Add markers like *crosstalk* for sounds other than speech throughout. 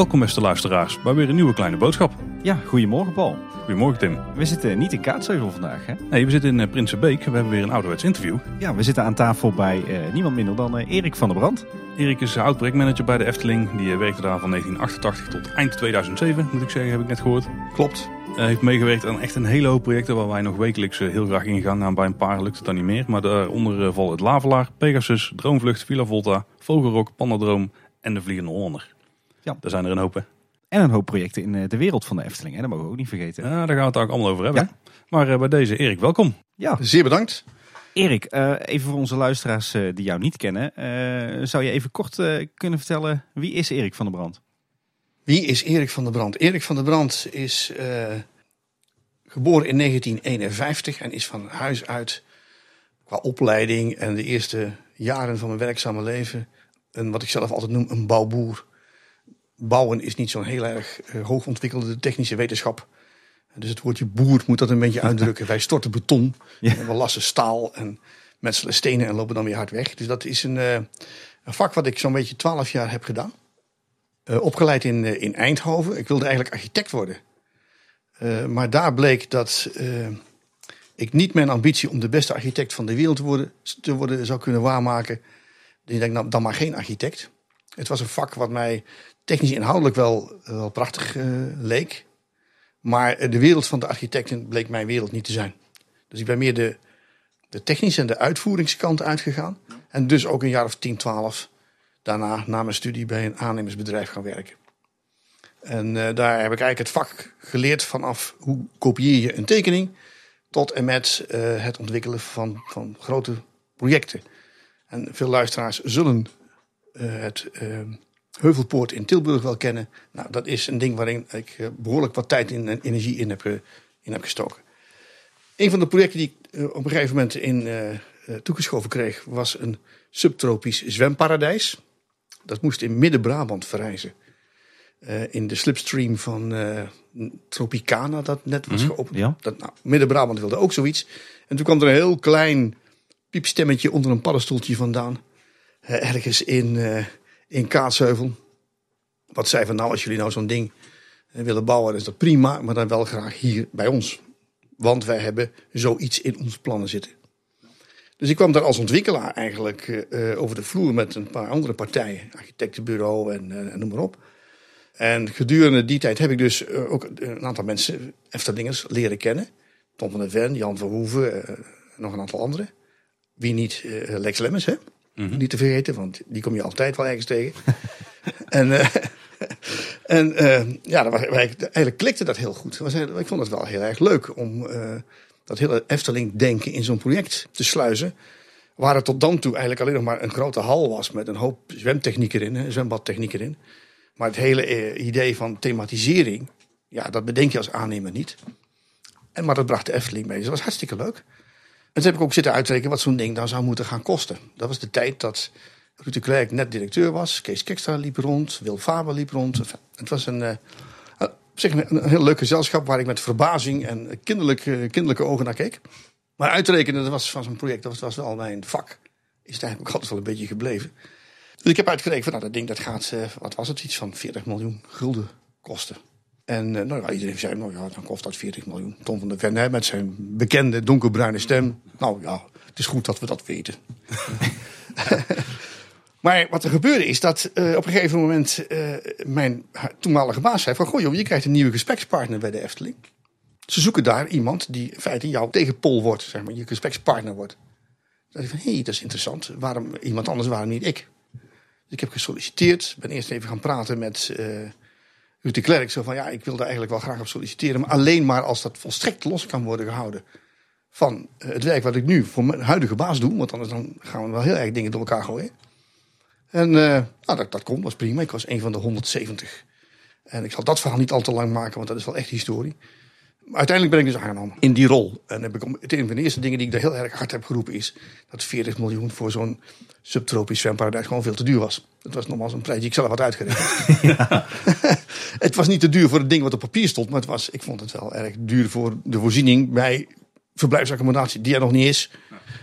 Welkom beste luisteraars bij weer een nieuwe kleine boodschap. Ja, goedemorgen Paul. Goedemorgen Tim. We zitten niet in Kaatsheuvel vandaag hè? Nee, we zitten in uh, Prinsenbeek. We hebben weer een ouderwets interview. Ja, we zitten aan tafel bij uh, niemand minder dan uh, Erik van der Brand. Erik is oud-projectmanager bij de Efteling. Die werkte daar van 1988 tot eind 2007, moet ik zeggen, heb ik net gehoord. Klopt. Hij heeft meegewerkt aan echt een hele hoop projecten waar wij nog wekelijks heel graag ingaan. Nou, bij een paar lukt het dan niet meer. Maar daaronder valt het Lavelaar, Pegasus, Droomvlucht, Villa Volta, Vogelrok, Pandadroom en de Vliegende Hollander. Ja. Daar zijn er een hoop hè. En een hoop projecten in de wereld van de Efteling. Hè? Dat mogen we ook niet vergeten. Ja, daar gaan we het ook allemaal over hebben. Ja? Maar bij deze, Erik, welkom. Ja, zeer bedankt. Erik, uh, even voor onze luisteraars uh, die jou niet kennen. zou je even kort kunnen vertellen, wie is Erik van der Brand? Wie is Erik van der Brand? Erik van der Brand is geboren in 1951 en is van huis uit qua opleiding en de eerste jaren van mijn werkzame leven... een, wat ik zelf altijd noem, een bouwboer bouwen is niet zo'n heel erg uh, hoogontwikkelde technische wetenschap. Dus het woordje boer moet dat een beetje *laughs* uitdrukken. Wij storten beton, ja. en we lassen staal en metselen stenen en lopen dan weer hard weg. Dus dat is een, uh, een vak wat ik zo'n beetje twaalf jaar heb gedaan. Uh, opgeleid in, in Eindhoven. Ik wilde eigenlijk architect worden. Maar daar bleek dat ik niet mijn ambitie om de beste architect van de wereld te worden, te worden zou kunnen waarmaken. Dus ik denk, nou, dan maar geen architect. Het was een vak wat mij technisch inhoudelijk wel, wel prachtig uh, leek. Maar de wereld van de architecten bleek mijn wereld niet te zijn. Dus ik ben meer de, de technische en de uitvoeringskant uitgegaan. En dus ook een jaar of 10, 12 daarna, na mijn studie, bij een aannemersbedrijf gaan werken. En uh, daar heb ik eigenlijk het vak geleerd vanaf hoe kopieer je een tekening tot en met uh, het ontwikkelen van, van grote projecten. En veel luisteraars zullen uh, het Heuvelpoort in Tilburg wel kennen. Nou, dat is een ding waarin ik eh, behoorlijk wat tijd en energie in heb, in heb gestoken. Een van de projecten die ik eh, op een gegeven moment in toegeschoven kreeg, was een subtropisch zwemparadijs. Dat moest in Midden-Brabant verrijzen. Uh, in de slipstream van uh, Tropicana, dat net was mhm, geopend. Ja. Dat, nou, Midden-Brabant wilde ook zoiets. En toen kwam er een heel klein piepstemmetje onder een paddenstoeltje vandaan. Uh, ergens in, in Kaatsheuvel. Wat zei van nou, als jullie nou zo'n ding eh, willen bouwen, is dat prima, maar dan wel graag hier bij ons. Want wij hebben zoiets in onze plannen zitten. Dus ik kwam daar als ontwikkelaar eigenlijk over de vloer met een paar andere partijen, architectenbureau en, uh, noem maar op. En gedurende die tijd heb ik dus uh, ook een aantal mensen, Eftelingers, leren kennen. Tom van der Ven, Jan van Hoeven, nog een aantal anderen. Wie niet, Lex Lemmens, hè? Mhm. Niet te vergeten, want die kom je altijd wel ergens tegen. *laughs* en uh, *laughs* en uh, ja, dat was, eigenlijk klikte dat heel goed. Was, ik vond het wel heel erg leuk om uh, dat hele Efteling-denken in zo'n project te sluizen. Waar het tot dan toe eigenlijk alleen nog maar een grote hal was met een hoop zwemtechniek erin, zwembadtechniek erin. Maar het hele idee van thematisering, ja, dat bedenk je als aannemer niet. En, maar dat bracht de Efteling mee. Dus dat was hartstikke leuk. En toen heb ik ook zitten uitrekenen wat zo'n ding dan zou moeten gaan kosten. Dat was de tijd dat Ruud de Klerk net directeur was. Kees Kekstra liep rond. Wil Faber liep rond. Het was een, uh, zeg een, heel leuk gezelschap waar ik met verbazing en kinderlijke, kinderlijke ogen naar keek. Maar uitrekenen dat was van zo'n project, dat was, wel mijn vak. Is het eigenlijk altijd wel een beetje gebleven. Dus ik heb uitgerekend van nou, dat ding dat gaat, uh, wat was het, iets van 40 miljoen gulden kosten. En uh, nou ja, iedereen zei, nou ja, dan kost dat 40 miljoen. Tom van der Ven met zijn bekende donkerbruine stem. Nou ja, het is goed dat we dat weten. *laughs* maar wat er gebeurde is dat uh, op een gegeven moment mijn toenmalige baas zei van... Goh joh, je krijgt een nieuwe gesprekspartner bij de Efteling. Ze zoeken daar iemand die in feite jouw tegenpol wordt, zeg maar, je gesprekspartner wordt. Toen dacht van, hé, hey, dat is interessant. Waarom iemand anders, waarom niet ik? Ik heb gesolliciteerd, ben eerst even gaan praten met... Ruud de Klerk zo van ja, ik wilde eigenlijk wel graag op solliciteren, maar alleen maar als dat volstrekt los kan worden gehouden van eh, het werk wat ik nu voor mijn huidige baas doe, want anders dan gaan we wel heel erg dingen door elkaar gooien. En uh, nou, dat, dat kon, was prima. Ik was een van de 170. En ik zal dat verhaal niet al te lang maken, want dat is wel echt historie. Uiteindelijk ben ik dus aangenomen in die rol. En heb ik, het een van de eerste dingen die ik daar heel erg hard heb geroepen is dat 40 miljoen voor zo'n subtropisch zwemparadijs gewoon veel te duur was. Het was nogmaals een prijs die ik zelf had uitgerekend. *laughs* *laughs* Ja. het was niet te duur voor het ding wat op papier stond, maar het was, ik vond het wel erg duur voor de voorziening bij verblijfsaccommodatie die er nog niet is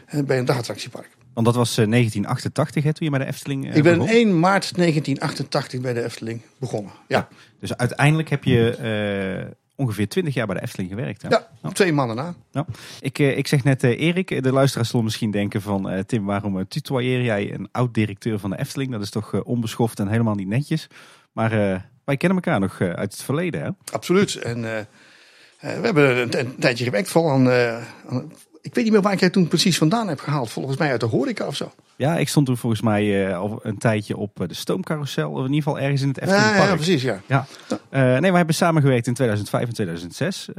eh, bij een dagattractiepark. Want dat was eh, 1988 hè, toen je bij de Efteling eh, Ik ben begon. 1 maart 1988 bij de Efteling begonnen. Ja, Dus uiteindelijk heb je eh, ongeveer 20 jaar bij de Efteling gewerkt. Hè? ja twee mannen na. Ik, eh, ik zeg net uh, Erik, de luisteraars zullen misschien denken van... Uh, Tim, waarom tutoieer jij een oud-directeur van de Efteling? Dat is toch uh, onbeschoft en helemaal niet netjes. Maar wij kennen elkaar nog uit het verleden, hè? Absoluut. En we hebben een, een, tijdje gewerkt, aan, aan... Ik weet niet meer waar ik jij toen precies vandaan heb gehaald. Volgens mij uit de horeca of zo. Ja, ik stond toen volgens mij al een tijdje op de stoomcarousel. Of in ieder geval ergens in het Efteling ja, ja, precies, ja. ja. nee, we hebben samengewerkt in 2005 en 2006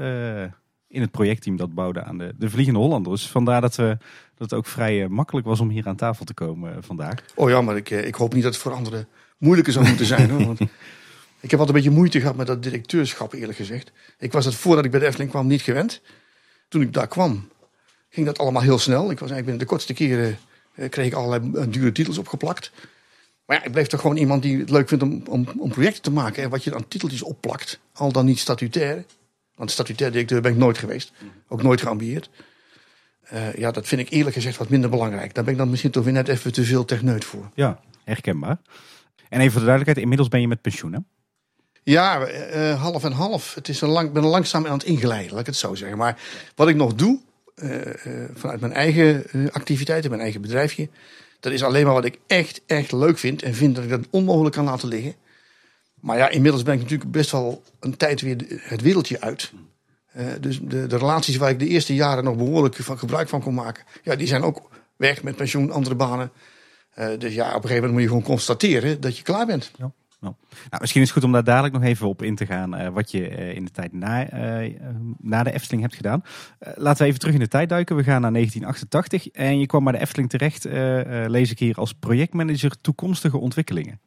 in het projectteam dat bouwde aan de, de Vliegende Hollander. Dus vandaar dat, we, dat het ook vrij makkelijk was om hier aan tafel te komen vandaag. Oh ja, maar ik, ik hoop niet dat het voor anderen moeilijker zou moeten zijn. hoor, want *laughs* ik heb altijd een beetje moeite gehad met dat directeurschap, eerlijk gezegd. Ik was het voordat ik bij de Efteling kwam niet gewend. Toen ik daar kwam, ging dat allemaal heel snel. Ik was eigenlijk binnen de kortste keren kreeg ik allerlei dure titels opgeplakt. Maar ja, ik bleef toch gewoon iemand die het leuk vindt om, om, om projecten te maken. En wat je aan titeltjes opplakt, al dan niet statutair. Want statutair directeur ben ik nooit geweest. Ook nooit geambieerd. Uh, ja, dat vind ik eerlijk gezegd wat minder belangrijk. Daar ben ik dan misschien toch weer net even te veel techneut voor. Ja, herkenbaar. En even voor de duidelijkheid, inmiddels ben je met pensioen, hè? Ja, uh, half en half. Het is een lang, ik ben langzaam aan het ingeleiden, laat ik het zo zeggen. Maar wat ik nog doe, vanuit mijn eigen activiteiten, mijn eigen bedrijfje... dat is alleen maar wat ik echt, echt leuk vind... en vind dat ik dat onmogelijk kan laten liggen. Maar ja, inmiddels ben ik natuurlijk best wel een tijd weer het wereldje uit. Dus de, de, relaties waar ik de eerste jaren nog behoorlijk van gebruik van kon maken, ja, die zijn ook weg met pensioen, andere banen. Dus ja, op een gegeven moment moet je gewoon constateren dat je klaar bent. Ja. Nou, misschien is het goed om daar dadelijk nog even op in te gaan. Uh, wat je in de tijd na, na de Efteling hebt gedaan. laten we even terug in de tijd duiken. We gaan naar 1988. En je kwam bij de Efteling terecht, lees ik hier, als projectmanager toekomstige ontwikkelingen.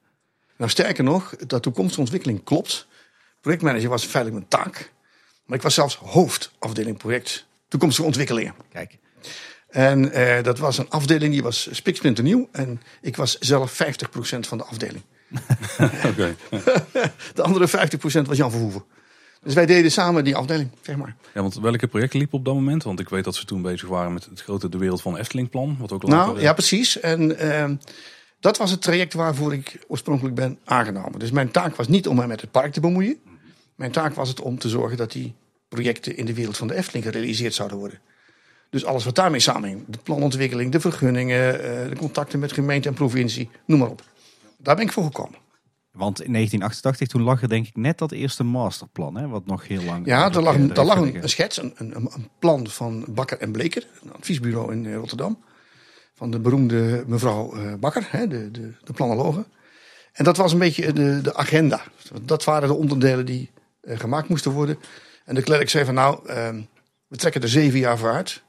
Nou, sterker nog, dat toekomstige ontwikkeling klopt. Projectmanager was feitelijk mijn taak. Maar ik was zelfs hoofdafdeling project toekomstige ontwikkelingen. Kijk. En dat was een afdeling die was spiksplinternieuw. En ik was zelf 50% van de afdeling. *laughs* okay. *laughs* de andere 50% was Jan Verhoeven. Dus wij deden samen die afdeling, zeg maar. Ja, want welke projecten liepen op dat moment? Want ik weet dat ze toen bezig waren met het grote De Wereld van Efteling plan. Wat ook nou, ja, precies. En... Uh, dat was het traject waarvoor ik oorspronkelijk ben aangenomen. Dus mijn taak was niet om mij met het park te bemoeien. Mijn taak was het om te zorgen dat die projecten in de wereld van de Efteling gerealiseerd zouden worden. Dus alles wat daarmee samenhing. De planontwikkeling, de vergunningen, de contacten met gemeente en provincie, noem maar op. Daar ben ik voor gekomen. Want in 1988, toen lag er denk ik net dat eerste masterplan, hè, wat nog heel lang... Ja, er lag, een, er lag een, een schets, een, een, een, plan van Bakker en Bleker, een adviesbureau in Rotterdam van de beroemde mevrouw Bakker, hè, de, de, de planologe. En dat was een beetje de, de agenda. Dat waren de onderdelen die uh, gemaakt moesten worden. En de klerk zei van nou, uh, we trekken er zeven jaar voor uit.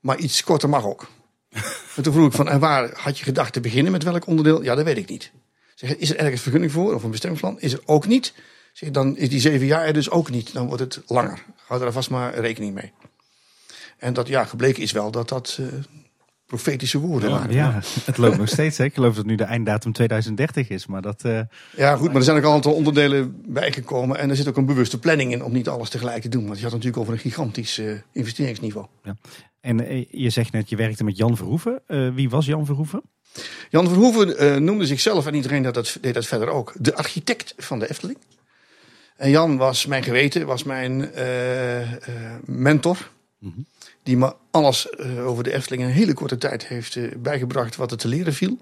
Maar iets korter mag ook. *laughs* en toen vroeg ik van, en waar had je gedacht te beginnen met welk onderdeel? Ja, dat weet ik niet. Zeg, is er ergens vergunning voor of een bestemmingsplan? Is er ook niet? Zeg, dan is die zeven jaar er dus ook niet. Dan wordt het langer. Hou er vast maar rekening mee. En dat ja, gebleken is wel dat dat uh, profetische woorden waren. Ja, *laughs* het loopt nog steeds. Hè. Ik geloof dat nu de einddatum 2030 is. Maar dat, uh... Ja, goed, maar er zijn ook een aantal onderdelen bijgekomen. En er zit ook een bewuste planning in om niet alles tegelijk te doen. Want je had natuurlijk over een gigantisch uh, investeringsniveau. Ja. En uh, je zegt net, je werkte met Jan Verhoeven. wie was Jan Verhoeven? Jan Verhoeven noemde zichzelf, en iedereen dat, dat, deed dat verder ook, de architect van de Efteling. En Jan was mijn geweten, was mijn mentor. Mm -hmm die me alles over de Efteling in een hele korte tijd heeft bijgebracht wat er te leren viel.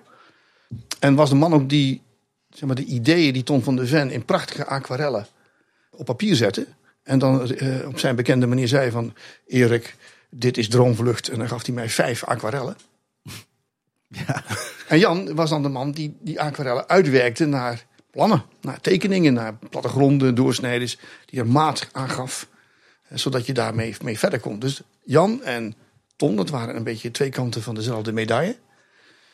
En was de man ook die zeg maar, de ideeën die Ton van de Ven in prachtige aquarellen op papier zette. En dan uh, op zijn bekende manier zei van Erik, dit is Droomvlucht. En dan gaf hij mij vijf aquarellen. *laughs* Ja. En Jan was dan de man die die aquarellen uitwerkte naar plannen, naar tekeningen, naar plattegronden, doorsnijders. Die er maat aan gaf zodat je daarmee mee verder kon. Dus Jan en Ton, dat waren een beetje twee kanten van dezelfde medaille.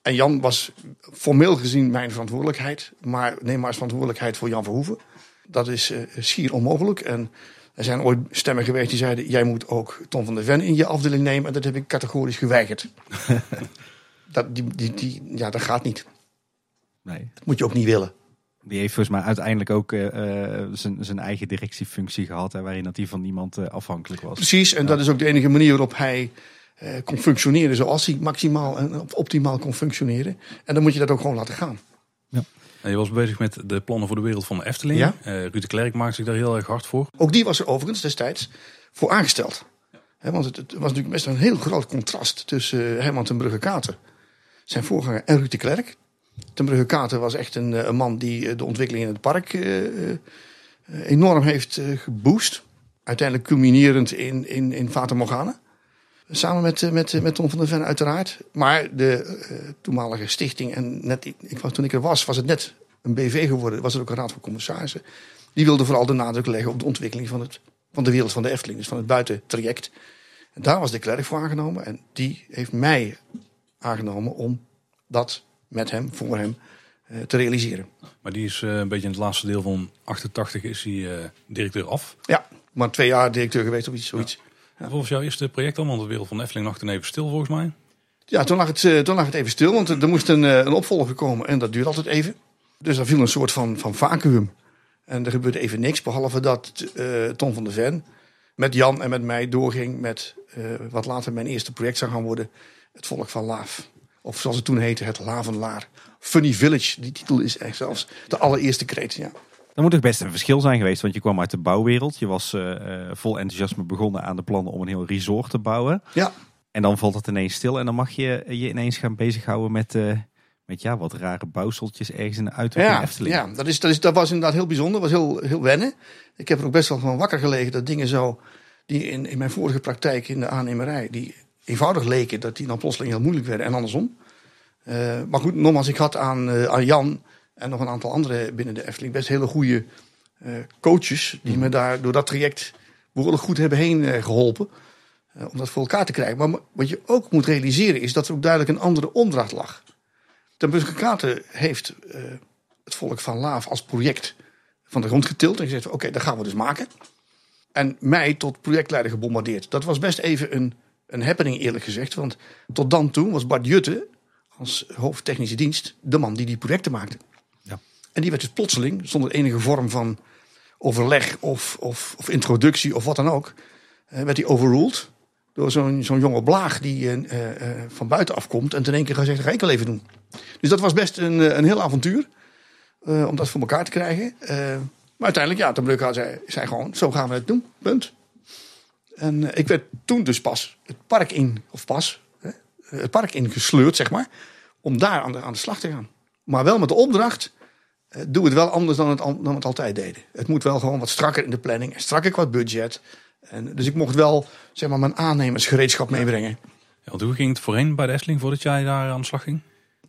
En Jan was formeel gezien mijn verantwoordelijkheid. Maar neem maar eens verantwoordelijkheid voor Jan Verhoeven. Dat is uh, schier onmogelijk. En er zijn ooit stemmen geweest die zeiden... jij moet ook Ton van der Ven in je afdeling nemen. En dat heb ik categorisch geweigerd. *laughs* dat, die, die, die, ja, dat gaat niet. Nee. Dat moet je ook niet willen. Die heeft volgens mij uiteindelijk ook eh, zijn zijn eigen directiefunctie gehad. Hè, waarin dat hij van niemand eh, afhankelijk was. Precies, en dat is ook de enige manier waarop hij kon functioneren zoals hij maximaal en optimaal kon functioneren. En dan moet je dat ook gewoon laten gaan. En je was bezig met de plannen voor de wereld van de Efteling. Ja. Eh, Ruud de Klerk maakte zich daar heel erg hard voor. Ook die was er overigens destijds voor aangesteld. Want het, het was natuurlijk best een heel groot contrast tussen uh, Herman ten Brugge-Kater, zijn voorganger, en Ruud de Klerk. Ten Brugge-Kater was echt een, eh, een, man die eh, de ontwikkeling in het park uh, enorm heeft geboost. Uiteindelijk culminerend in, in, in Fata Morgana. Samen met, met, met Tom van der Ven uiteraard. Maar de toenmalige stichting, en net, ik, toen ik er was, was het net een BV geworden. Was er ook een raad van commissarissen. Die wilde vooral de nadruk leggen op de ontwikkeling van, het, van de wereld van de Efteling. Dus van het buitentraject. En daar was de Klerk voor aangenomen. En die heeft mij aangenomen om dat met hem, voor hem, uh, te realiseren. Maar die is uh, een beetje in het laatste deel van 88 is hij directeur af. Ja, maar twee jaar directeur geweest of iets, zoiets. Ja. Volgens jouw eerste project dan, want de wereld van Efteling lag toen even stil volgens mij. Ja, toen lag het, toen lag het even stil, want er moest een, een opvolger komen en dat duurt altijd even. Dus er viel een soort van, van vacuüm. En er gebeurde even niks, behalve dat Tom van der Ven met Jan en met mij doorging met wat later mijn eerste project zou gaan worden, het Volk van Laaf. Of zoals het toen heette, het Lavenlaar. Funny Village, die titel is echt zelfs de allereerste kreet. Ja. Er moet toch best een verschil zijn geweest, want je kwam uit de bouwwereld. Je was uh, vol enthousiasme begonnen aan de plannen om een heel resort te bouwen. Ja. En dan valt het ineens stil en dan mag je je ineens gaan bezighouden met, uh, met ja, wat rare bouwseltjes ergens in de uithoek ja, Efteling. Ja, dat, is, dat, is, dat was inderdaad heel bijzonder, was heel, heel wennen. Ik heb er ook best wel van wakker gelegen dat dingen zo, die in, in mijn vorige praktijk in de aannemerij, die eenvoudig leken, dat die dan plotseling heel moeilijk werden en andersom. Uh, maar goed, nogmaals, ik had aan, aan Jan en nog een aantal anderen binnen de Efteling best hele goede uh, coaches. Die mm. me daar door dat traject behoorlijk goed hebben heen geholpen. om dat voor elkaar te krijgen. Maar wat je ook moet realiseren is dat er ook duidelijk een andere opdracht lag. Ten Katen heeft het volk van Laaf als project van de grond getild. En gezegd, oké, okay, dat gaan we dus maken. En mij tot projectleider gebombardeerd. Dat was best even een, een happening eerlijk gezegd. Want tot dan toe was Bart Jutte als hoofdtechnische dienst de man die die projecten maakte. En die werd dus plotseling, zonder enige vorm van overleg of, of, of introductie of wat dan ook, uh, werd hij overruled door zo'n zo'n jonge blaag die uh, uh, van buiten afkomt en ten één keer zeggen, ga ik wel even doen. Dus dat was best een, een heel avontuur om dat voor elkaar te krijgen. maar uiteindelijk, ja, Tom Brugge zei, zei gewoon, zo gaan we het doen, punt. En ik werd toen dus pas het park in, of pas, het park ingesleurd, zeg maar. Om daar aan de, aan de slag te gaan. Maar wel met de opdracht. Uh, doe het wel anders dan het, dan we het altijd deden. Het moet wel gewoon wat strakker in de planning. En strakker qua budget. En, dus ik mocht wel zeg maar, mijn aannemersgereedschap meebrengen. Ja, want hoe ging het voorheen bij de Efteling voordat jij daar aan de slag ging?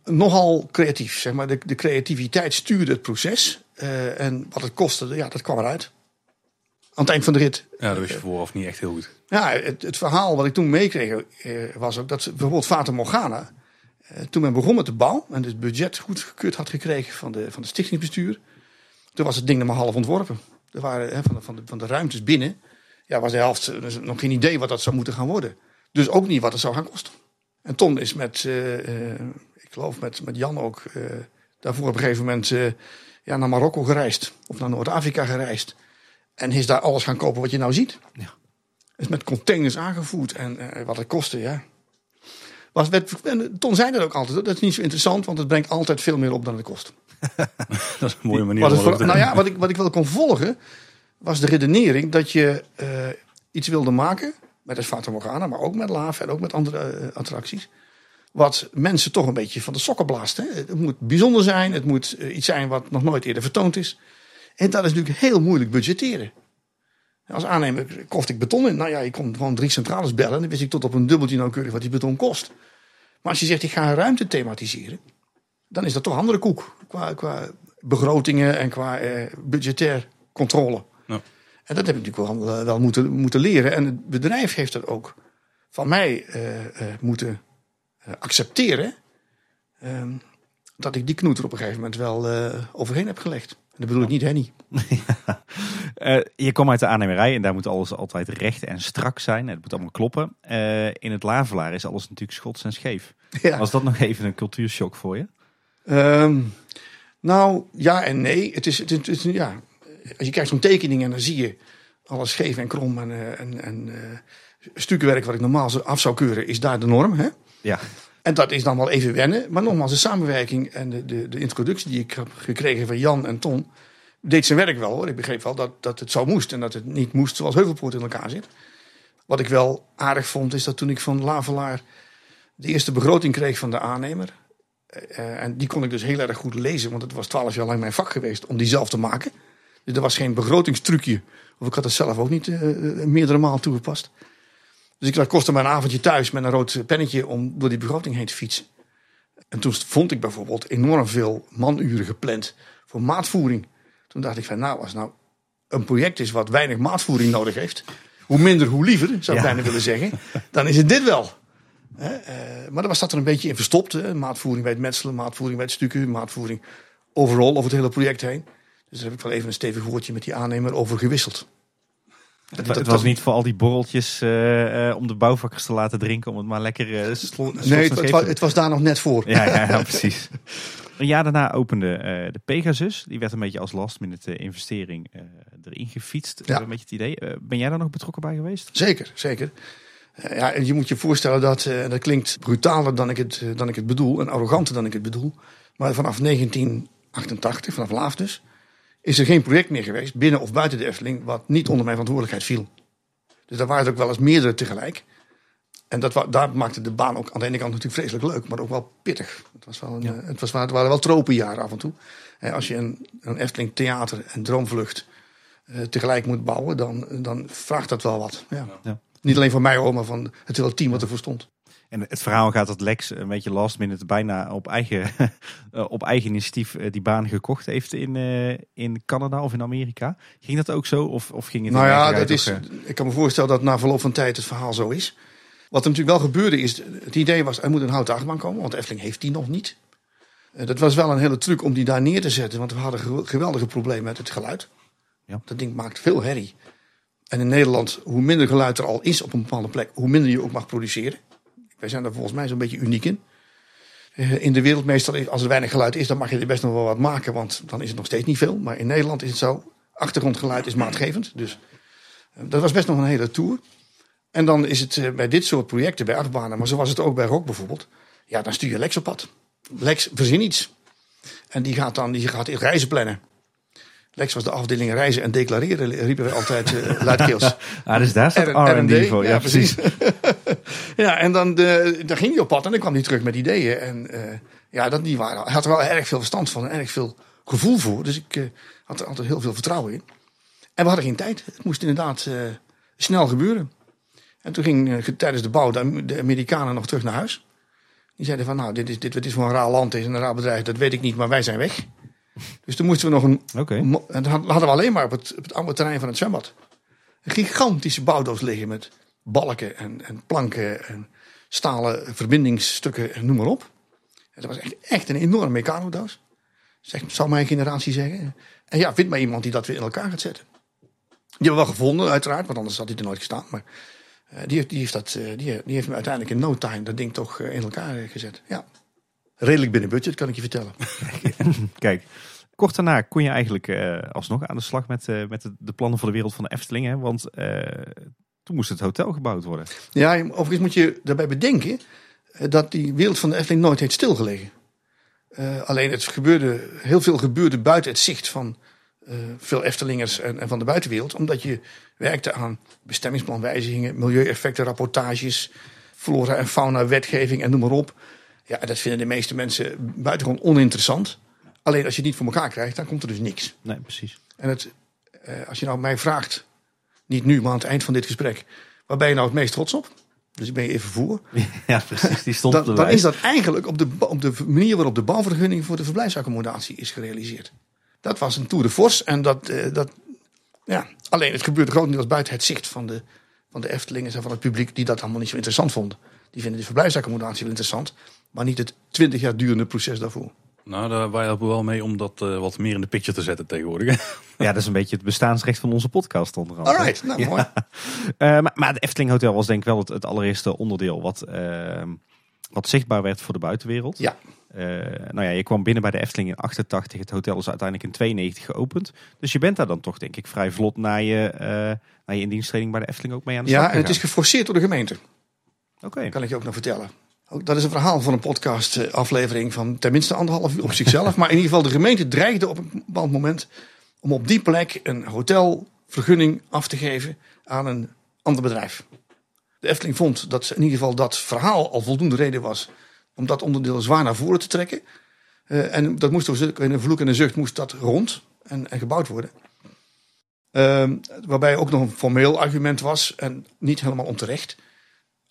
Nogal creatief. Zeg maar. de, de creativiteit stuurde het proces. Uh, en wat het kostte, ja, dat kwam eruit. Aan het eind van de rit. Ja, dat wist je vooraf niet echt heel goed. Ja, het, het verhaal wat ik toen meekreeg eh, was ook dat bijvoorbeeld Fata Morgana, eh, toen men begon met de bouw en het budget goedgekeurd had gekregen van de, van de stichtingsbestuur, toen was het ding nog maar half ontworpen. Er waren van, de, van, de, van de ruimtes binnen, ja, was de helft dus nog geen idee wat dat zou moeten gaan worden. Dus ook niet wat het zou gaan kosten. En Ton is met, uh, ik geloof met, met Jan ook, daarvoor op een gegeven moment ja, naar Marokko gereisd. Of naar Noord-Afrika gereisd. En is daar alles gaan kopen wat je nou ziet. Ja. Is met containers aangevoerd en wat het kostte, ja. Was, werd, Ton zei dat ook altijd, dat is niet zo interessant, want het brengt altijd veel meer op dan het kost. *laughs* dat is een mooie manier wat om voor, Nou ja, wat ik, wat ik wel kon volgen, was de redenering dat je uh, iets wilde maken, met het Fata Morgana, maar ook met Lava en ook met andere uh, attracties. Wat mensen toch een beetje van de sokken blaast. Hè? Het moet bijzonder zijn, het moet iets zijn wat nog nooit eerder vertoond is. En dat is natuurlijk heel moeilijk budgetteren. Als aannemer kocht ik beton in. Nou ja, ik kon gewoon drie centrales bellen. En dan wist ik tot op een dubbeltje nauwkeurig wat die beton kost. Maar als je zegt, ik ga een ruimte thematiseren. Dan is dat toch andere koek. Qua, qua begrotingen en qua eh, budgetair controle. Ja. En dat heb ik natuurlijk wel, wel moeten, moeten leren. En het bedrijf heeft dat ook van mij uh, uh, moeten accepteren. Ehm, dat ik die knoet er op een gegeven moment wel overheen heb gelegd. Dat bedoel ik niet Henny. ja. *laughs* uh, je kwam uit de aannemerij en daar moet alles altijd recht en strak zijn. Het moet allemaal kloppen. Uh, in het Lavelaar is alles natuurlijk schots en scheef. Ja. Was dat nog even een cultuurshock voor je? Um, Nou, ja en nee. Het is, het ja, als je kijkt zo'n tekening en dan zie je alles scheef en krom en, eh, en, en eh, stukenwerk wat ik normaal zo af zou keuren, is daar de norm. Hè? Ja, En dat is dan wel even wennen. Maar nogmaals, de samenwerking en de, de, de introductie die ik heb gekregen van Jan en Ton, deed zijn werk wel hoor. Ik begreep wel dat, dat het zo moest en dat het niet moest zoals Heuvelpoort in elkaar zit. Wat ik wel aardig vond, is dat toen ik van Lavelaar de eerste begroting kreeg van de aannemer. eh, en die kon ik dus heel erg goed lezen, want het was twaalf jaar lang mijn vak geweest om die zelf te maken. Dus er was geen begrotingstrucje. Of ik had het zelf ook niet eh, eh, meerdere maal toegepast. Dus ik dat kostte me een avondje thuis met een rood pennetje om door die begroting heen te fietsen. En toen vond ik bijvoorbeeld enorm veel manuren gepland voor maatvoering. Toen dacht ik van nou, als nou een project is wat weinig maatvoering nodig heeft. Hoe minder, hoe liever, zou ik Ja. bijna willen zeggen. *laughs* Dan is het dit wel. Eh, maar er was dat er een beetje in verstopt. Hè? Maatvoering bij het metselen, maatvoering bij het stukken, maatvoering overal over het hele project heen. Dus daar heb ik wel even een stevig woordje met die aannemer over gewisseld. Het, wa- het was niet voor al die borreltjes eh, eh, om de bouwvakkers te laten drinken. Om het maar lekker uh, slot Nee, het, het, was, het was daar nog net voor. Ja, ja, ja, precies. *laughs* Een jaar daarna opende de Pegasus. Die werd een beetje als last minute investering erin gefietst. Ja. Een beetje het idee. Ben jij daar nog betrokken bij geweest? Zeker, zeker. Ja, en je moet je voorstellen dat, dat klinkt brutaler dan ik, het, dan ik het bedoel. En arroganter dan ik het bedoel. Maar vanaf 1988, vanaf Laaf dus, is er geen project meer geweest, binnen of buiten de Efteling, wat niet onder mijn verantwoordelijkheid viel. Dus daar waren er ook wel eens meerdere tegelijk. En dat, daar maakte de baan ook aan de ene kant natuurlijk vreselijk leuk, maar ook wel pittig. Het, was wel een, Ja. eh, het, was, het waren wel tropenjaren af en toe. Eh, als je een, een Efteling theater en droomvlucht eh, tegelijk moet bouwen, dan, dan vraagt dat wel wat. Ja. Ja. Niet alleen van mij hoor, maar van het hele team wat ervoor stond. En het verhaal gaat dat Lex een beetje last minute bijna op eigen, *laughs* eh, op eigen initiatief eh, die baan gekocht heeft in, eh, in Canada of in Amerika. Ging dat ook zo? Of, of ging het Nou ja, dat is, ik kan me voorstellen dat na verloop van tijd het verhaal zo is. Wat er natuurlijk wel gebeurde is, het idee was er moet een houten achtbaan komen, want Efteling heeft die nog niet. Dat was wel een hele truc om die daar neer te zetten, want we hadden ge- geweldige problemen met het geluid. Ja. Dat ding maakt veel herrie. En in Nederland, hoe minder geluid er al is op een bepaalde plek, hoe minder je ook mag produceren. Wij zijn daar volgens mij zo'n beetje uniek in. Eh, In de wereld meestal, als er weinig geluid is, dan mag je er best nog wel wat maken, want dan is het nog steeds niet veel. Maar in Nederland is het zo, achtergrondgeluid is maatgevend. Dus eh, dat was best nog een hele tour. En dan is het eh, bij dit soort projecten, bij achtbanen, maar zo was het ook bij Rock bijvoorbeeld. Ja, dan stuur je Lex op pad. Lex, verzin iets. En die gaat dan die gaat reizen plannen. Lex was de afdeling reizen en declareren, riepen we altijd eh luidkeels. *laughs* Ah, dus daar staat R- R&D voor. Ja, precies. Ja, en dan, de, dan ging hij op pad en dan kwam hij terug met ideeën. En eh, ja, dat, die waren, hij had er wel erg veel verstand van en erg veel gevoel voor. Dus ik eh, had er altijd heel veel vertrouwen in. En we hadden geen tijd. Het moest inderdaad eh, snel gebeuren. En toen ging eh, tijdens de bouw de, de Amerikanen nog terug naar huis. Die zeiden van, nou, dit is, dit, dit is voor een raar land, dit is een raar bedrijf, dat weet ik niet, maar wij zijn weg. Dus toen moesten we nog een Oké. Mo- En dan hadden we alleen maar op het, op het oude terrein van het zwembad. Een gigantische bouwdoos liggen met balken en, en planken en stalen verbindingsstukken en noem maar op. En dat was echt, echt een enorme mecanodoos. Zeg, zou mijn generatie zeggen. En ja, vind maar iemand die dat weer in elkaar gaat zetten. Die hebben we wel gevonden uiteraard, want anders had hij er nooit gestaan. Maar eh, die, heeft, die, heeft dat, eh, die, die heeft me uiteindelijk in no time dat ding toch eh, in elkaar gezet. Ja. Redelijk binnen budget, kan ik je vertellen. *laughs* Kijk, kort daarna kon je eigenlijk alsnog aan de slag met, met de, plannen voor de wereld van de Efteling. Want toen moest het hotel gebouwd worden. Ja, overigens moet je daarbij bedenken eh, dat die wereld van de Efteling nooit heeft stilgelegen. Eh, alleen het gebeurde, heel veel gebeurde buiten het zicht van eh, veel Eftelingers en, en van de buitenwereld. Omdat je werkte aan bestemmingsplanwijzigingen, milieueffecten, rapportages, flora en fauna, wetgeving en noem maar op. Ja, dat vinden de meeste mensen buitengewoon oninteressant. Alleen als je het niet voor elkaar krijgt, dan komt er dus niks. Nee, precies. En het, als je nou mij vraagt, niet nu, maar aan het eind van dit gesprek, waar ben je nou het meest trots op? Dus ik ben je even voor. *laughs* Ja, precies. Die stond Dan, op de dan is dat eigenlijk op de, op de manier waarop de bouwvergunning voor de verblijfsaccommodatie is gerealiseerd. Dat was een tour de force. En dat, eh, dat, ja, alleen het gebeurde grotendeels buiten het zicht van de, van de Eftelingers en van het publiek die dat allemaal niet zo interessant vonden. Die vinden de verblijfsaccommodatie wel interessant, maar niet het 20 jaar durende proces daarvoor. Nou, daar, wij helpen wel mee om dat eh, wat meer in de picture te zetten tegenwoordig. *laughs* Ja, dat is een beetje het bestaansrecht van onze podcast onder andere. Alright, nou mooi. *laughs* Eh, maar, maar het Efteling Hotel was denk ik wel het, het allereerste onderdeel wat, ehm, wat zichtbaar werd voor de buitenwereld. Ja. Uh, nou ja, je kwam binnen bij de Efteling in 88. Het hotel is uiteindelijk in 92 geopend. Dus je bent daar dan toch, denk ik, vrij vlot na je, uh, na je indiensttreding bij de Efteling ook mee aan de slag Ja, en het is geforceerd door de gemeente. Oké. Okay. Kan ik je ook nog vertellen. Ook dat is een verhaal van een podcast aflevering van tenminste anderhalf uur op zichzelf. maar in ieder geval, de gemeente dreigde op een bepaald moment om op die plek een hotelvergunning af te geven aan een ander bedrijf. De Efteling vond dat in ieder geval dat verhaal al voldoende reden was om dat onderdeel zwaar naar voren te trekken. Uh, en dat moest door in een vloek en een zucht moest dat rond en, en gebouwd worden. Uh, waarbij ook nog een formeel argument was, en niet helemaal onterecht.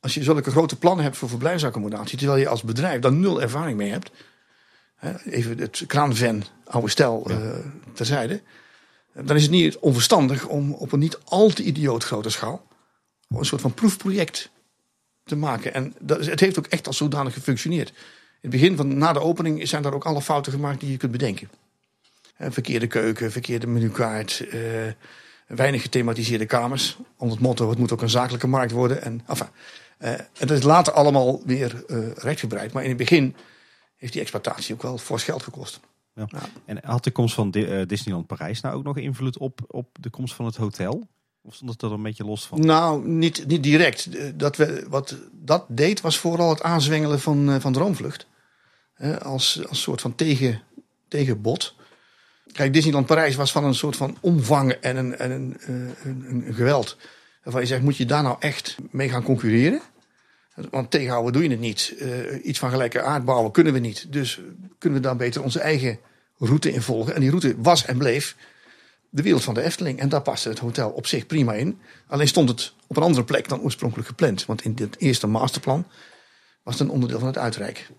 Als je zulke grote plannen hebt voor verblijfsaccommodatie, terwijl je als bedrijf daar nul ervaring mee hebt. Even het kraanven, oude stijl, uh, terzijde. Dan is het niet onverstandig om op een niet al te idioot grote schaal een soort van proefproject te maken. En dat, het heeft ook echt als zodanig gefunctioneerd. In het begin, van, na de opening, zijn daar ook alle fouten gemaakt die je kunt bedenken. verkeerde keuken, verkeerde menukaart, uh, weinig gethematiseerde kamers. Onder het motto, het moet ook een zakelijke markt worden. En, enfin, en dat is later allemaal weer uh, rechtgebreid. Maar in het begin heeft die exploitatie ook wel fors geld gekost. Ja. Ja. En had de komst van Disneyland Parijs nou ook nog invloed op, op de komst van het hotel? Of stond het er een beetje los van? Nou, niet, niet direct. Dat we, wat dat deed was vooral het aanzwengelen van, van Droomvlucht. als, als soort van tegen, tegenbod. Kijk, Disneyland Parijs was van een soort van omvang en een, en een, een, een geweld. Waarvan je zegt, moet je daar nou echt mee gaan concurreren? Want tegenhouden doe je het niet. Uh, iets van gelijke aard bouwen kunnen we niet. Dus kunnen we daar beter onze eigen route in volgen. En die route was en bleef de wereld van de Efteling. En daar paste het hotel op zich prima in. Alleen stond het op een andere plek dan oorspronkelijk gepland. Want in dit eerste masterplan was het een onderdeel van het uitrijk.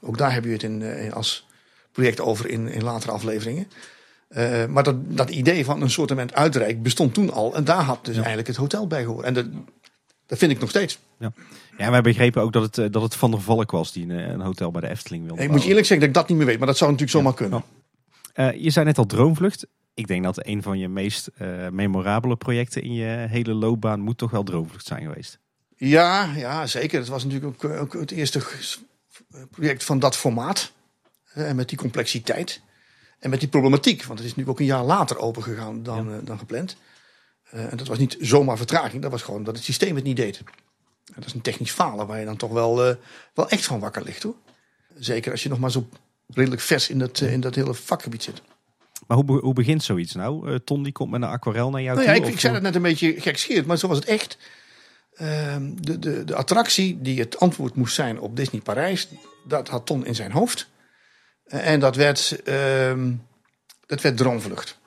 Ook daar heb je het in, uh, als project over in, in latere afleveringen. Uh, maar dat, dat idee van een soort uitrijk bestond toen al. En daar had dus ja. eigenlijk het hotel bij gehoord. En dat, dat vind ik nog steeds. Ja, ja wij begrepen ook dat het, uh, dat het Van der Valk was die een, een hotel bij de Efteling wilde Ik moet je eerlijk zeggen dat ik dat niet meer weet. Maar dat zou natuurlijk zomaar ja. kunnen. Uh, je zei net al Droomvlucht. Ik denk dat een van je meest memorabele projecten in je hele loopbaan moet toch wel Droomvlucht zijn geweest. Ja, ja zeker. Het was natuurlijk ook, ook het eerste project van dat formaat. En met die complexiteit. En met die problematiek. Want het is nu ook een jaar later open gegaan dan, ja. uh, dan gepland. Uh, en dat was niet zomaar vertraging. Dat was gewoon dat het systeem het niet deed. Dat is een technisch falen waar je dan toch wel, uh, wel echt van wakker ligt hoor. Zeker als je nog maar zo redelijk vers in dat, in dat hele vakgebied zit. Maar hoe, hoe begint zoiets nou? Ton die komt met een aquarel naar jou nou toe? Ja, ik, ik zei het net een beetje gekscherend, maar zo was het echt. Ehm, de, de, de attractie die het antwoord moest zijn op Disney Parijs, dat had Ton in zijn hoofd. En dat werd, uh, dat werd Droomvlucht.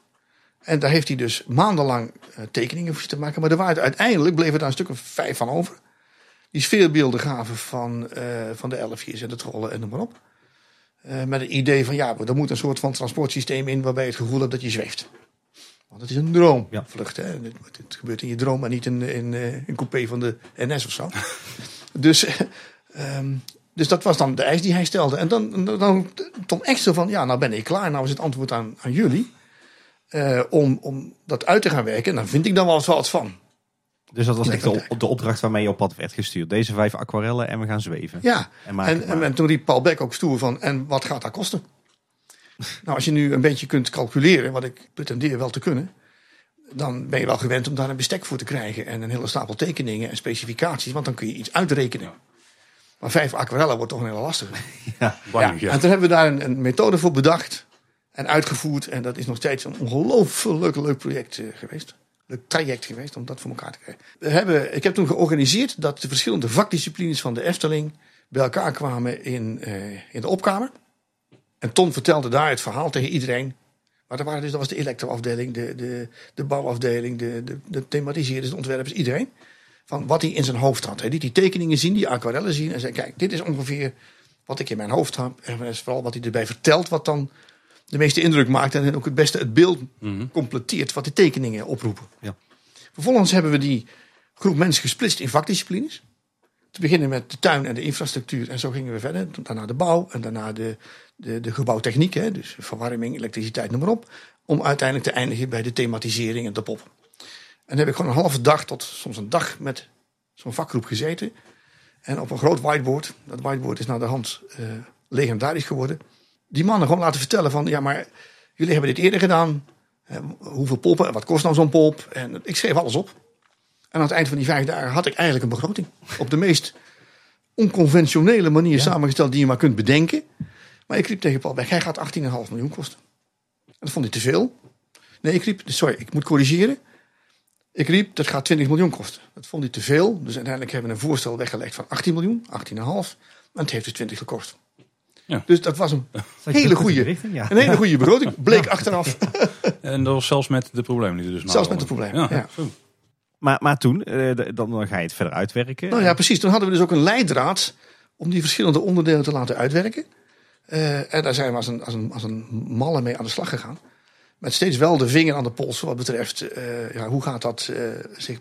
En daar heeft hij dus maandenlang tekeningen voor te maken. Maar er waren uiteindelijk bleven daar een stuk of vijf van over. Die sfeerbeelden gaven van, uh, van de elfjes en de trollen en noem maar op. Uh, met het idee van ja, er moet een soort van transportsysteem in waarbij je het gevoel hebt dat je zweeft. Want het is een droomvlucht. Ja. Hè? Het, het, gebeurt in je droom en niet in, in, in een coupé van de NS of zo. *laughs* dus um, dus dat was dan de eis die hij stelde. En dan, dan, dan, dan echt zo van, ja, nou ben ik klaar. Nou is het antwoord aan, aan jullie. Uh, om, om dat uit te gaan werken. En dan vind ik dan wel eens wat van. Dus dat was echt de, de opdracht waarmee je op pad werd gestuurd. Deze vijf aquarellen en we gaan zweven. Ja, en, en, en, en toen riep Paul Beck ook stoer van, en wat gaat dat kosten? *laughs* nou, als je nu een beetje kunt calculeren, wat ik pretendeer wel te kunnen. Dan ben je wel gewend om daar een bestek voor te krijgen. En een hele stapel tekeningen en specificaties. Want dan kun je iets uitrekenen. Maar vijf aquarellen wordt toch een hele lastige. *laughs* Ja, ja. En toen hebben we daar een, een, methode voor bedacht en uitgevoerd. En dat is nog steeds een ongelooflijk leuk project uh, geweest. Traject geweest om dat voor elkaar te krijgen. We hebben, ik heb toen georganiseerd dat de verschillende vakdisciplines van de Efteling bij elkaar kwamen in, uh, in de opkamer. En Ton vertelde daar het verhaal tegen iedereen. Maar er waren dus, dat was de elektroafdeling, de, de, de bouwafdeling, de, de, de thematiseerders, de ontwerpers, iedereen van wat hij in zijn hoofd had. Hij liet die tekeningen zien, die aquarellen zien en zei: Kijk, dit is ongeveer wat ik in mijn hoofd heb. En vooral wat hij erbij vertelt, wat dan de meeste indruk maakt en ook het beste het beeld mm -hmm. completeert wat de tekeningen oproepen. Ja. Vervolgens hebben we die groep mensen gesplitst in vakdisciplines. Te beginnen met de tuin en de infrastructuur. En zo gingen we verder. Daarna de bouw en daarna de, de, de gebouwtechniek. Hè, dus verwarming, elektriciteit, noem maar op. Om uiteindelijk te eindigen bij de thematisering en de pop. En dan heb ik gewoon een halve dag tot soms een dag met zo'n vakgroep gezeten. En op een groot whiteboard, dat whiteboard is naar de hand uh, legendarisch geworden. Die mannen gewoon laten vertellen van, ja maar jullie hebben dit eerder gedaan. Hoeveel poppen en wat kost nou zo'n pop? En ik schreef alles op. En aan het eind van die vijf dagen had ik eigenlijk een begroting. Op de meest onconventionele manier samengesteld die je maar kunt bedenken. Maar ik riep tegen Paul Beck, hij gaat 18,5 miljoen kosten. En dat vond hij te veel. Nee, ik riep, sorry, ik moet corrigeren. Ik riep, dat gaat 20 miljoen kosten. Dat vond hij te veel. Dus uiteindelijk hebben we een voorstel weggelegd van 18 miljoen, 18,5. En het heeft dus 20 gekost. Ja. Dus dat was een *laughs* hele goede, ja. een hele goede *laughs* begroting. Bleek achteraf. *laughs* en dat was zelfs met de problemen die er dus Zelfs met de problemen, ja. Maar, maar toen, eh, dan ga je het verder uitwerken. Nou ja, precies. Toen hadden we dus ook een leidraad om die verschillende onderdelen te laten uitwerken. Uh, en daar zijn we als een, als, een, als een malle mee aan de slag gegaan. Met steeds wel de vinger aan de pols wat betreft uh, ja, hoe gaat dat uh, zich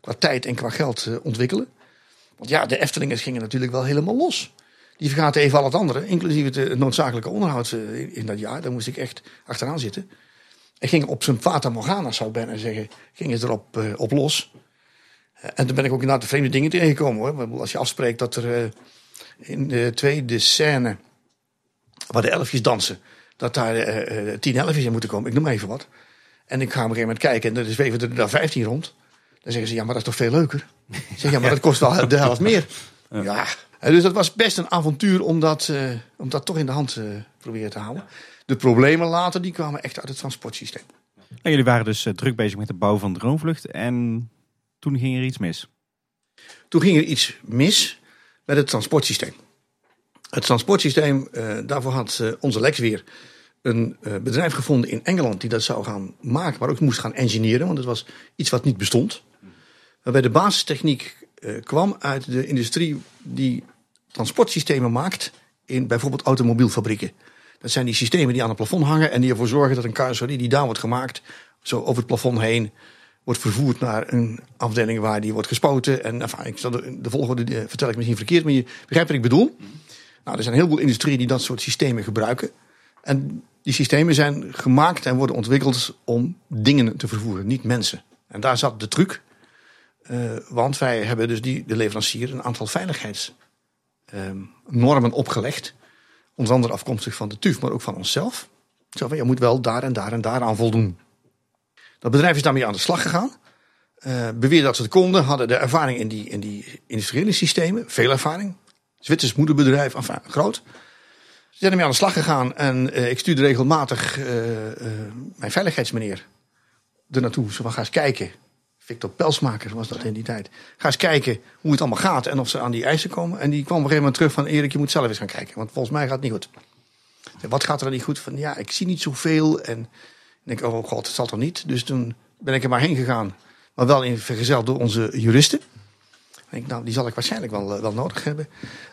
qua tijd en qua geld uh, ontwikkelen. Want ja, de Eftelingers gingen natuurlijk wel helemaal los. Die vergaten even al het andere, inclusief het, noodzakelijke onderhoud in, in, dat jaar. Daar moest ik echt achteraan zitten. En ging op zijn Fata Morgana, zou ik bijna zeggen, ging het erop op los. en toen ben ik ook inderdaad de vreemde dingen tegengekomen hoor. Als je afspreekt dat er in de tweede scène, waar de elfjes dansen dat daar uh, 10 elfjes in moeten komen. Ik noem even wat. En ik ga op een gegeven moment kijken en er zweven er daar 15 rond. Dan zeggen ze, ja, maar dat is toch veel leuker? Ik zeg, ja, maar *laughs* dat kost wel de helft meer. Ja. Dus dat was best een avontuur om dat, om dat toch in de hand uh, proberen te houden. De problemen later, die kwamen echt uit het transportsysteem. En jullie waren dus druk bezig met de bouw van de droomvlucht. En toen ging er iets mis. Toen ging er iets mis met het transportsysteem. Het transportsysteem, uh, daarvoor had uh, onze Lex weer een uh, bedrijf gevonden in Engeland die dat zou gaan maken, maar ook moest gaan engineeren, want het was iets wat niet bestond. Waarbij de basistechniek kwam uit de industrie die transportsystemen maakt in bijvoorbeeld automobielfabrieken. Dat zijn die systemen die aan het plafond hangen en die ervoor zorgen dat een carrosserie die daar wordt gemaakt, zo over het plafond heen, wordt vervoerd naar een afdeling waar die wordt gespoten. En enfin, ik zal de, de volgorde vertel ik misschien verkeerd, maar je begrijpt wat ik bedoel. Nou, er zijn heel veel industrieën die dat soort systemen gebruiken. En die systemen zijn gemaakt en worden ontwikkeld om dingen te vervoeren, niet mensen. En daar zat de truc. Uh, want wij hebben dus die, de leverancier een aantal veiligheidsnormen opgelegd. Onder andere afkomstig van de TUF, maar ook van onszelf. Zo van, je moet wel daar en daar en daar aan voldoen. Dat bedrijf is daarmee aan de slag gegaan. Uh, beweerde dat ze het konden, hadden de ervaring in die, in die industriële systemen, veel ervaring. Zwitsers moederbedrijf, enfin, groot. Ze zijn ermee aan de slag gegaan en uh, ik stuurde regelmatig mijn veiligheidsmeneer er naartoe. Zo van, ga eens kijken. Victor Pelsmaker was dat in die tijd. Ga eens kijken hoe het allemaal gaat en of ze aan die eisen komen. En die kwam op een gegeven moment terug van Erik, je moet zelf eens gaan kijken. Want volgens mij gaat het niet goed. Wat gaat er dan niet goed? Van ja, ik zie niet zoveel. En denk, oh god, het zal toch niet? Dus toen ben ik er maar heen gegaan. Maar wel in vergezeld door onze juristen denk, nou, die zal ik waarschijnlijk wel, eh, wel nodig hebben.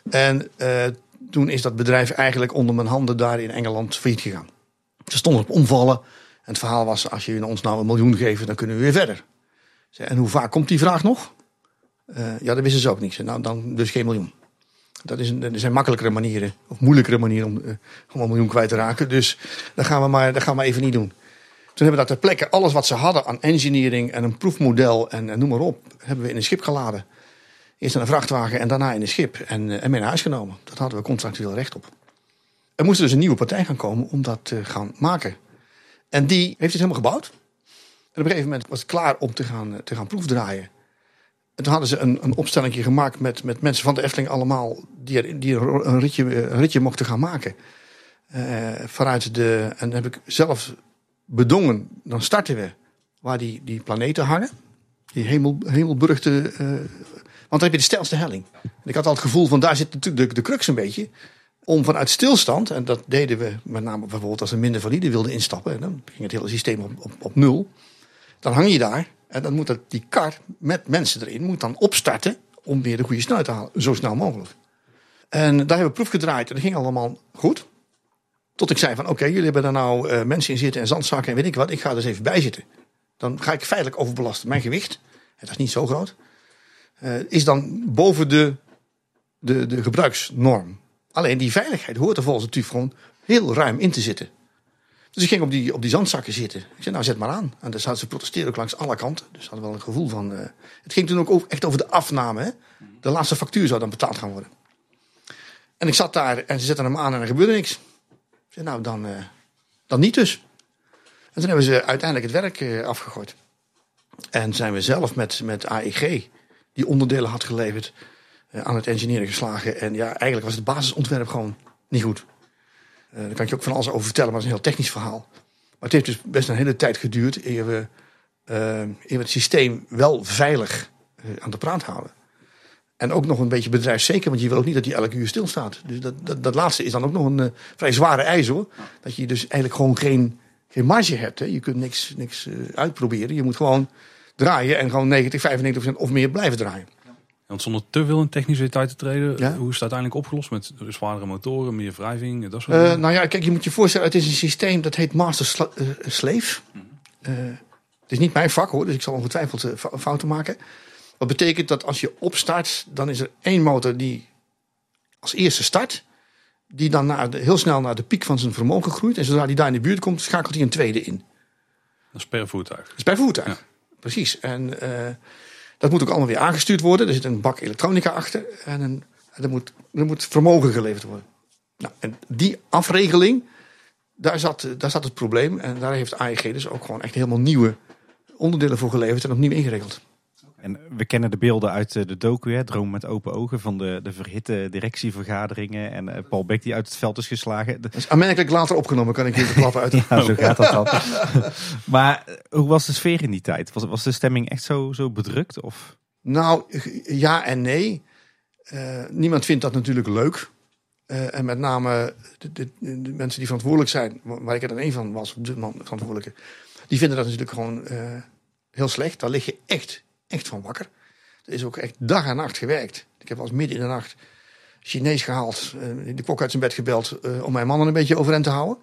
En uh, toen is dat bedrijf eigenlijk onder mijn handen daar in Engeland failliet gegaan. Ze stonden op omvallen. En het verhaal was, als je ons nou een miljoen geeft, dan kunnen we weer verder. En hoe vaak komt die vraag nog? Uh, ja, dat wisten ze ook niet. Nou, dan dus geen miljoen. Dat is een, er zijn makkelijkere manieren, of moeilijkere manieren om, uh, om een miljoen kwijt te raken. Dus dat gaan we maar, dat gaan we even niet doen. Toen hebben we dat ter plekke, alles wat ze hadden aan engineering en een proefmodel en, en noem maar op, hebben we in een schip geladen. Eerst in een vrachtwagen en daarna in een schip en, eh, en mee naar huis genomen. Dat hadden we contractueel recht op. Er moest dus een nieuwe partij gaan komen om dat te gaan maken. En die heeft het helemaal gebouwd. Op een gegeven moment was het klaar om te gaan, eh, te gaan proefdraaien. En toen hadden ze een, een opstelling gemaakt met, met mensen van de Efteling allemaal... die, die een, ritje, een ritje mochten gaan maken. Uh, vanuit de... En heb ik zelf bedongen, dan starten we waar die, die planeten hangen. Die hemel, hemelburgte uh, want dan heb je de stelste helling. En ik had al het gevoel van daar zit natuurlijk de, de crux een beetje. Om vanuit stilstand, en dat deden we met name bijvoorbeeld als een minder valide wilde instappen. En dan ging het hele systeem op, op, op nul. Dan hang je daar en dan moet dat, die kar met mensen erin moet dan opstarten om weer de goede snelheid te halen. Zo snel mogelijk. En daar hebben we proef gedraaid en dat ging allemaal goed. Tot ik zei van oké, jullie hebben daar nou uh, mensen in zitten en zandzakken en weet ik wat. Ik ga er eens even bij zitten. Dan ga ik feitelijk overbelasten. Mijn gewicht, dat is niet zo groot uh, is dan boven de, de, de gebruiksnorm. Alleen die veiligheid hoort er volgens het TUF gewoon heel ruim in te zitten. Dus ik ging op die, op die zandzakken zitten. Ik zei, nou zet maar aan. En dan zaten ze protesteren ook langs alle kanten. Dus ze hadden wel een gevoel van... eh, het ging toen ook echt over de afname. Hè? De laatste factuur zou dan betaald gaan worden. En ik zat daar en ze zetten hem aan en er gebeurde niks. Ik zei, nou dan, eh, dan niet dus. En toen hebben ze uiteindelijk het werk eh, afgegooid. En zijn we zelf met, met AEG, die onderdelen had geleverd, aan het engineeren geslagen. En ja, eigenlijk was het basisontwerp gewoon niet goed. Eh, daar kan je ook van alles over vertellen, maar het is een heel technisch verhaal. Maar het heeft dus best een hele tijd geduurd eer we, eh, het systeem wel veilig eh, aan de praat houden. En ook nog een beetje bedrijfszeker, want je wil ook niet dat die elk uur stilstaat. Dus dat, dat, dat laatste is dan ook nog een vrij zware eis hoor. Dat je dus eigenlijk gewoon geen, geen marge hebt. Hè. Je kunt niks, niks uitproberen. Je moet gewoon draaien en gewoon 90, 95% of meer blijven draaien. Want zonder te veel in technische detail te treden, Ja. hoe is het uiteindelijk opgelost met zwaardere motoren, meer wrijving, dat soort Eh, dingen? nou ja, kijk, je moet je voorstellen, het is een systeem dat heet Master Sla- eh, Slave. Eh, het is niet mijn vak hoor, dus ik zal ongetwijfeld fou- fouten maken. Wat betekent dat als je opstart, dan is er één motor die als eerste start. Die dan naar de, heel snel naar de piek van zijn vermogen groeit. En zodra die daar in de buurt komt, schakelt hij een tweede in. Dat is per voertuig. Dat is per voertuig. Precies. En dat moet ook allemaal weer aangestuurd worden. Er zit een bak elektronica achter. En, een, en er, moet, er moet vermogen geleverd worden. Nou, en die afregeling, daar zat, daar zat het probleem. En daar heeft AEG dus ook gewoon echt helemaal nieuwe onderdelen voor geleverd en opnieuw ingeregeld. En we kennen de beelden uit eh, de docu, hè, Droom met open ogen, van de, de verhitte directievergaderingen. En eh, Paul Beck die uit het veld is geslagen. Dat is aanmerkelijk later opgenomen, kan ik hier verklappen uit. *laughs* ja, zo gaat dat dan. *laughs* maar eh, hoe was de sfeer in die tijd? Was, was de stemming echt zo, zo bedrukt? Of? Nou, ja en nee. Niemand vindt dat natuurlijk leuk. En met name de, de, de mensen die verantwoordelijk zijn, wa- waar ik er dan één van was, de man verantwoordelijke, die vinden dat natuurlijk gewoon heel slecht. Daar lig je echt, echt van wakker. Er is ook echt dag en nacht gewerkt. Ik heb eens midden in de nacht Chinees gehaald, eh, de kok uit zijn bed gebeld eh, om mijn mannen een beetje overeind te houden.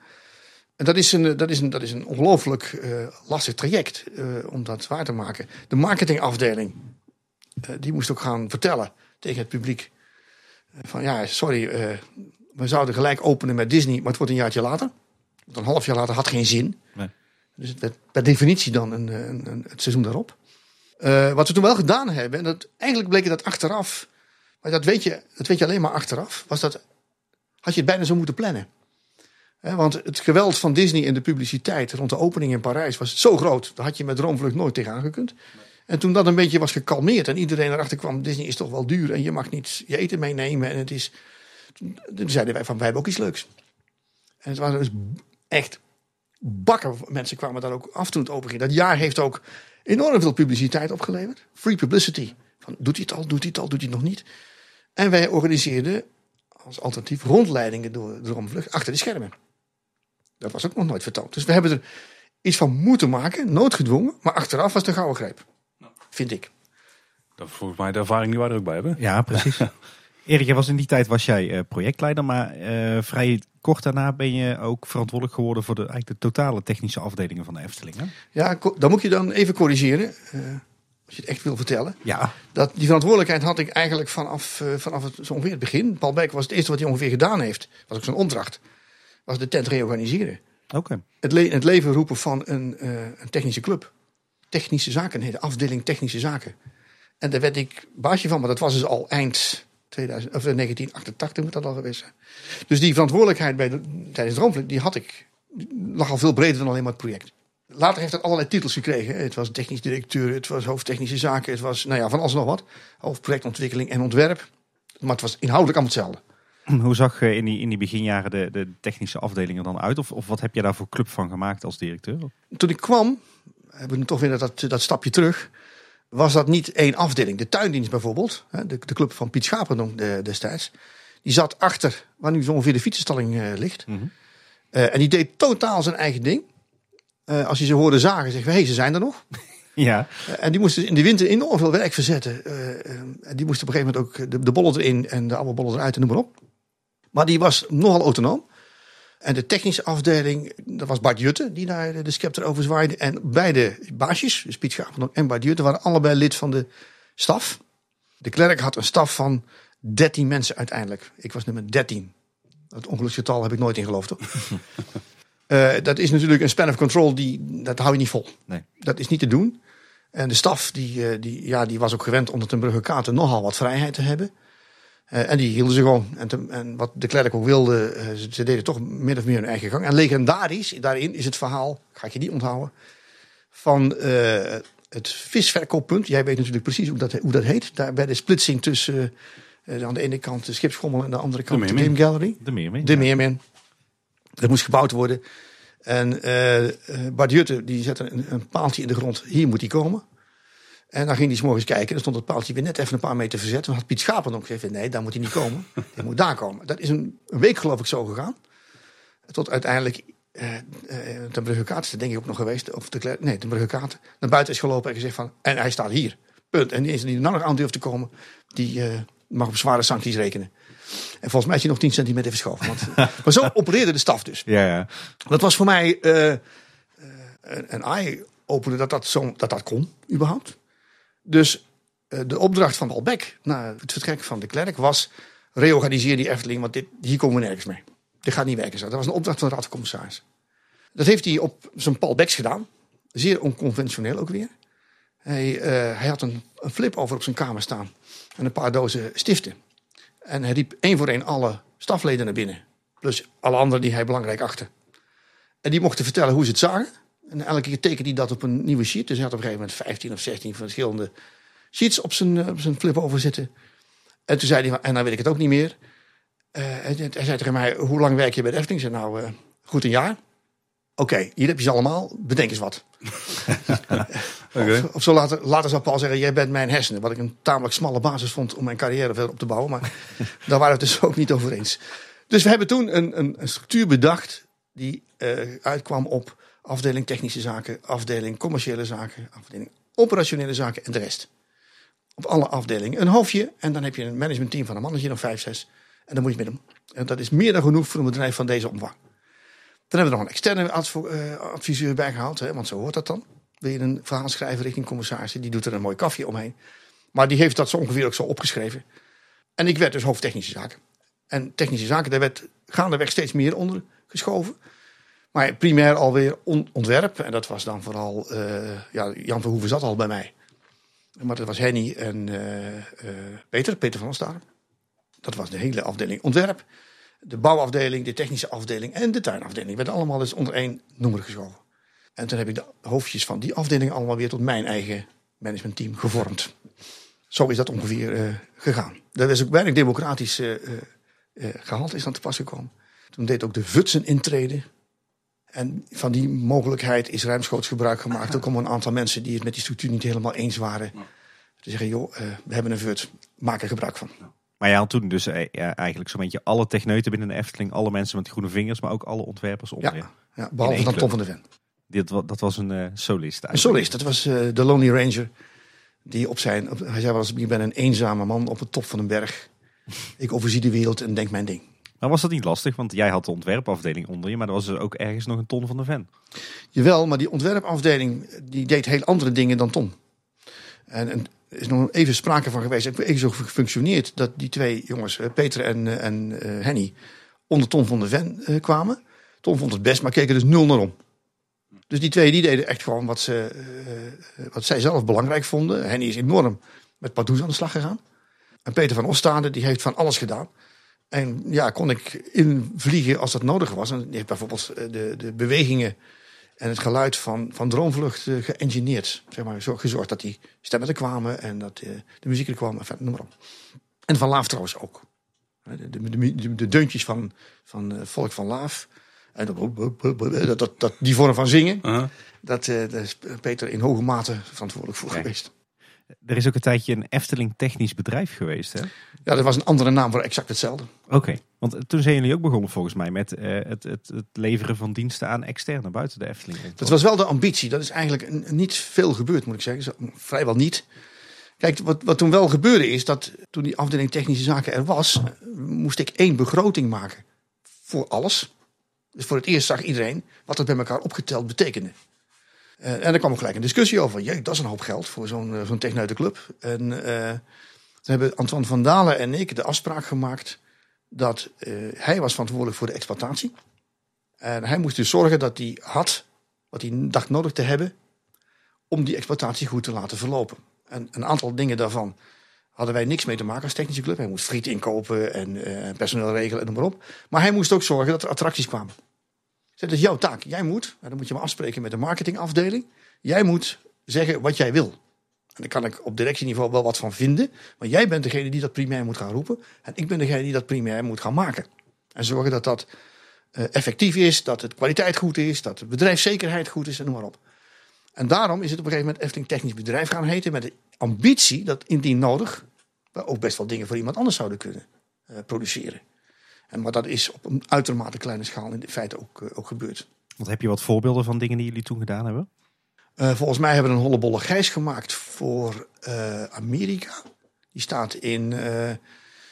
En dat is een, dat is een, dat is een ongelooflijk eh, lastig traject eh, om dat waar te maken. De marketingafdeling, eh, die moest ook gaan vertellen tegen het publiek. eh, van ja, sorry, eh, we zouden gelijk openen met Disney, maar het wordt een jaartje later. Want een half jaar later had geen zin. Nee. Dus het werd per definitie dan een, een, een- het seizoen daarop. Eh, wat we toen wel gedaan hebben, en dat, eigenlijk bleek dat achteraf, maar dat weet, je, dat weet je alleen maar achteraf, was dat, had je het bijna zo moeten plannen. Want het geweld van Disney in de publiciteit rond de opening in Parijs was zo groot, daar had je met Droomvlucht nooit tegenaan gekund. En toen dat een beetje was gekalmeerd en iedereen erachter kwam, Disney is toch wel duur en je mag niet je eten meenemen. En het is, toen, toen zeiden wij van, wij hebben ook iets leuks. En het waren dus echt bakken mensen kwamen daar ook af toen het open ging. Dat jaar heeft ook enorm veel publiciteit opgeleverd. Free publicity. Van, doet hij het al, doet hij het al, doet hij het nog niet. En wij organiseerden als alternatief rondleidingen door Droomvlucht achter de schermen. Dat was ook nog nooit vertoond. Dus we hebben er iets van moeten maken, noodgedwongen. Maar achteraf was het een gouden greep. Vind ik. Dat is volgens mij de ervaring die wij er ook bij hebben. Ja, precies. *laughs* Erik, was in die tijd was jij eh, projectleider, maar eh, vrij kort daarna ben je ook verantwoordelijk geworden voor de, eigenlijk de totale technische afdelingen van de Efteling. Hè? Ja, dan moet je dan even corrigeren. eh, als je het echt wil vertellen. Ja, Dat, die verantwoordelijkheid had ik eigenlijk vanaf, eh, vanaf het, zo ongeveer het begin. Paul Beck was het eerste wat hij ongeveer gedaan heeft. Was ook zijn opdracht. Was de tent reorganiseren. oké. Het, le- het leven roepen van een, eh, een technische club. Technische zaken, nee, de afdeling technische zaken. En daar werd ik baasje van, maar dat was dus al eind 2000, of eh, 1988 moet dat al geweest zijn. Dus die verantwoordelijkheid bij de, tijdens Droomvlucht, die had ik. Die lag al veel breder dan alleen maar het project. Later heeft het allerlei titels gekregen. Het was technisch directeur, het was hoofdtechnische zaken, het was nou ja, van alles en nog wat. Hoofdprojectontwikkeling en ontwerp. Maar het was inhoudelijk allemaal hetzelfde. Hoe zag eh, in die, in die beginjaren de, de technische afdeling er dan uit? Of, of wat heb je daar voor club van gemaakt als directeur? toen ik kwam, hebben we toch weer dat, dat stapje terug. Was dat niet één afdeling? De tuindienst bijvoorbeeld, hè, de, de club van Piet Schapen de, destijds. Die zat achter waar nu zo ongeveer de fietsenstalling eh, ligt. Mhm. Eh, en die deed totaal zijn eigen ding. Eh, als je ze hoorde zagen, zeggen we, hé, hey, ze zijn er nog. *laughs* Ja, en die moesten in de winter enorm veel werk verzetten. En die moesten op een gegeven moment ook de, de bollen erin en de oude bollen eruit en noem maar op. Maar die was nogal autonoom. En de technische afdeling, dat was Bart Jutte die daar de, de scepter over zwaaide. En beide baasjes, dus Piet en Bart Jutte, waren allebei lid van de staf. De klerk had een staf van 13 mensen uiteindelijk. Ik was nummer 13. Dat ongeluksgetal heb ik nooit in geloofd hoor. *laughs* Eh, dat is natuurlijk een span of control, die, dat hou je niet vol. Nee. Dat is niet te doen. En de staf die, eh, die, ja, die was ook gewend onder ten Brugge Katen nogal wat vrijheid te hebben. Eh, en die hielden ze gewoon. En, te- en wat de klerk ook wilde, eh, ze, ze deden toch min of meer hun eigen gang. En legendarisch daarin is het verhaal, ga ik je niet onthouden, van eh, het visverkooppunt. Jij weet natuurlijk precies hoe dat, hoe dat heet. Daar bij de splitsing tussen aan de ene kant de Schipschommel en aan de andere kant de, Meermin. Game Gallery. De meer mee. De Meermin. Dat moest gebouwd worden. En Bart Jutte die zette een, een paaltje in de grond. Hier moet hij komen. En dan ging hij 's morgens kijken. En dan stond het paaltje weer net even een paar meter verzet. Dan had Piet Schapen ook gezegd: nee, daar moet hij niet komen. *laughs* hij moet daar komen. Dat is een, een week, geloof ik, zo gegaan. Tot uiteindelijk. eh eh ten Brugge Kaat is er denk ik ook nog geweest. Of de, nee, ten Brugge Kaat. Naar buiten is gelopen en gezegd van. En hij staat hier. Punt. En die is die er nou nog aan durft te komen. Die eh, mag op zware sancties rekenen. En volgens mij is hij nog 10 centimeter verschoven. Want, *laughs* maar zo opereerde de staf dus. Ja, ja. Dat was voor mij eh, eh, een eye-opener dat dat, zo, dat dat kon, überhaupt. Dus eh, de opdracht van Balbeck na het vertrek van de klerk was... reorganiseer die Efteling, want dit, hier komen we nergens mee. Dit gaat niet werken. Dat was een opdracht van de Raad van Commissarissen. Dat heeft hij op zijn Paul Becks gedaan. Zeer onconventioneel ook weer. Hij, eh, hij had een, een flip over op zijn kamer staan. En een paar dozen stiften. En hij riep één voor één alle stafleden naar binnen. Plus alle anderen die hij belangrijk achtte. En die mochten vertellen hoe ze het zagen. En elke keer tekende hij dat op een nieuwe sheet. Dus hij had op een gegeven moment 15 of 16 verschillende sheets op zijn, eh, op zijn flip over zitten. En toen zei hij, en dan weet ik het ook niet meer. Eh, hij, hij zei tegen mij, hoe lang werk je bij de Efteling? Ik zei, nou, eh, goed een jaar. Oké, hier heb je ze allemaal. Bedenk eens wat. *laughs* Of, of zo later, later zou Paul zeggen, jij bent mijn hersenen. Wat ik een tamelijk smalle basis vond om mijn carrière verder op te bouwen. Maar *laughs* daar waren we het dus ook niet over eens. Dus we hebben toen een, een, een structuur bedacht die uitkwam op afdeling technische zaken, afdeling commerciële zaken, afdeling operationele zaken en de rest. Op alle afdelingen een hoofdje en dan heb je een managementteam van een mannetje of vijf, zes. En dan moet je met hem. En dat is meer dan genoeg voor een bedrijf van deze omvang. Dan hebben we nog een externe eh, adviseur bij gehaald, hè, want zo hoort dat dan. Wil je een verhaal schrijven richting commissarissen, die doet er een mooi kafje omheen. Maar die heeft dat zo ongeveer ook zo opgeschreven. En ik werd dus hoofd technische zaken. En technische zaken, daar werd gaandeweg steeds meer onder geschoven. Maar primair alweer on- ontwerp. En dat was dan vooral, eh, ja, Jan Verhoeven zat al bij mij. Maar dat was Henny en eh, eh, Peter, Peter van Ostaren. Dat was de hele afdeling ontwerp. De bouwafdeling, de technische afdeling en de tuinafdeling. werden allemaal dus onder één noemer geschoven. En toen heb ik de hoofdjes van die afdeling allemaal weer tot mijn eigen managementteam gevormd. Zo is dat ongeveer gegaan. Dat is ook weinig democratisch gehalte is aan te pas gekomen. Toen deed ook de Vutsen intreden. En van die mogelijkheid is ruimschoots gebruik gemaakt. Ook om een aantal mensen die het met die structuur niet helemaal eens waren. Te zeggen, joh, eh, we hebben een VUT, maak er gebruik van. Maar had toen dus eh, ja, eigenlijk zo'n beetje alle techneuten binnen de Efteling. Alle mensen met groene vingers, maar ook alle ontwerpers onder Ja, ja, behalve dan. Tom van de Ven. Dit, dat was een eh, solist Een eigenlijk. solist, dat was eh, de Lonely Ranger. Die op zijn, op- hij zei wel eens, ik ben een eenzame man op de top van een berg. Ik overzie de wereld en denk mijn ding. Maar was dat niet lastig? Want jij had de ontwerpafdeling onder je, maar er was er ook ergens nog een ton van de ven. Jawel, maar die ontwerpafdeling die deed heel andere dingen dan Tom. En, en is nog even sprake van geweest, even zo gefunctioneerd, dat die twee jongens, eh, Peter en, eh, en eh, Henny, onder Tom van de Ven kwamen. Tom vond het best, maar keek er dus nul naar om. Dus die twee die deden echt gewoon wat, ze, wat zij zelf belangrijk vonden. Henny is enorm met Pardoes aan de slag gegaan. En Peter van Ostade die heeft van alles gedaan. En ja, kon ik invliegen als dat nodig was. En die heeft bijvoorbeeld eh, de, de bewegingen en het geluid van, van Droomvlucht eh, geëngineerd. Zeg maar, zo gezorgd dat die stemmen er kwamen en dat eh, de muziek er kwam. Enfin, noem maar op. En van Laaf trouwens ook. De, de, de, de, de deuntjes van, van Volk van Laaf. En dat, dat, dat, die vorm van zingen, Aha. dat, daar is Peter in hoge mate verantwoordelijk voor geweest. Er is ook een tijdje een Efteling technisch bedrijf geweest, hè? Ja, dat was een andere naam voor exact hetzelfde. Oké. Want toen zijn jullie ook begonnen volgens mij met eh, het, het, het leveren van diensten aan externe buiten de Efteling. Dat was wel de ambitie. Dat is eigenlijk niet veel gebeurd, moet ik zeggen. Vrijwel niet. Kijk, wat, wat toen wel gebeurde is dat toen die afdeling technische zaken er was, eh, moest ik één begroting maken voor alles. Dus voor het eerst zag iedereen wat dat bij elkaar opgeteld betekende. Eh, en er kwam ook gelijk een discussie over. Jee, dat is een hoop geld voor zo'n eh, zo'n techneutenclub. En eh, toen hebben Antoine van Dalen en ik de afspraak gemaakt dat hij was verantwoordelijk voor de exploitatie. En hij moest dus zorgen dat hij had wat hij dacht nodig te hebben om die exploitatie goed te laten verlopen. En een aantal dingen daarvan hadden wij niks mee te maken als technische club. Hij moest friet inkopen en uh, personeel regelen en noem maar op. Maar hij moest ook zorgen dat er attracties kwamen. Dat is jouw taak. Jij moet, en dan moet je maar afspreken met de marketingafdeling. Jij moet zeggen wat jij wil. En daar kan ik op directieniveau wel wat van vinden. Maar jij bent degene die dat primair moet gaan roepen. En ik ben degene die dat primair moet gaan maken. En zorgen dat dat uh, effectief is, dat het kwaliteit goed is, dat de bedrijfszekerheid goed is en noem maar op. En daarom is het op een gegeven moment Efteling Technisch Bedrijf gaan heten. Met de ambitie dat indien nodig we ook best wel dingen voor iemand anders zouden kunnen uh, produceren. En, maar dat is op een uitermate kleine schaal in feite ook, uh, ook gebeurd. Want heb je wat voorbeelden van dingen die jullie toen gedaan hebben? Uh, volgens mij hebben we een hollebolle gijs gemaakt voor Amerika. Die staat in de,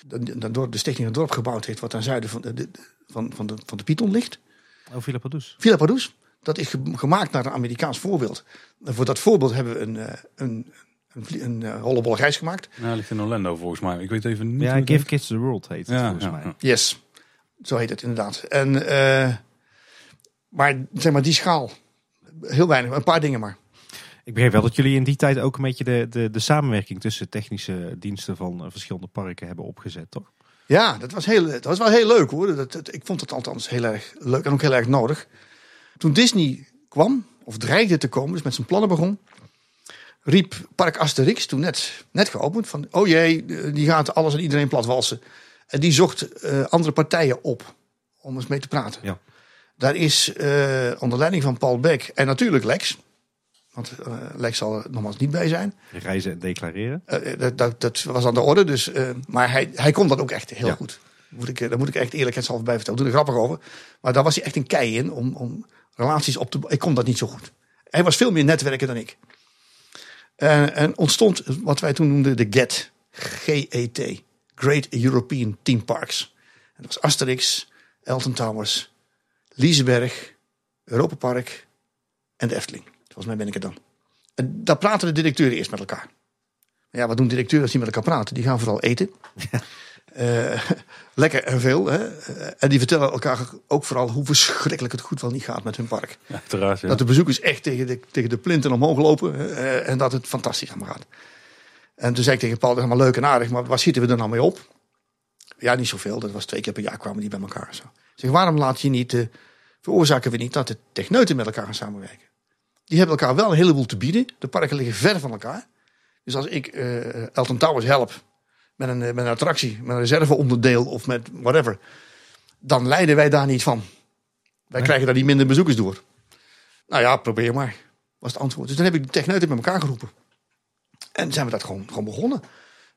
de, de stichting een dorp gebouwd heeft wat ten zuiden van de, de, van, van, de, van de Python ligt. Oh, Villa Padus. Villa Padus. Dat is gemaakt naar een Amerikaans voorbeeld. En voor dat voorbeeld hebben we een, een, een, een uh, hollebolle gijs gemaakt. Nou, ligt in Orlando volgens mij. Ik weet even niet. Ja, Give Kids the World heet het ja, volgens ja, mij. Ja. Yes, zo heet het inderdaad. En, uh, maar zeg maar die schaal, heel weinig, een paar dingen maar. Ik begreep wel dat jullie in die tijd ook een beetje de, de, de samenwerking tussen technische diensten van uh, verschillende parken hebben opgezet, toch? Ja, dat was, heel, dat was wel heel leuk hoor. Dat, dat, ik vond het althans heel erg leuk en ook heel erg nodig. Toen Disney kwam, of dreigde te komen, dus met zijn plannen begon, riep Park Asterix, toen net, net geopend, van oh jee, die gaat alles en iedereen platwalsen. En die zocht uh, andere partijen op om eens mee te praten. Ja. Daar is uh, onder leiding van Paul Beck en natuurlijk Lex, want uh, Lex zal er nogmaals niet bij zijn. Reizen en declareren. Dat, dat, dat, was aan de orde, dus, maar hij, hij kon dat ook echt heel ja. goed. Moet ik, daar moet ik echt eerlijkheidshalve bij vertellen. Doe er grappig over. Maar daar was hij echt een kei in om, om relaties op te Ik kon dat niet zo goed. Hij was veel meer netwerken dan ik. En ontstond wat wij toen noemden de GET. G-E-T. Great European Theme Parks. En dat was Asterix, Elton Towers, Liseberg, Europa Park en de Efteling. Volgens mij ben ik er dan. En daar praten de directeuren eerst met elkaar. Maar ja, wat doen directeuren als die met elkaar praten? Die gaan vooral eten. Ja. Uh, lekker en veel. Hè? En die vertellen elkaar ook vooral hoe verschrikkelijk het goed wel niet gaat met hun park. Ja. Dat de bezoekers echt tegen de, tegen de plinten omhoog lopen uh, en dat het fantastisch allemaal gaat. En toen zei ik tegen Paul, dat is allemaal leuk en aardig, maar waar zitten we er nou mee op? Ja, niet zoveel. Dat was twee keer per jaar kwamen die bij elkaar. Zo. Ik zeg, waarom laat je niet, uh, veroorzaken we niet dat de techneuten met elkaar gaan samenwerken? Die hebben elkaar wel een heleboel te bieden. De parken liggen ver van elkaar. Dus als ik Elton Towers help met een, met een attractie, met een reserveonderdeel of met whatever, dan leiden wij daar niet van. Wij nee. krijgen daar niet minder bezoekers door. Nou ja, probeer maar, was het antwoord. Dus dan heb ik de techneuten met elkaar geroepen. En zijn we dat gewoon, gewoon begonnen.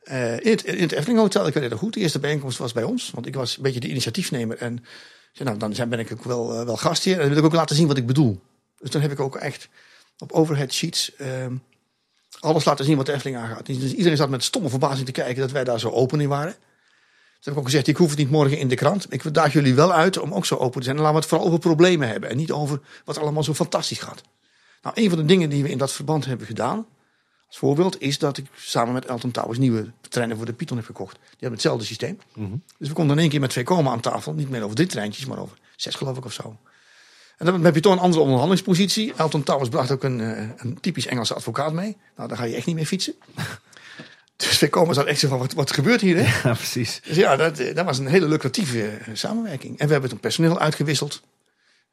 Uh, in, het, in het Efteling Hotel, ik weet het nog goed, de eerste bijeenkomst was bij ons. Want ik was een beetje de initiatiefnemer. En zei, nou, dan ben ik ook wel, uh, wel. En dan wil ik ook laten zien wat ik bedoel. Dus dan heb ik ook echt op overhead sheets... Uh, alles laten zien wat de Efteling aangaat. Dus iedereen zat met stomme verbazing te kijken dat wij daar zo open in waren. Dus heb ik ook gezegd, ik hoef het niet morgen in de krant. Ik daag jullie wel uit om ook zo open te zijn. En laten we het vooral over problemen hebben. En niet over wat allemaal zo fantastisch gaat. Nou, een van de dingen die we in dat verband hebben gedaan. Als voorbeeld is dat ik samen met Elton Towers nieuwe treinen voor de Python heb gekocht. Die hebben hetzelfde systeem. Mm -hmm. Dus we konden in één keer met twee komen aan tafel. Niet meer over drie treintjes, maar over zes geloof ik of zo. En dan heb je toch een andere onderhandelingspositie. Elton Towers bracht ook een, een typisch Engelse advocaat mee. Nou, daar ga je echt niet mee fietsen. *laughs* Dus we komen zo echt zo van, wat, wat gebeurt hier? Hè? Ja, precies. Dus ja, dat, dat was een hele lucratieve samenwerking. En we hebben toen personeel uitgewisseld.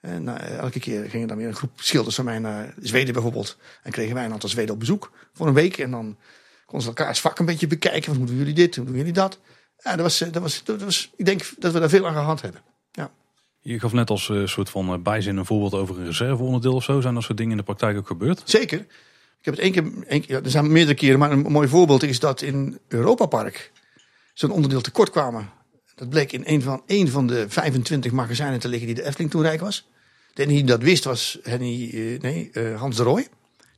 En nou, elke keer ging er dan weer een groep schilders van mij naar Zweden bijvoorbeeld. En kregen wij een aantal Zweden op bezoek voor een week. En dan konden ze elkaars vak een beetje bekijken. Wat moeten jullie dit, hoe doen jullie dat? Ja, dat was, dat was, dat was, ik denk dat we daar veel aan gehad hebben. Ja. Je gaf net als uh, soort van bijzin een voorbeeld over een reserveonderdeel of zo. Zijn dat soort dingen in de praktijk ook gebeurd? Zeker. Ik heb het één keer, één keer ja, er zijn meerdere keren, maar een mooi voorbeeld is dat in Europa Park zo'n onderdeel tekort kwamen. Dat bleek in een van, een van de 25 magazijnen te liggen die de Efteling toen rijk was. De enige die dat wist was Henny, uh, nee, uh, Hans de Rooij.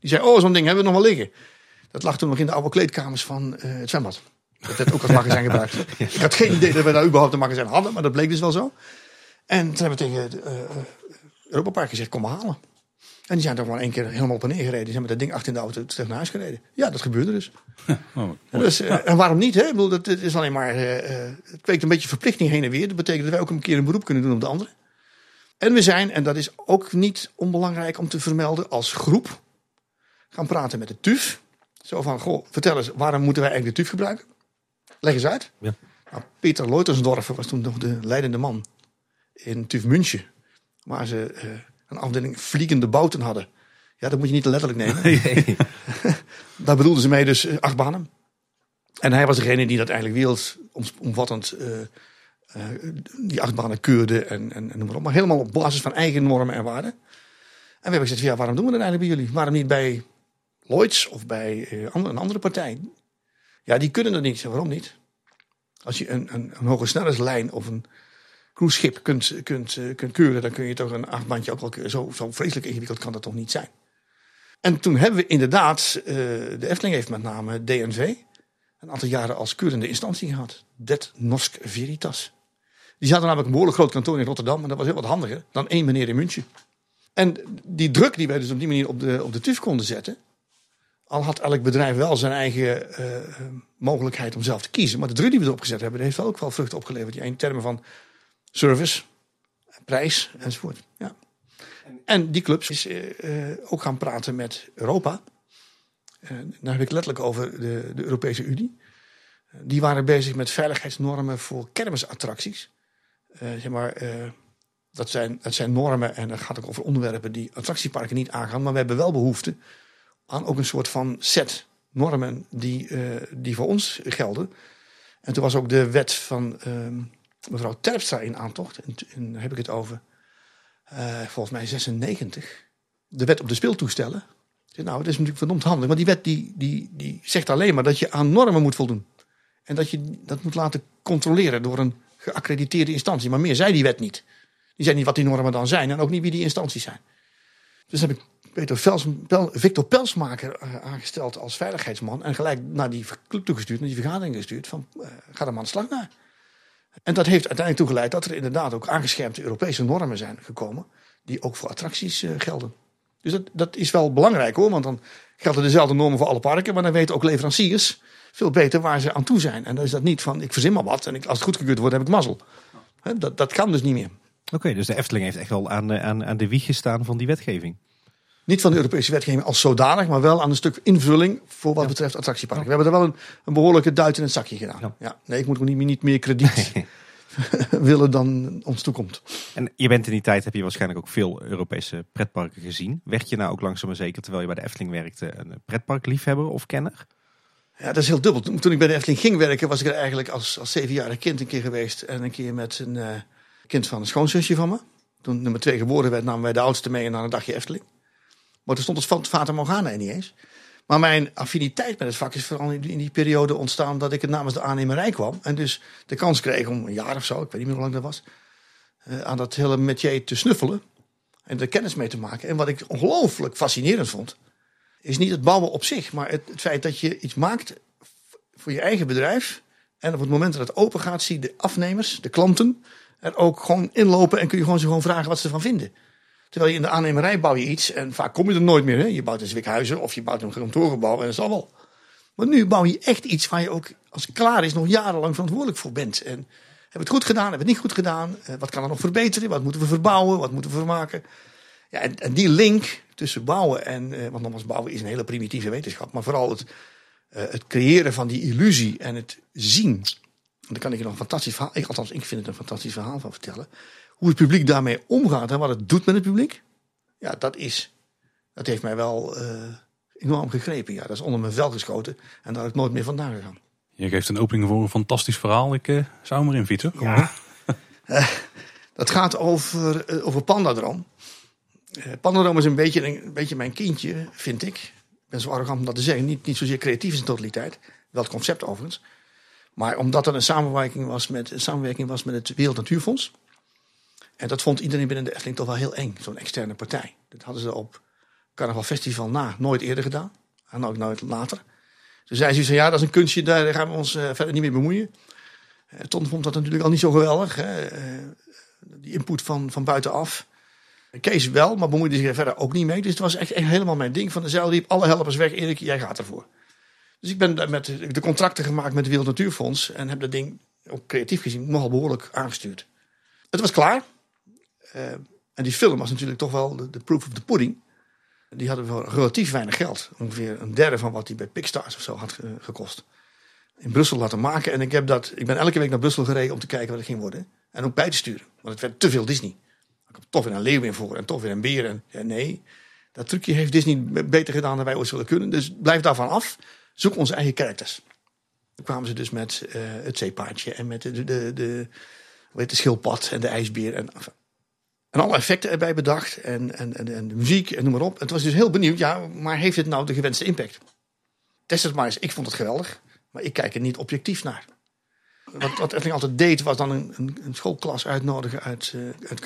Die zei, oh zo'n ding hebben we nog wel liggen. Dat lag toen nog in de oude kleedkamers van het zwembad. Dat werd ook als magazijn *laughs* gebruikt. Ik had geen idee dat we daar überhaupt een magazijn hadden, maar dat bleek dus wel zo. En toen hebben we tegen uh, Europa Park gezegd, kom maar halen. En die zijn toch maar één keer helemaal op en neer gereden. Die zijn met dat ding achter in de auto terug naar huis gereden. Ja, dat gebeurde dus. *laughs* Oh, dus uh, en waarom niet? Hè? Ik bedoel, dat, het is alleen maar. Uh, het kweekt een beetje verplichting heen en weer. Dat betekent dat wij ook een keer een beroep kunnen doen op de anderen. En we zijn, en dat is ook niet onbelangrijk om te vermelden, als groep gaan praten met de TUF. Zo van, goh, vertel eens, waarom moeten wij eigenlijk de TUF gebruiken? Leg eens uit. Ja. Nou, Peter Leutersdorf was toen nog de leidende man in TUF München. Waar ze eh, een afdeling vliegende bouten hadden. Ja, dat moet je niet te letterlijk nemen. *laughs* *laughs* Daar bedoelden ze mee dus eh, acht banen. En hij was degene die dat eigenlijk wereldomvattend eh eh, die acht banen keurde en, en, en noem maar op. Maar helemaal op basis van eigen normen en waarden. En we hebben gezegd, ja, waarom doen we dat eigenlijk bij jullie? Waarom niet bij Lloyds of bij eh, een andere partij? Ja, die kunnen dat niet. Waarom niet? Als je een, een, een hoge snelheidslijn of een cruiseschip kunt, kunt, eh, kunt keuren, dan kun je toch een achtbandje ook wel keuren. Zo, zo vreselijk ingewikkeld kan dat toch niet zijn? En toen hebben we inderdaad, eh, de Efteling heeft met name DNV een aantal jaren als keurende instantie gehad. Det Norsk Veritas. Die zaten namelijk een behoorlijk groot kantoor in Rotterdam. En dat was heel wat handiger dan één meneer in München. En die druk die wij dus op die manier op de, op de TUF konden zetten. Al had elk bedrijf wel zijn eigen eh, mogelijkheid om zelf te kiezen. Maar de druk die we erop gezet hebben, die heeft wel ook wel vruchten opgeleverd. Ja, in termen van service, prijs enzovoort. Ja. En die clubs is eh, eh, ook gaan praten met Europa. Daar heb ik letterlijk over de, de Europese Unie. Die waren bezig met veiligheidsnormen voor kermisattracties. Eh, zeg maar, eh, dat, zijn, dat zijn normen en dat gaat ook over onderwerpen die attractieparken niet aangaan. Maar we hebben wel behoefte aan ook een soort van set normen die, eh, die voor ons gelden. En toen was ook de wet van ehm, mevrouw Terpstra in aantocht. En, daar heb ik het over, volgens mij 96. De wet op de speeltoestellen. Nou, het is natuurlijk verdomd handig. Maar die wet die, die, die zegt alleen maar dat je aan normen moet voldoen. En dat je dat moet laten controleren door een geaccrediteerde instantie. Maar meer zei die wet niet. Die zei niet wat die normen dan zijn en ook niet wie die instanties zijn. Dus heb ik Peter Vels, Victor Pelsmaker eh, aangesteld als veiligheidsman. En gelijk naar die club toegestuurd, naar die vergadering gestuurd. Van eh, ga er maar aan de slag naar. En dat heeft uiteindelijk toegeleid dat er inderdaad ook aangescherpte Europese normen zijn gekomen. Die ook voor attracties eh, gelden. Dus dat, dat is wel belangrijk hoor. Want dan gelden dezelfde normen voor alle parken. Maar dan weten ook leveranciers veel beter waar ze aan toe zijn. En dan is dat niet van ik verzin maar wat. En ik, als het goedgekeurd wordt heb ik mazzel. Dat, dat kan dus niet meer. Oké, dus de Efteling heeft echt wel aan, de- aan, aan de wieg gestaan van die wetgeving. Niet van de Europese wetgeving als zodanig, maar wel aan een stuk invulling voor wat betreft attractieparken. We hebben er wel een, een behoorlijke duit in het zakje gedaan. Ja. Ja. nee, ik moet ook niet, niet meer krediet *laughs* willen dan ons toekomt. En je bent in die tijd, heb je waarschijnlijk ook veel Europese pretparken gezien. Werd je nou ook langzaam maar zeker, terwijl je bij de Efteling werkte, een pretparkliefhebber of kenner? Ja, dat is heel dubbel. Toen ik bij de Efteling ging werken, was ik er eigenlijk als, als zevenjarig kind een keer geweest. En een keer met een eh, kind van een schoonzusje van me. Toen nummer twee geboren werd, namen wij de oudste mee naar een dagje Efteling. Maar toen stond het Fata Morgana niet eens. Maar mijn affiniteit met het vak is vooral in die, periode ontstaan dat ik het namens de aannemerij kwam. En dus de kans kreeg om een jaar of zo, ik weet niet meer hoe lang dat was, eh, aan dat hele métier te snuffelen. En er kennis mee te maken. En wat ik ongelooflijk fascinerend vond, is niet het bouwen op zich, maar het, het feit dat je iets maakt voor je eigen bedrijf. En op het moment dat het open gaat, zie de afnemers, de klanten, er ook gewoon inlopen en kun je gewoon ze gewoon vragen wat ze ervan vinden. Terwijl je in de aannemerij bouw je iets en vaak kom je er nooit meer. Hè? Je bouwt een zwikhuizen of je bouwt een kantoorgebouw en dat zal wel. Maar nu bouw je echt iets waar je ook, als het klaar is, nog jarenlang verantwoordelijk voor bent. En hebben we het goed gedaan, hebben we het niet goed gedaan? Eh, wat kan er nog verbeteren? Wat moeten we verbouwen? Wat moeten we vermaken? Ja, en, en die link tussen bouwen en, eh, want nogmaals, bouwen is een hele primitieve wetenschap, maar vooral het, eh, het creëren van die illusie en het zien. En daar kan ik je nog een fantastisch verhaal, ik, althans, ik vind het een fantastisch verhaal van vertellen. Hoe het publiek daarmee omgaat en wat het doet met het publiek. Ja, dat is, dat heeft mij wel eh, enorm gegrepen. Ja, dat is onder mijn vel geschoten en daar had ik nooit meer vandaan gegaan. Je geeft een opening voor een fantastisch verhaal. Ik zou hem erin fietsen. Ja. *laughs* Dat gaat over, over Pandadroom. Eh Pandadroom is een beetje, een, beetje mijn kindje, vind ik. Ik ben zo arrogant om dat te zeggen. Niet, niet zozeer creatief in zijn totaliteit. Wel het concept overigens. Maar omdat er een samenwerking was met, een samenwerking was met het Wereld Natuurfonds. En dat vond iedereen binnen de Efteling toch wel heel eng. Zo'n externe partij. Dat hadden ze op Carnaval Festival na nooit eerder gedaan. En ook nooit later. Toen zei ze, ja dat is een kunstje, daar gaan we ons eh, verder niet mee bemoeien. Eh, Ton vond dat natuurlijk al niet zo geweldig. Hè? die input van, van buitenaf. Kees wel, maar bemoeide zich er verder ook niet mee. Dus het was echt, helemaal mijn ding. Van de zeil riep alle helpers weg. Erik, jij gaat ervoor. Dus ik ben met de contracten gemaakt met het Wereld Natuurfonds. En heb dat ding, ook creatief gezien, nogal behoorlijk aangestuurd. Het was klaar. Eh, En die film was natuurlijk toch wel de, proof of the pudding. Die hadden wel relatief weinig geld. Ongeveer een derde van wat die bij Pixstars of zo had ge- gekost. In Brussel laten maken. En ik, heb dat, ik ben elke week naar Brussel gereden om te kijken wat het ging worden. En ook bij te sturen. Want het werd te veel Disney. Toch weer een leeuw in voor en toch weer een beer. En nee, dat trucje heeft Disney beter gedaan dan wij ooit zullen kunnen. Dus blijf daarvan af. Zoek onze eigen characters. Toen kwamen ze dus met eh, het zeepaardje en met de, de, de, heet de schildpad en de ijsbeer. En, en alle effecten erbij bedacht. En, en, en, en de muziek en noem maar op. En toen was dus heel benieuwd. Ja, maar heeft het nou de gewenste impact? Test het maar eens. Ik vond het geweldig. Maar ik kijk er niet objectief naar. Wat, wat Efteling altijd deed, was dan een, een, een schoolklas uitnodigen uit, uh, uit.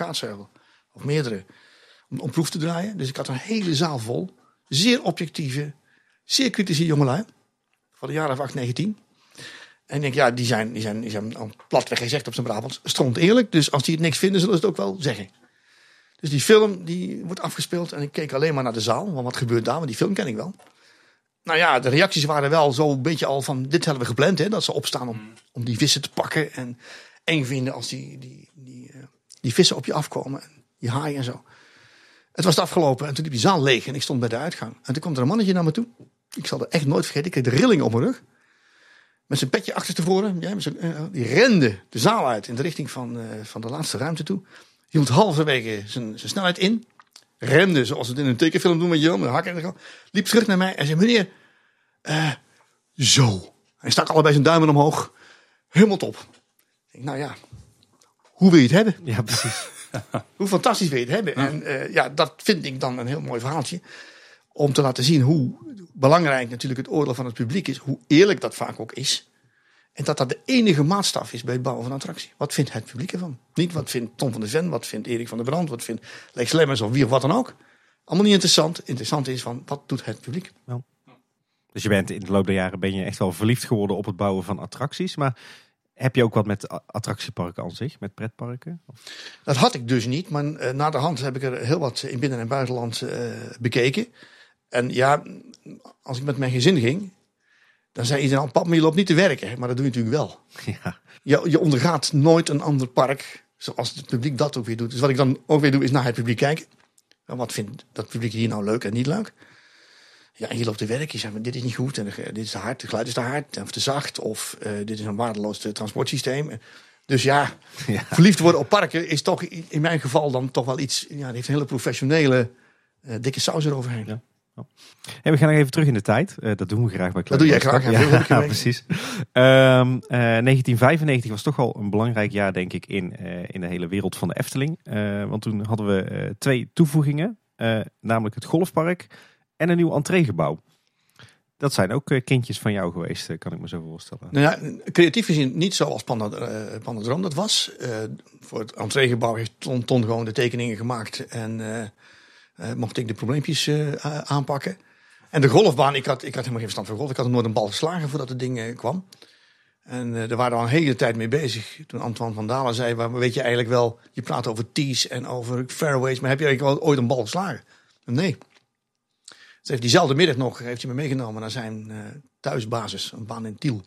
Meerdere. Om, proef te draaien. Dus ik had een hele zaal vol. Zeer objectieve, zeer kritische jongelui. Van de jaren of 8, 19. En ik denk, ja, die zijn, die zijn, die zijn platweg gezegd op zijn Brabants. Stront eerlijk. Dus als die het niks vinden, zullen ze het ook wel zeggen. Dus die film die wordt afgespeeld. En ik keek alleen maar naar de zaal. Want wat gebeurt daar? Want die film ken ik wel. Nou ja, de reacties waren wel zo'n beetje al van... Dit hebben we gepland, hè. Dat ze opstaan om, om die vissen te pakken. En eng vinden als die, die, die, uh, die vissen op je afkomen. Die haaien en zo. Het was afgelopen en toen liep die zaal leeg. En ik stond bij de uitgang. En toen kwam er een mannetje naar me toe. Ik zal het echt nooit vergeten. Ik kreeg de rilling op mijn rug. Met zijn petje achter tevoren. Ja, met zijn, uh, die rende de zaal uit in de richting van, uh, van de laatste ruimte toe. Hield halverwege zijn, zijn snelheid in. Remde zoals we het in een tekenfilm doen met Jan. Met hakken en Liep terug naar mij en zei: Meneer, zo. Hij stak allebei zijn duimen omhoog. Helemaal top. Ik denk, nou ja, hoe wil je het hebben? Ja, precies. *laughs* hoe fantastisch wil je het hebben? Ja. En uh, ja, dat vind ik dan een heel mooi verhaaltje. Om te laten zien hoe belangrijk natuurlijk het oordeel van het publiek is. Hoe eerlijk dat vaak ook is. En dat dat de enige maatstaf is bij het bouwen van een attractie. Wat vindt het publiek ervan? Niet wat vindt Tom van der Ven, wat vindt Erik van der Brand, wat vindt Lex Lemmers of wie of wat dan ook. Allemaal niet interessant. Interessant is van wat doet het publiek? Ja. Dus je bent in de loop der jaren ben je echt wel verliefd geworden op het bouwen van attracties. Maar heb je ook wat met attractieparken aan zich, met pretparken? Dat had ik dus niet, maar uh, na de hand heb ik er heel wat in binnen- en buitenland uh, bekeken. En ja, als ik met mijn gezin ging, dan zei iedereen al, pap, maar je loopt niet te werken. Maar dat doe je natuurlijk wel. *laughs* Ja. Je, je ondergaat nooit een ander park zoals het publiek dat ook weer doet. Dus wat ik dan ook weer doe, is naar het publiek kijken. Wat vindt dat publiek hier nou leuk en niet leuk? Ja, en je loopt te werken. Je zegt, maar dit is niet goed. En dit is te hard. Het geluid is te hard. Of te zacht. Of uh, dit is een waardeloos transportsysteem. Dus ja, *laughs* ja, verliefd worden op parken is toch in mijn geval dan toch wel iets. Ja, die heeft een hele professionele, uh, dikke saus eroverheen. Ja. Hey, we gaan nog even terug in de tijd. Uh, dat doen we graag bij Dat doe jij graag. Ja, ja, ja *laughs* precies. Um, uh, 1995 was toch wel een belangrijk jaar, denk ik, in, uh, in de hele wereld van de Efteling. Want toen hadden we twee toevoegingen. namelijk het golfpark en een nieuw entreegebouw. Dat zijn ook kindjes van jou geweest, kan ik me zo voorstellen. Nou creatief gezien niet zoals Panda, Pandadroom dat was. voor het entreegebouw heeft Ton, Ton gewoon de tekeningen gemaakt en... Mocht ik de probleempjes aanpakken. En de golfbaan, ik had, ik had helemaal geen verstand van golf. Ik had nooit een bal geslagen voordat het ding kwam. En daar waren we al een hele tijd mee bezig. Toen Antoine van Dalen zei, maar weet je eigenlijk wel... Je praat over tees en over fairways, maar heb je eigenlijk ooit een bal geslagen? Nee. Dus heeft diezelfde middag nog, heeft hij me meegenomen naar zijn thuisbasis. Een baan in Tiel,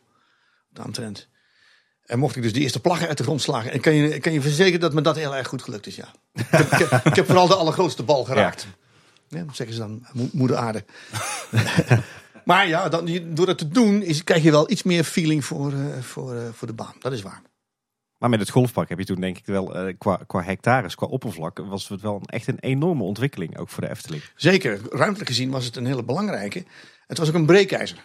aan Trent. En mocht ik dus de eerste plaggen uit de grond slagen. En kan je, kan je verzekeren dat me dat heel erg goed gelukt is, ja. ik, heb, ik, heb, ik, heb, vooral de allergrootste bal geraakt. Ja. Ja, zeggen ze dan, moeder aarde. *laughs* maar ja, dan, door dat te doen is, krijg je wel iets meer feeling voor, uh, voor, uh, voor de baan. Dat is waar. Maar met het golfpark heb je toen denk ik wel, uh, qua, qua hectares, qua oppervlak, was het wel een, echt een enorme ontwikkeling, ook voor de Efteling. Zeker, ruimtelijk gezien was het een hele belangrijke. Het was ook een breekijzer.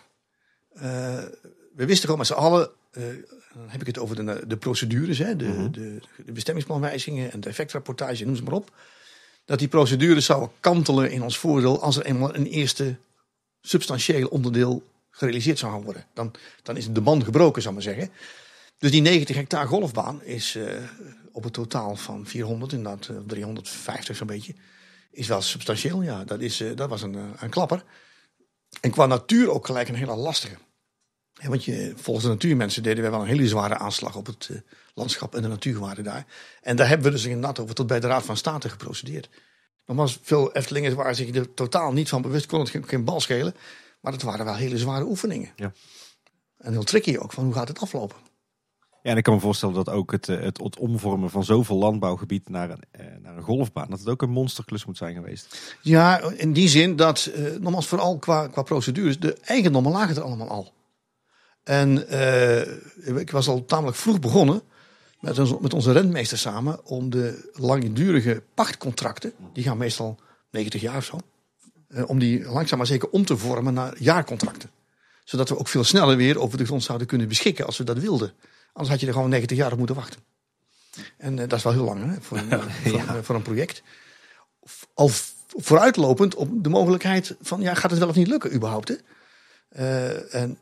we wisten gewoon met z'n allen, dan heb ik het over de, de procedures, hè, de, mm -hmm. de, de bestemmingsplanwijzigingen en de effectrapportage, noem ze maar op. Dat die procedures zouden kantelen in ons voordeel als er eenmaal een eerste substantieel onderdeel gerealiseerd zou gaan worden. Dan, dan is de band gebroken, zou ik maar zeggen. Dus die 90 hectare golfbaan is uh, op het totaal van 400, inderdaad uh, 350 zo'n beetje, is wel substantieel. Ja, dat, is, uh, dat was een, een klapper. En qua natuur ook gelijk een hele lastige. Ja, want je, volgens de natuurmensen deden wij wel een hele zware aanslag op het uh, landschap en de natuurwaarde daar. En daar hebben we dus inderdaad over tot bij de Raad van State geprocedeerd. Nogmaals, veel Eftelingen waren zich er totaal niet van bewust, kon het geen, geen bal schelen. Maar het waren wel hele zware oefeningen. Ja. En heel tricky ook, van hoe gaat het aflopen? En ik kan me voorstellen dat ook het, eh, het, het omvormen van zoveel landbouwgebied naar een, eh, naar een golfbaan, dat het ook een monsterklus moet zijn geweest. Ja, in die zin dat, eh, nogmaals vooral qua, qua procedures, de eigendommen lagen er allemaal al. En eh, ik was al tamelijk vroeg begonnen met, ons, met onze rentmeester samen om de langdurige pachtcontracten, die gaan meestal 90 jaar of zo, eh, om die langzaam maar zeker om te vormen naar jaarcontracten. Zodat we ook veel sneller weer over de grond zouden kunnen beschikken als we dat wilden. Anders had je er gewoon 90 jaar op moeten wachten. En eh, dat is wel heel lang hè, voor, een, *laughs* voor, een, voor een project. Al vooruitlopend op de mogelijkheid van, ja, gaat het wel of niet lukken überhaupt? Hè? Eh, en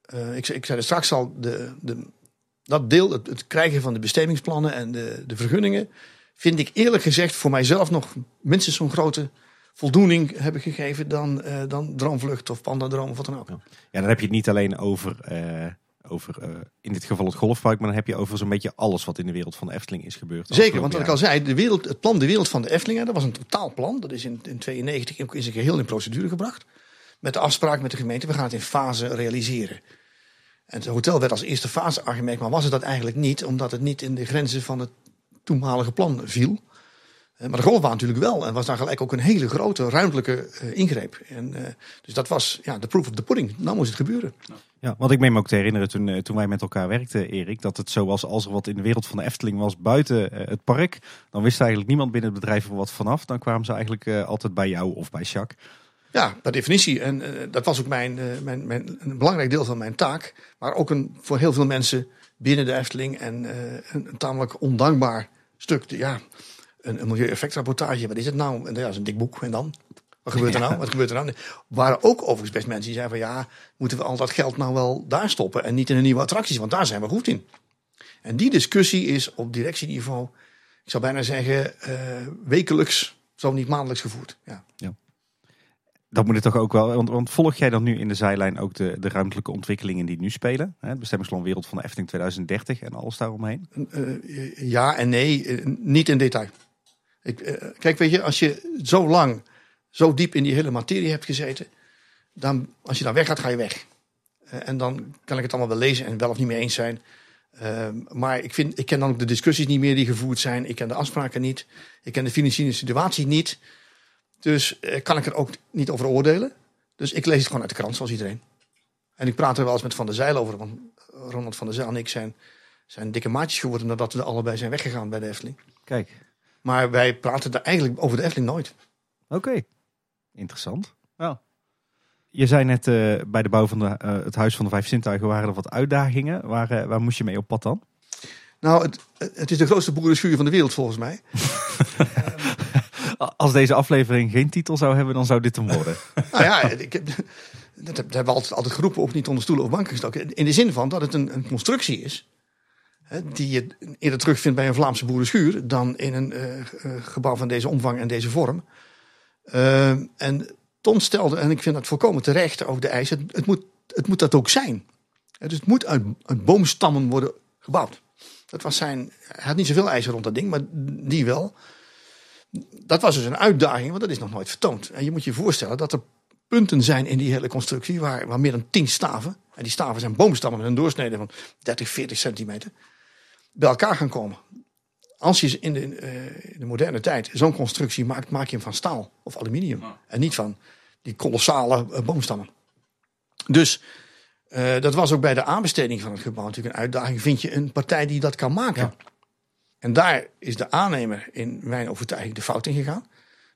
eh, ik, zei- ik zei er straks al, de, de, dat deel, het, het krijgen van de bestemmingsplannen en de, de vergunningen, vind ik eerlijk gezegd voor mijzelf nog minstens zo'n grote voldoening hebben gegeven dan, eh, dan Droomvlucht of Pandadroom of wat dan ook. Ja, dan heb je het niet alleen over, eh, over eh, in dit geval het golfpark, maar dan heb je over zo'n beetje alles wat in de wereld van de Efteling is gebeurd. Zeker, want wat ik al zei, de wereld, het plan De Wereld van de Efteling, hè, dat was een totaalplan. Dat is in 1992 ook in zijn geheel in procedure gebracht. Met de afspraak met de gemeente, we gaan het in fase realiseren. En het hotel werd als eerste fase aangemerkt, maar was het dat eigenlijk niet, omdat het niet in de grenzen van het toenmalige plan viel. Eh, Maar de golfbaan natuurlijk wel. En was daar gelijk ook een hele grote ruimtelijke eh, ingreep. En, eh, dus dat was ja, de proof of the pudding. Nou moest het gebeuren. Ja, want ik meen me ook te herinneren toen, toen wij met elkaar werkten, Erik, dat het zo was als er wat in de wereld van de Efteling was buiten het park. Dan wist eigenlijk niemand binnen het bedrijf er wat vanaf. Dan kwamen ze eigenlijk altijd bij jou of bij Jacques. Ja, per definitie. En dat was ook mijn, mijn, mijn, een belangrijk deel van mijn taak. Maar ook een, voor heel veel mensen binnen de Efteling. En een, een tamelijk ondankbaar stuk. Ja, een, een milieueffectrapportage. Wat is het nou? En ja, dat is een dik boek. En dan? Wat gebeurt er nou? Wat gebeurt er nou? Er waren ook overigens best mensen die zeiden van... ja, moeten we al dat geld nou wel daar stoppen? En niet in een nieuwe attracties, want daar zijn we goed in. En die discussie is op directieniveau... ik zou bijna zeggen eh, wekelijks, zo niet maandelijks gevoerd. Ja. Dat moet het toch ook wel, want, want volg jij dan nu in de zijlijn ook de, de ruimtelijke ontwikkelingen die nu spelen? Hè? Het bestemmingsplan Wereld van de Efteling 2030 en alles daaromheen. Eh, ja en nee, eh, niet in detail. Ik, eh, kijk, weet je, als je zo lang, zo diep in die hele materie hebt gezeten, dan als je dan weggaat, ga je weg. Eh, en dan kan ik het allemaal wel lezen en wel of niet mee eens zijn. Eh, maar ik, vind, ik ken dan ook de discussies niet meer die gevoerd zijn. Ik ken de afspraken niet. Ik ken de financiële situatie niet. Dus kan ik er ook niet over oordelen. Dus ik lees het gewoon uit de krant, zoals iedereen. En ik praat er wel eens met Van der Zijl over. Want Ronald van der Zijl en ik zijn zijn dikke maatjes geworden nadat we allebei zijn weggegaan bij de Efteling. Kijk, Maar wij praten daar eigenlijk over de Efteling nooit. oké. Interessant. Ja. Je zei net eh, bij de bouw van de, eh, het Huis van de Vijf Zintuigen waren er wat uitdagingen. Waar, eh, waar moest je mee op pad dan? Nou, het, het is de grootste boerenschuur van de wereld volgens mij. *laughs* Als deze aflevering geen titel zou hebben, dan zou dit hem worden. *laughs* nou ja, ik heb, dat, heb- dat hebben we altijd, altijd geroepen, ook niet onder stoelen of banken gestoken. In de zin van dat het een, een constructie is. Die je eerder terugvindt bij een Vlaamse boerenschuur. dan in een eh, eh, gebouw van deze omvang en deze vorm. Eh, en Ton stelde, en ik vind dat volkomen terecht, over de eis. Het, het, moet, het moet dat ook zijn. Dus het moet uit, uit boomstammen worden gebouwd. Dat was zijn. Hij had niet zoveel eisen rond dat ding, maar die wel. Dat was dus een uitdaging, want dat is nog nooit vertoond. En je moet je voorstellen dat er punten zijn in die hele constructie waar, waar meer dan 10 staven, en die staven zijn boomstammen met een doorsnede van 30, 40 centimeter, bij elkaar gaan komen. Als je in de, eh, in de moderne tijd zo'n constructie maakt, maak je hem van staal of aluminium. En niet van die kolossale eh, boomstammen. Dus eh, dat was ook bij de aanbesteding van het gebouw natuurlijk een uitdaging. Vind je een partij die dat kan maken? Ja. En daar is de aannemer in mijn overtuiging de fout in gegaan.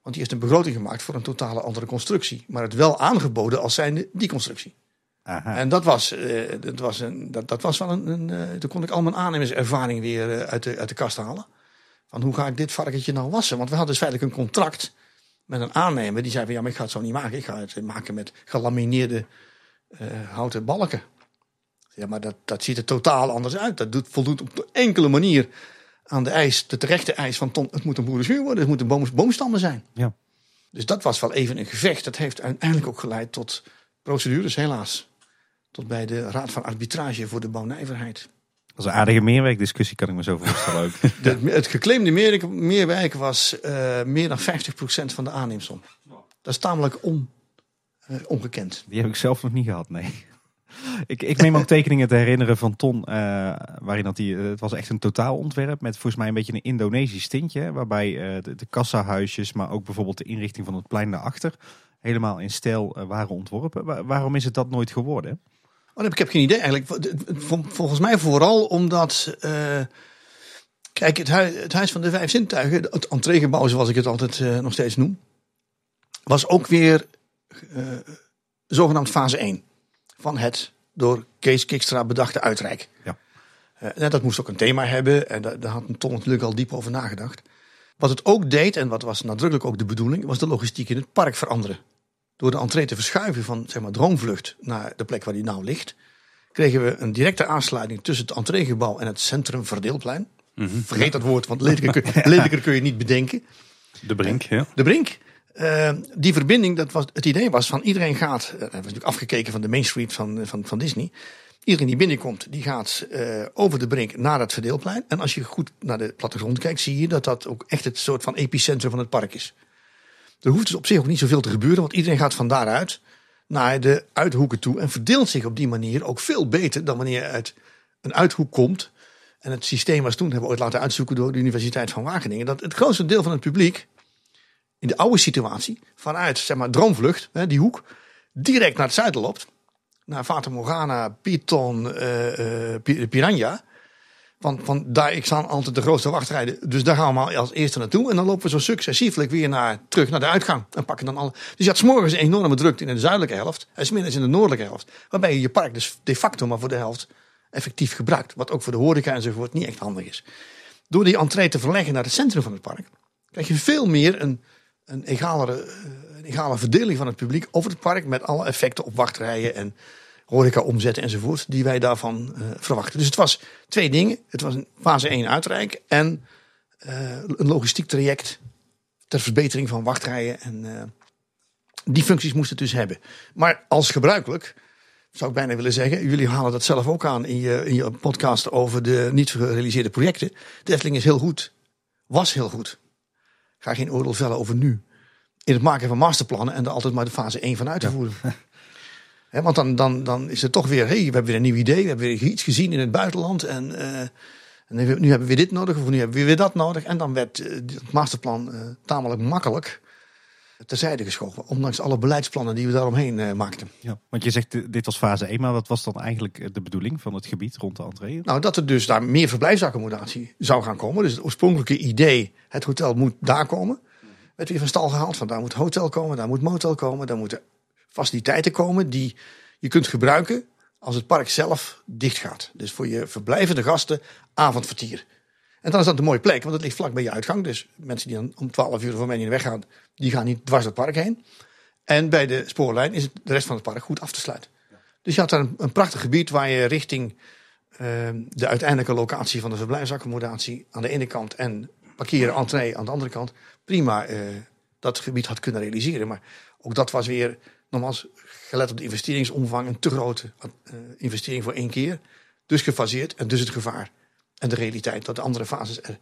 Want die heeft een begroting gemaakt voor een totale andere constructie. Maar het wel aangeboden als zijnde die constructie. Aha. En dat was, eh, dat was, een, dat, dat was wel een. een eh, toen kon ik al mijn aannemerservaring weer eh, uit, de, uit de kast halen. Van hoe ga ik dit varkentje nou wassen? Want we hadden dus feitelijk een contract met een aannemer. Die zei van ja, maar ik ga het zo niet maken. Ik ga het maken met gelamineerde houten balken. Ja, maar dat, dat ziet er totaal anders uit. Dat doet, voldoet op enkele manier aan de eis, de terechte eis van Ton. Het moet een boerenschuur worden, het moeten boom, boomstammen zijn. Ja. Dus dat was wel even een gevecht. Dat heeft uiteindelijk ook geleid tot procedures, helaas. Tot bij de Raad van Arbitrage voor de Bouwnijverheid. Dat is een aardige meerwerkdiscussie, kan ik me zo voorstellen ook. *laughs* De, het geclaimde meer, meerwerk was eh, meer dan 50% van de aanneemsom. Dat is tamelijk on, eh, ongekend. Die heb ik zelf nog niet gehad, nee. Ik, ik meen me ook *laughs* tekeningen te herinneren van Ton, eh, waarin dat hij, het was echt een totaalontwerp met volgens mij een beetje een Indonesisch tintje, waarbij de, de kassahuisjes, maar ook bijvoorbeeld de inrichting van het plein daarachter, helemaal in stijl waren ontworpen. Wa- waarom is het dat nooit geworden? Oh, ik heb geen idee eigenlijk. Vol- Volgens mij vooral omdat. eh, kijk, het, het Huis van de Vijf Zintuigen, het entreegebouw zoals ik het altijd eh, nog steeds noem, was ook weer eh, zogenaamd fase 1 van het door Kees Kikstra bedachte uitrijk. Ja. Nou, dat moest ook een thema hebben en daar, daar had Tom natuurlijk al diep over nagedacht. Wat het ook deed, en wat was nadrukkelijk ook de bedoeling, was de logistiek in het park veranderen. Door de entree te verschuiven van zeg maar, Droomvlucht naar de plek waar die nou ligt, kregen we een directe aansluiting tussen het entreegebouw en het centrum verdeelplein. Vergeet dat woord, want lelijker kun, *laughs* lelijker kun je niet bedenken. De Brink, ja. De Brink. eh, die verbinding, dat was, het idee was van iedereen gaat, eh, dat was natuurlijk afgekeken van de Main Street van, van, van Disney. Iedereen die binnenkomt, die gaat eh, over de Brink naar het verdeelplein. En als je goed naar de plattegrond kijkt, zie je dat dat ook echt het soort van epicentrum van het park is. Er hoeft dus op zich ook niet zoveel te gebeuren, want iedereen gaat van daaruit naar de uithoeken toe. En verdeelt zich op die manier ook veel beter dan wanneer je uit een uithoek komt. En het systeem was toen, hebben we ooit laten uitzoeken door de Universiteit van Wageningen. Dat het grootste deel van het publiek in de oude situatie vanuit zeg maar droomvlucht, die hoek, direct naar het zuiden loopt. Naar Fata Morgana, Python, Pi- Piranha. Want daar ik staan altijd de grootste wachtrijden. Dus daar gaan we maar als eerste naartoe. En dan lopen we zo successieflijk weer naar, terug naar de uitgang. En pakken dan alle. Dus je had morgens een enorme drukte in de zuidelijke helft. En 's middags in de noordelijke helft. Waarbij je je park dus de facto maar voor de helft effectief gebruikt. Wat ook voor de horeca enzovoort niet echt handig is. Door die entree te verleggen naar het centrum van het park. Krijg je veel meer een, een, egalere, eh, een egale verdeling van het publiek over het park. Met alle effecten op wachtrijen en horeca omzetten enzovoort. Die wij daarvan eh, verwachten. Dus het was twee dingen. Het was een fase 1 uitrijk. En eh, een logistiek traject ter verbetering van wachtrijen. En eh, die functies moest het dus hebben. Maar als gebruikelijk zou ik bijna willen zeggen. Jullie halen dat zelf ook aan in je, in je podcast over de niet gerealiseerde projecten. De Efteling is heel goed. Was heel goed. Ik ga geen oordeel vellen over nu. In het maken van masterplannen en er altijd maar de fase 1 van uit te voeren. *laughs* Want dan, dan, dan is het toch weer, hey, we hebben weer een nieuw idee. We hebben weer iets gezien in het buitenland. En, eh, en nu hebben we dit nodig. Of nu hebben we weer dat nodig. En dan werd eh, het masterplan eh, tamelijk makkelijk terzijde geschoven. Ondanks alle beleidsplannen die we daaromheen maakten. Ja. Want je zegt, dit was fase 1, maar wat was dan eigenlijk de bedoeling van het gebied rond de entree? Nou, dat er dus daar meer verblijfsaccommodatie zou gaan komen. Dus het oorspronkelijke idee, het hotel moet daar komen. Werd weer van stal gehaald. Van daar moet hotel komen, daar moet motel komen. Daar moeten faciliteiten komen die je kunt gebruiken als het park zelf dicht gaat. Dus voor je verblijvende gasten avondvertier. En dan is dat een mooie plek, want het ligt vlak bij je uitgang. Dus mensen die dan om 12 uur van mij weggaan, die gaan niet dwars het park heen. En bij de spoorlijn is het de rest van het park goed af te sluiten. Dus je had daar een, prachtig gebied waar je richting eh, de uiteindelijke locatie van de verblijfsaccommodatie aan de ene kant en parkeren entree aan de andere kant prima eh, dat gebied had kunnen realiseren. Maar ook dat was weer, nogmaals, gelet op de investeringsomvang, een te grote eh, investering voor één keer. Dus gefaseerd en dus het gevaar en de realiteit dat de andere fases er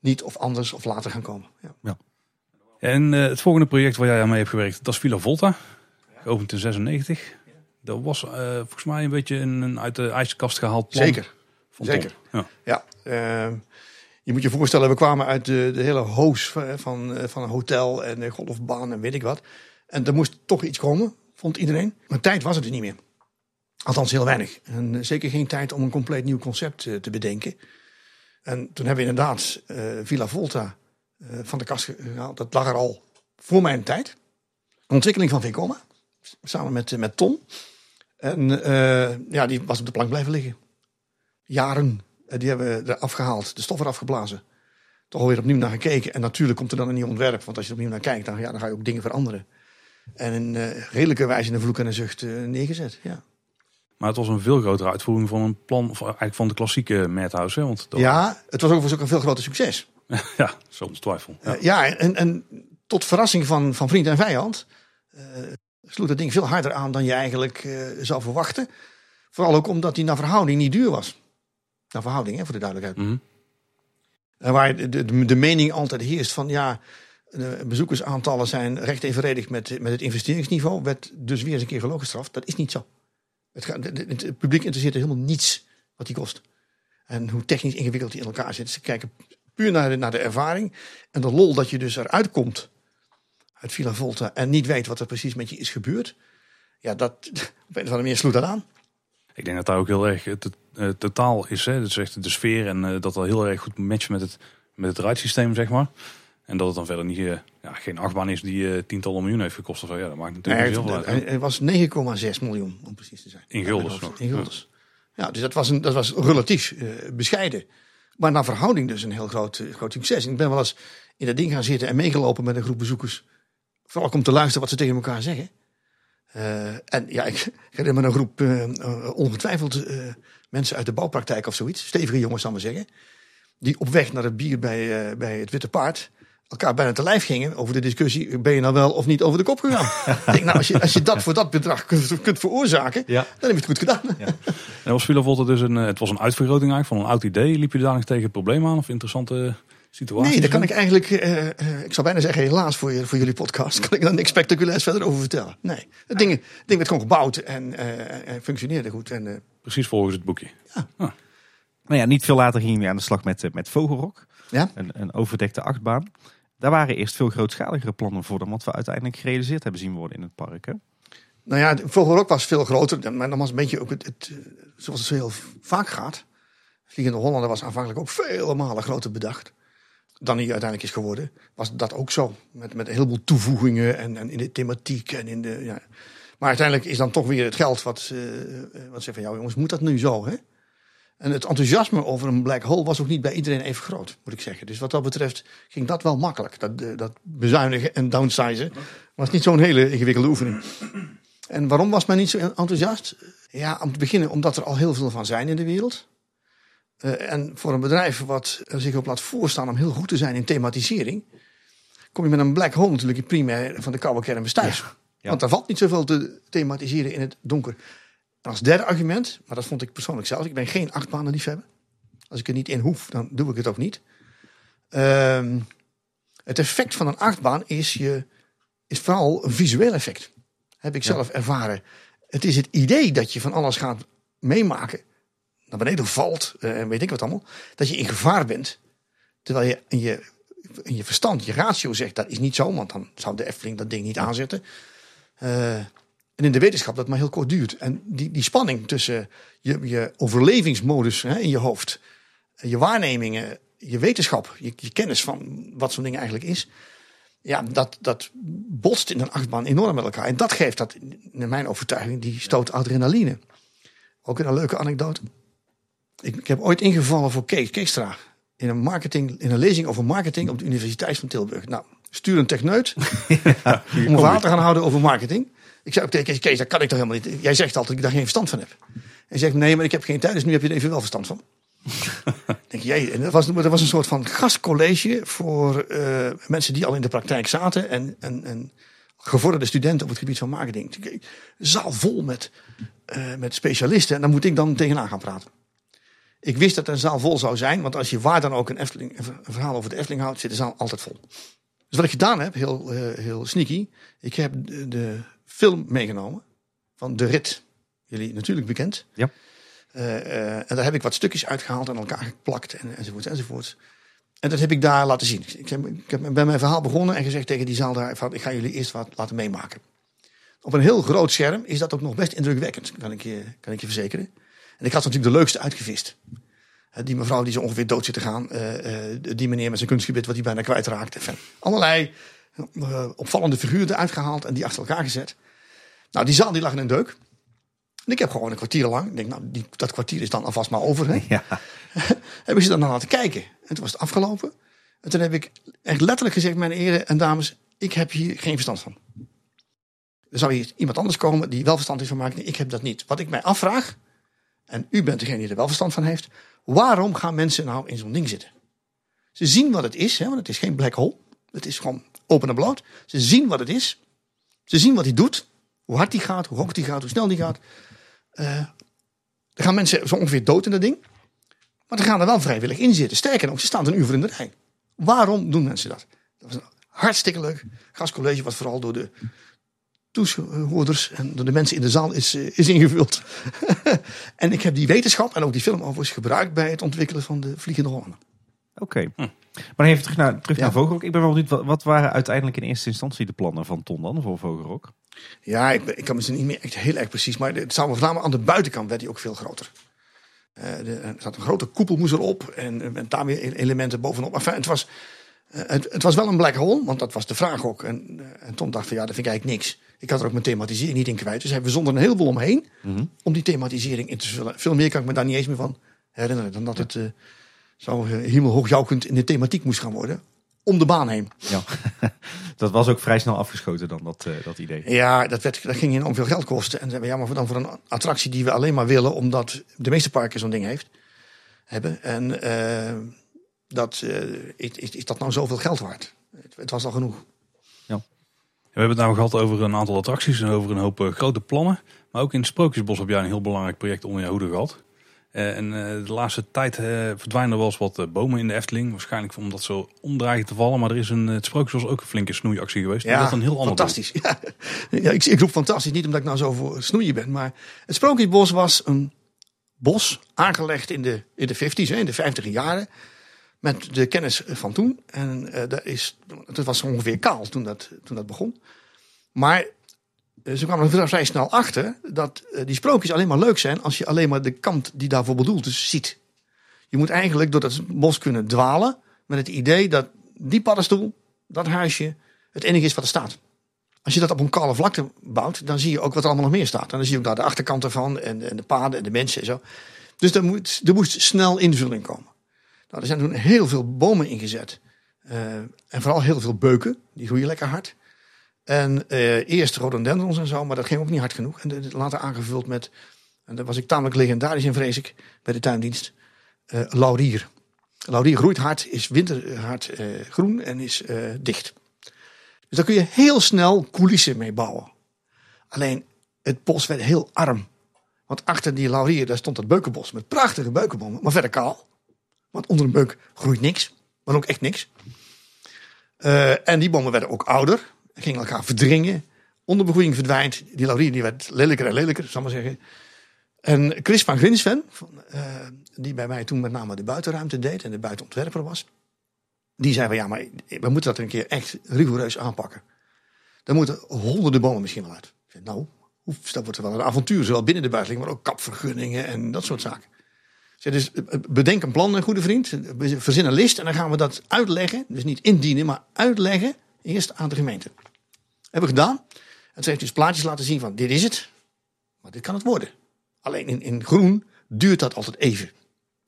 niet of anders of later gaan komen. Ja. En eh, het volgende project waar jij aan mee hebt gewerkt, dat is Villa Volta. Geopend in 96. Dat was eh, volgens mij een beetje een, een uit de ijskast gehaald plan. Zeker. van Tom. zeker. Ja. Ja, eh, je moet je voorstellen, we kwamen uit de, de hele hoos van, van, een hotel en golfbaan en weet ik wat. En er moest toch iets komen, vond iedereen. Maar tijd was het er niet meer. Althans heel weinig. En eh, zeker geen tijd om een compleet nieuw concept eh, te bedenken. En toen hebben we inderdaad eh, Villa Volta van de kast gehaald. Dat lag er al voor mijn tijd. Ontwikkeling van Vekoma. Samen met, met Tom. En ja, die was op de plank blijven liggen. Jaren. Die hebben we eraf gehaald. De stof eraf geblazen. Toch alweer opnieuw naar gekeken. En natuurlijk komt er dan een nieuw ontwerp. Want als je er opnieuw naar kijkt, dan, ja, dan ga je ook dingen veranderen. En in eh, redelijke wijze in de vloek en een zucht eh, neergezet. Ja. Maar het was een veel grotere uitvoering van een plan, eigenlijk van de klassieke Madhouse. Hè? Want dat- ja, het was overigens ook een veel groter succes. *laughs* ja, zonder twijfel. Ja. Eh, ja, en, en tot verrassing van, van vriend en vijand eh, sloeg dat ding veel harder aan dan je eigenlijk zou verwachten. Vooral ook omdat die naar verhouding niet duur was. Naar verhouding, hè, voor de duidelijkheid. En waar de, de, de mening altijd heerst van ja, de bezoekersaantallen zijn recht evenredig met, met het investeringsniveau, werd dus weer eens een keer gelogen gestraft. Dat is niet zo. Het, het, publiek interesseert er helemaal niets wat die kost. En hoe technisch ingewikkeld die in elkaar zit. Ze kijken puur naar de, naar de ervaring. En de lol dat je dus eruit komt uit Villa Volta en niet weet wat er precies met je is gebeurd. Ja, dat *laughs* op een of andere manier sloet dat aan. Ik denk dat daar ook heel erg het, totaal is. Hè? Dat de sfeer en eh, dat dat heel erg goed matcht met het, met het zeg maar. En dat het dan verder niet, eh, ja, geen achtbaan is die eh, tientallen miljoen heeft gekost. Of zo. Ja, dat maakt natuurlijk heel veel het, uit. was 9,6 miljoen om precies te zijn. In guldens Ja, nog. In guldens. Ja, dus dat was, een, dat was relatief eh, bescheiden. Maar naar verhouding dus een heel groot, groot succes. En ik ben wel eens in dat ding gaan zitten en meegelopen met een groep bezoekers. Vooral om te luisteren wat ze tegen elkaar zeggen. En ja, *laughs* ik, ik herinner me een groep ongetwijfeld mensen uit de bouwpraktijk of zoiets. Stevige jongens, zal ik maar zeggen. Die op weg naar het bier bij, bij het Witte Paard elkaar bijna te lijf gingen over de discussie. Ben je nou wel of niet over de kop gegaan? *laughs* ik denk, nou, als je, als je dat voor dat bedrag kunt, kunt veroorzaken, Ja. dan heb je het goed gedaan. En was Villa dus een, eh, het was een uitvergroting eigenlijk van een oud idee. Liep je daar nog tegen problemen aan of interessante situaties? Nee, daar kan ik eigenlijk, eh, eh, ik zou bijna zeggen helaas voor, je, voor jullie podcast, kan ik daar niks spectaculairs verder over vertellen. Nee, het ding, het ding werd gewoon gebouwd en, eh, en functioneerde goed. En, eh, Precies volgens het boekje. Nou ja, niet veel later gingen we aan de slag met, met Vogelrok. ja? Een, een overdekte achtbaan. Daar waren eerst veel grootschaligere plannen voor dan wat we uiteindelijk gerealiseerd hebben zien worden in het park. Nou ja, Vogelrok was veel groter, maar dan was een beetje ook het, zoals het heel vaak gaat. Vliegende Hollander was aanvankelijk ook vele malen groter bedacht dan hij uiteindelijk is geworden. Was dat ook zo, met, met een heleboel toevoegingen en, en in de thematiek en in de... Ja. Maar uiteindelijk is dan toch weer het geld wat, eh, wat zegt van jou jongens, moet dat nu zo hè? En het enthousiasme over een black hole was ook niet bij iedereen even groot, moet ik zeggen. Dus wat dat betreft ging dat wel makkelijk. Dat, eh, dat bezuinigen en downsizen was niet zo'n hele ingewikkelde oefening. En waarom was men niet zo enthousiast? Ja, om te beginnen omdat er al heel veel van zijn in de wereld. Eh, en voor een bedrijf wat zich op laat voorstaan om heel goed te zijn in thematisering, kom je met een black hole natuurlijk primair van de koude kermis thuis. ja. Want daar valt niet zoveel te thematiseren in het donker. En als derde argument, maar dat vond ik persoonlijk zelf, ik ben geen achtbanenliefhebber. Als ik er niet in hoef, dan doe ik het ook niet. Ehm, het effect van een achtbaan is, je, is vooral een visueel effect. Heb ik zelf ervaren. Het is het idee dat je van alles gaat meemaken. Naar beneden valt eh, en weet ik wat allemaal. Dat je in gevaar bent. Terwijl je in je, in je verstand, je ratio zegt dat is niet zo. Want dan zou de Efteling dat ding niet aanzetten. Eh, en in de wetenschap dat maar heel kort duurt. En die, die spanning tussen je, je overlevingsmodus hè, in je hoofd. Je waarnemingen, je wetenschap, je, je kennis van wat zo'n ding eigenlijk is. Ja, dat, dat botst in een achtbaan enorm met elkaar. En dat geeft dat, in mijn overtuiging, die stoot adrenaline. Ook een leuke anekdote. Ik, ik heb ooit ingevallen voor Kees Keestra. In een, marketing, in een lezing over marketing op de Universiteit van Tilburg. Nou, stuur een techneut *laughs* om een verhaal te gaan houden over marketing. Ik zei ook tegen Kees, Kees, dat kan ik toch helemaal niet. Jij zegt altijd dat ik daar geen verstand van heb. Hij zegt, nee, maar ik heb geen tijd, dus nu heb je er even wel verstand van. *laughs* denk jij, en dat was, dat was een soort van gastcollege voor eh, mensen die al in de praktijk zaten en, en, en gevorderde studenten op het gebied van marketing. Zaal vol met, eh, met specialisten en daar moet ik dan tegenaan gaan praten. Ik wist dat een zaal vol zou zijn, want als je waar dan ook een, Efteling, een verhaal over de Efteling houdt, zit de zaal altijd vol. Dus wat ik gedaan heb, heel, eh, heel sneaky, ik heb de, de film meegenomen van De Rit. Jullie natuurlijk bekend. Ja. Eh, eh, en daar heb ik wat stukjes uitgehaald en elkaar geplakt en, enzovoort enzovoort. En dat heb ik daar laten zien. Ik heb, ik heb bij mijn verhaal begonnen en gezegd tegen die zaal daar, van, ik ga jullie eerst wat laten meemaken. Op een heel groot scherm is dat ook nog best indrukwekkend, kan ik je, kan ik je verzekeren. En ik had natuurlijk de leukste uitgevist. Die mevrouw die zo ongeveer dood zit te gaan. eh, die meneer met zijn kunstgebied wat hij bijna kwijtraakt. Enfin, allerlei opvallende figuren eruit gehaald en die achter elkaar gezet. Nou, die zaal die lag in een deuk. En ik heb gewoon een kwartier lang, ik denk nou, die, dat kwartier is dan alvast maar over. Hè? Ja. *laughs* heb ik ze dan naar laten kijken. En toen was het afgelopen. En toen heb ik echt letterlijk gezegd, mijn heren en dames, ik heb hier geen verstand van. Er zou hier iemand anders komen die wel verstand heeft van marketing. Ik heb dat niet. Wat ik mij afvraag, en u bent degene die er wel verstand van heeft, waarom gaan mensen nou in zo'n ding zitten? Ze zien wat het is, hè, want het is geen black hole. Het is gewoon open en bloot. Ze zien wat het is. Ze zien wat hij doet. Hoe hard die gaat, hoe hoog die gaat, hoe snel die gaat. Eh, er gaan mensen zo ongeveer dood in dat ding. Maar ze gaan er wel vrijwillig in zitten. Sterker nog, ze staan een uur voor in de rij. Waarom doen mensen dat? Dat was een hartstikke leuk gastcollege, wat vooral door de toehoorders en door de mensen in de zaal is, is ingevuld. *laughs* en ik heb die wetenschap en ook die film overigens gebruikt bij het ontwikkelen van de Vliegende Hollander. Oké. Maar even terug naar, terug Ja. naar Vogelrok. Ik ben wel benieuwd, wat, wat waren uiteindelijk in eerste instantie de plannen van Ton dan voor Vogelrok? Ja, ik, ik kan me ze niet meer echt heel erg precies, maar het zou name aan de buitenkant werd die ook veel groter. Eh, de, er zat een grote koepel moest erop en, eh, met daar weer e- elementen bovenop. Enfin, het, was, eh, het, het was wel een black hole, want dat was de vraag ook. En, eh, en Tom dacht van ja, dat vind ik eigenlijk niks. Ik had er ook mijn thematisering niet in kwijt. Dus hij verzonden een heleboel omheen om die thematisering in te vullen. Veel meer kan ik me daar niet eens meer van herinneren dan dat het eh, zo uh, hemelhoogjoukend in de thematiek moest gaan worden. Om de baan heen. Ja. *laughs* dat was ook vrij snel afgeschoten dan, dat, eh, dat idee. Ja, dat, werd, dat ging enorm veel geld kosten. En zeiden we, ja, maar dan voor een attractie die we alleen maar willen, omdat de meeste parken zo'n ding heeft, hebben. En eh, dat, eh, is, is, is dat nou zoveel geld waard? Het, het was al genoeg. We hebben het nou gehad over een aantal attracties en over een hoop eh, grote plannen. Maar ook in het Sprookjesbos heb jij een heel belangrijk project onder je hoede gehad. Eh, en eh, de laatste tijd eh, verdwijnen er wel eens wat bomen in de Efteling. Waarschijnlijk omdat ze omdraaien te vallen. Maar er is in het Sprookjesbos ook een flinke snoeiactie geweest. En dat een heel ander fantastisch. Ja. *laughs* Ja, ik, ik roep fantastisch, niet omdat ik nou zo voor snoeien ben. Maar het Sprookjesbos was een bos aangelegd in de, in de 50s, hè, in de 50 jaren. Met de kennis van toen. En dat is, het was ongeveer kaal toen dat, toen dat begon. Maar ze kwamen er vrij snel achter dat eh, die sprookjes alleen maar leuk zijn als je alleen maar de kant die daarvoor bedoeld is ziet. Je moet eigenlijk door dat bos kunnen dwalen met het idee dat die paddenstoel, dat huisje, het enige is wat er staat. Als je dat op een kale vlakte bouwt, dan zie je ook wat er allemaal nog meer staat. En dan zie je ook daar de achterkant ervan en, en de paden en de mensen en zo. Dus er, moet, er moest snel invulling komen. Nou, er zijn toen heel veel bomen ingezet. Eh, en vooral heel veel beuken, die groeien lekker hard. En eh, eerst rhododendrons en zo, maar dat ging ook niet hard genoeg. En later aangevuld met, en daar was ik tamelijk legendarisch in vrees ik, bij de tuindienst, eh, laurier. Laurier groeit hard, is winterhard eh, groen en is eh, dicht. Dus daar kun je heel snel coulissen mee bouwen. Alleen het bos werd heel arm. Want achter die laurier daar stond het beukenbos met prachtige beukenbomen, maar verder kaal. Want onder een beuk groeit niks, maar ook echt niks. Eh, en die bomen werden ook ouder, gingen elkaar verdringen. Onderbegroeiing verdwijnt. Die laurier die werd lelijker en lelijker, zal ik maar zeggen. En Chris van Grinsven, eh, die bij mij toen met name de buitenruimte deed en de buitenontwerper was. Die zei van ja, maar we moeten dat een keer echt rigoureus aanpakken. Er moeten honderden bomen misschien wel uit. Ik zei, nou, oef, dat wordt wel een avontuur, zowel binnen de buitenling, maar ook kapvergunningen en dat soort zaken. Zei, dus eh, bedenk een plan, een goede vriend. Verzin een list en dan gaan we dat uitleggen. Dus niet indienen, maar uitleggen eerst aan de gemeente. Hebben we gedaan. En toen heeft hij dus plaatjes laten zien van dit is het. Maar dit kan het worden. Alleen in, in groen duurt dat altijd even.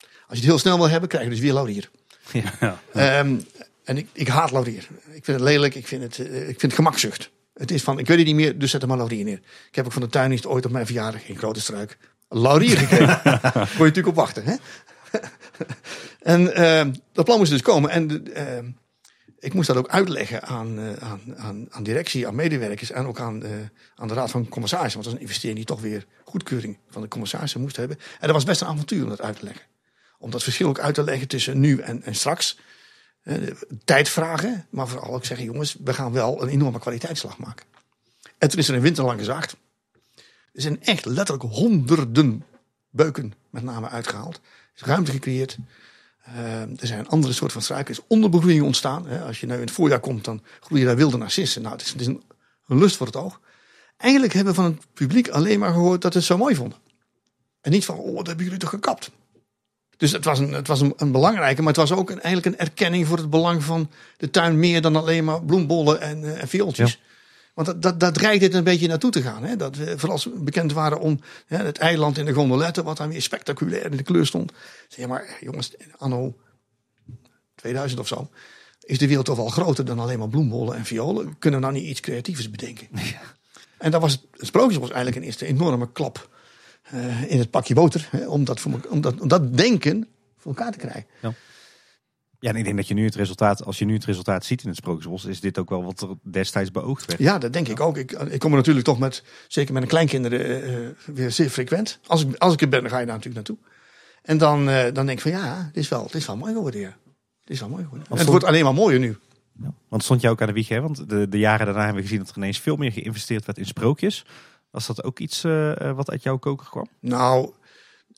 Als je het heel snel wil hebben, krijg je dus weer laurier. Ja. Ehm, en ik, ik haat laurier. Ik vind het lelijk, ik vind het, eh, ik vind het gemakzucht. Het is van, ik weet het niet meer, dus zet er maar laurier neer. Ik heb ook van de tuindienst ooit op mijn verjaardag, geen grote struik, laurier gekregen. *laughs* Kon je natuurlijk op wachten. Hè? *laughs* en ehm, dat plan moest dus komen. En de, ehm, ik moest dat ook uitleggen aan, eh, aan, aan, aan directie, aan medewerkers en ook aan, eh, aan de raad van commissarissen. Want dat is een investering die toch weer goedkeuring van de commissarissen moest hebben. En dat was best een avontuur om dat uit te leggen. Om dat verschil ook uit te leggen tussen nu en, en straks. Eh, tijd vragen, maar vooral ook zeggen: jongens, we gaan wel een enorme kwaliteitsslag maken. En toen is er een winter lang gezaagd. Er zijn echt letterlijk honderden beuken met name uitgehaald. Er is ruimte gecreëerd. Eh, er zijn andere soorten van struiken. Er is onderbegroeiing ontstaan. Hè. Als je nu in het voorjaar komt, dan groeien daar wilde narcissen. Nou, het is, het is een, lust voor het oog. Eigenlijk hebben we van het publiek alleen maar gehoord dat het zo mooi vonden. En niet van, oh, dat hebben jullie toch gekapt. Dus het was, een, het was een, belangrijke, maar het was ook eigenlijk een erkenning voor het belang van de tuin meer dan alleen maar bloembollen en, eh, en viooltjes. Want dat, dat, dat dreigt dit een beetje naartoe te gaan. Hè? Dat we vooral bekend waren om hè, het eiland in de gondoletten, wat dan weer spectaculair in de kleur stond. Zeg maar, jongens, anno 2000 of zo, is de wereld toch wel groter dan alleen maar bloembollen en violen. Kunnen we nou niet iets creatiefs bedenken? *laughs* En dat was het, het Sprookjesbos eigenlijk een eerste enorme klap eh, in het pakje boter. Hè, om, dat voor, om, dat, om dat denken voor elkaar te krijgen. Ja, en ik denk dat je nu het resultaat, als je nu het resultaat ziet in het Sprookjesbos, is dit ook wel wat er destijds beoogd werd. Ja, dat denk ik ook. Ik, ik kom er natuurlijk toch met, zeker met een kleinkinderen, eh, eh, weer zeer frequent. Als ik, als ik er ben, dan ga je daar natuurlijk naartoe. En dan, eh, dan denk ik van ja, dit is wel, dit is wel mooi geworden. Ja. Dit is wel mooi geworden. En het wordt alleen maar mooier nu. Want stond jij ook aan de wieg, hè? Want de, de jaren daarna hebben we gezien dat er ineens veel meer geïnvesteerd werd in sprookjes. Was dat ook iets uh, wat uit jouw koker kwam? Nou,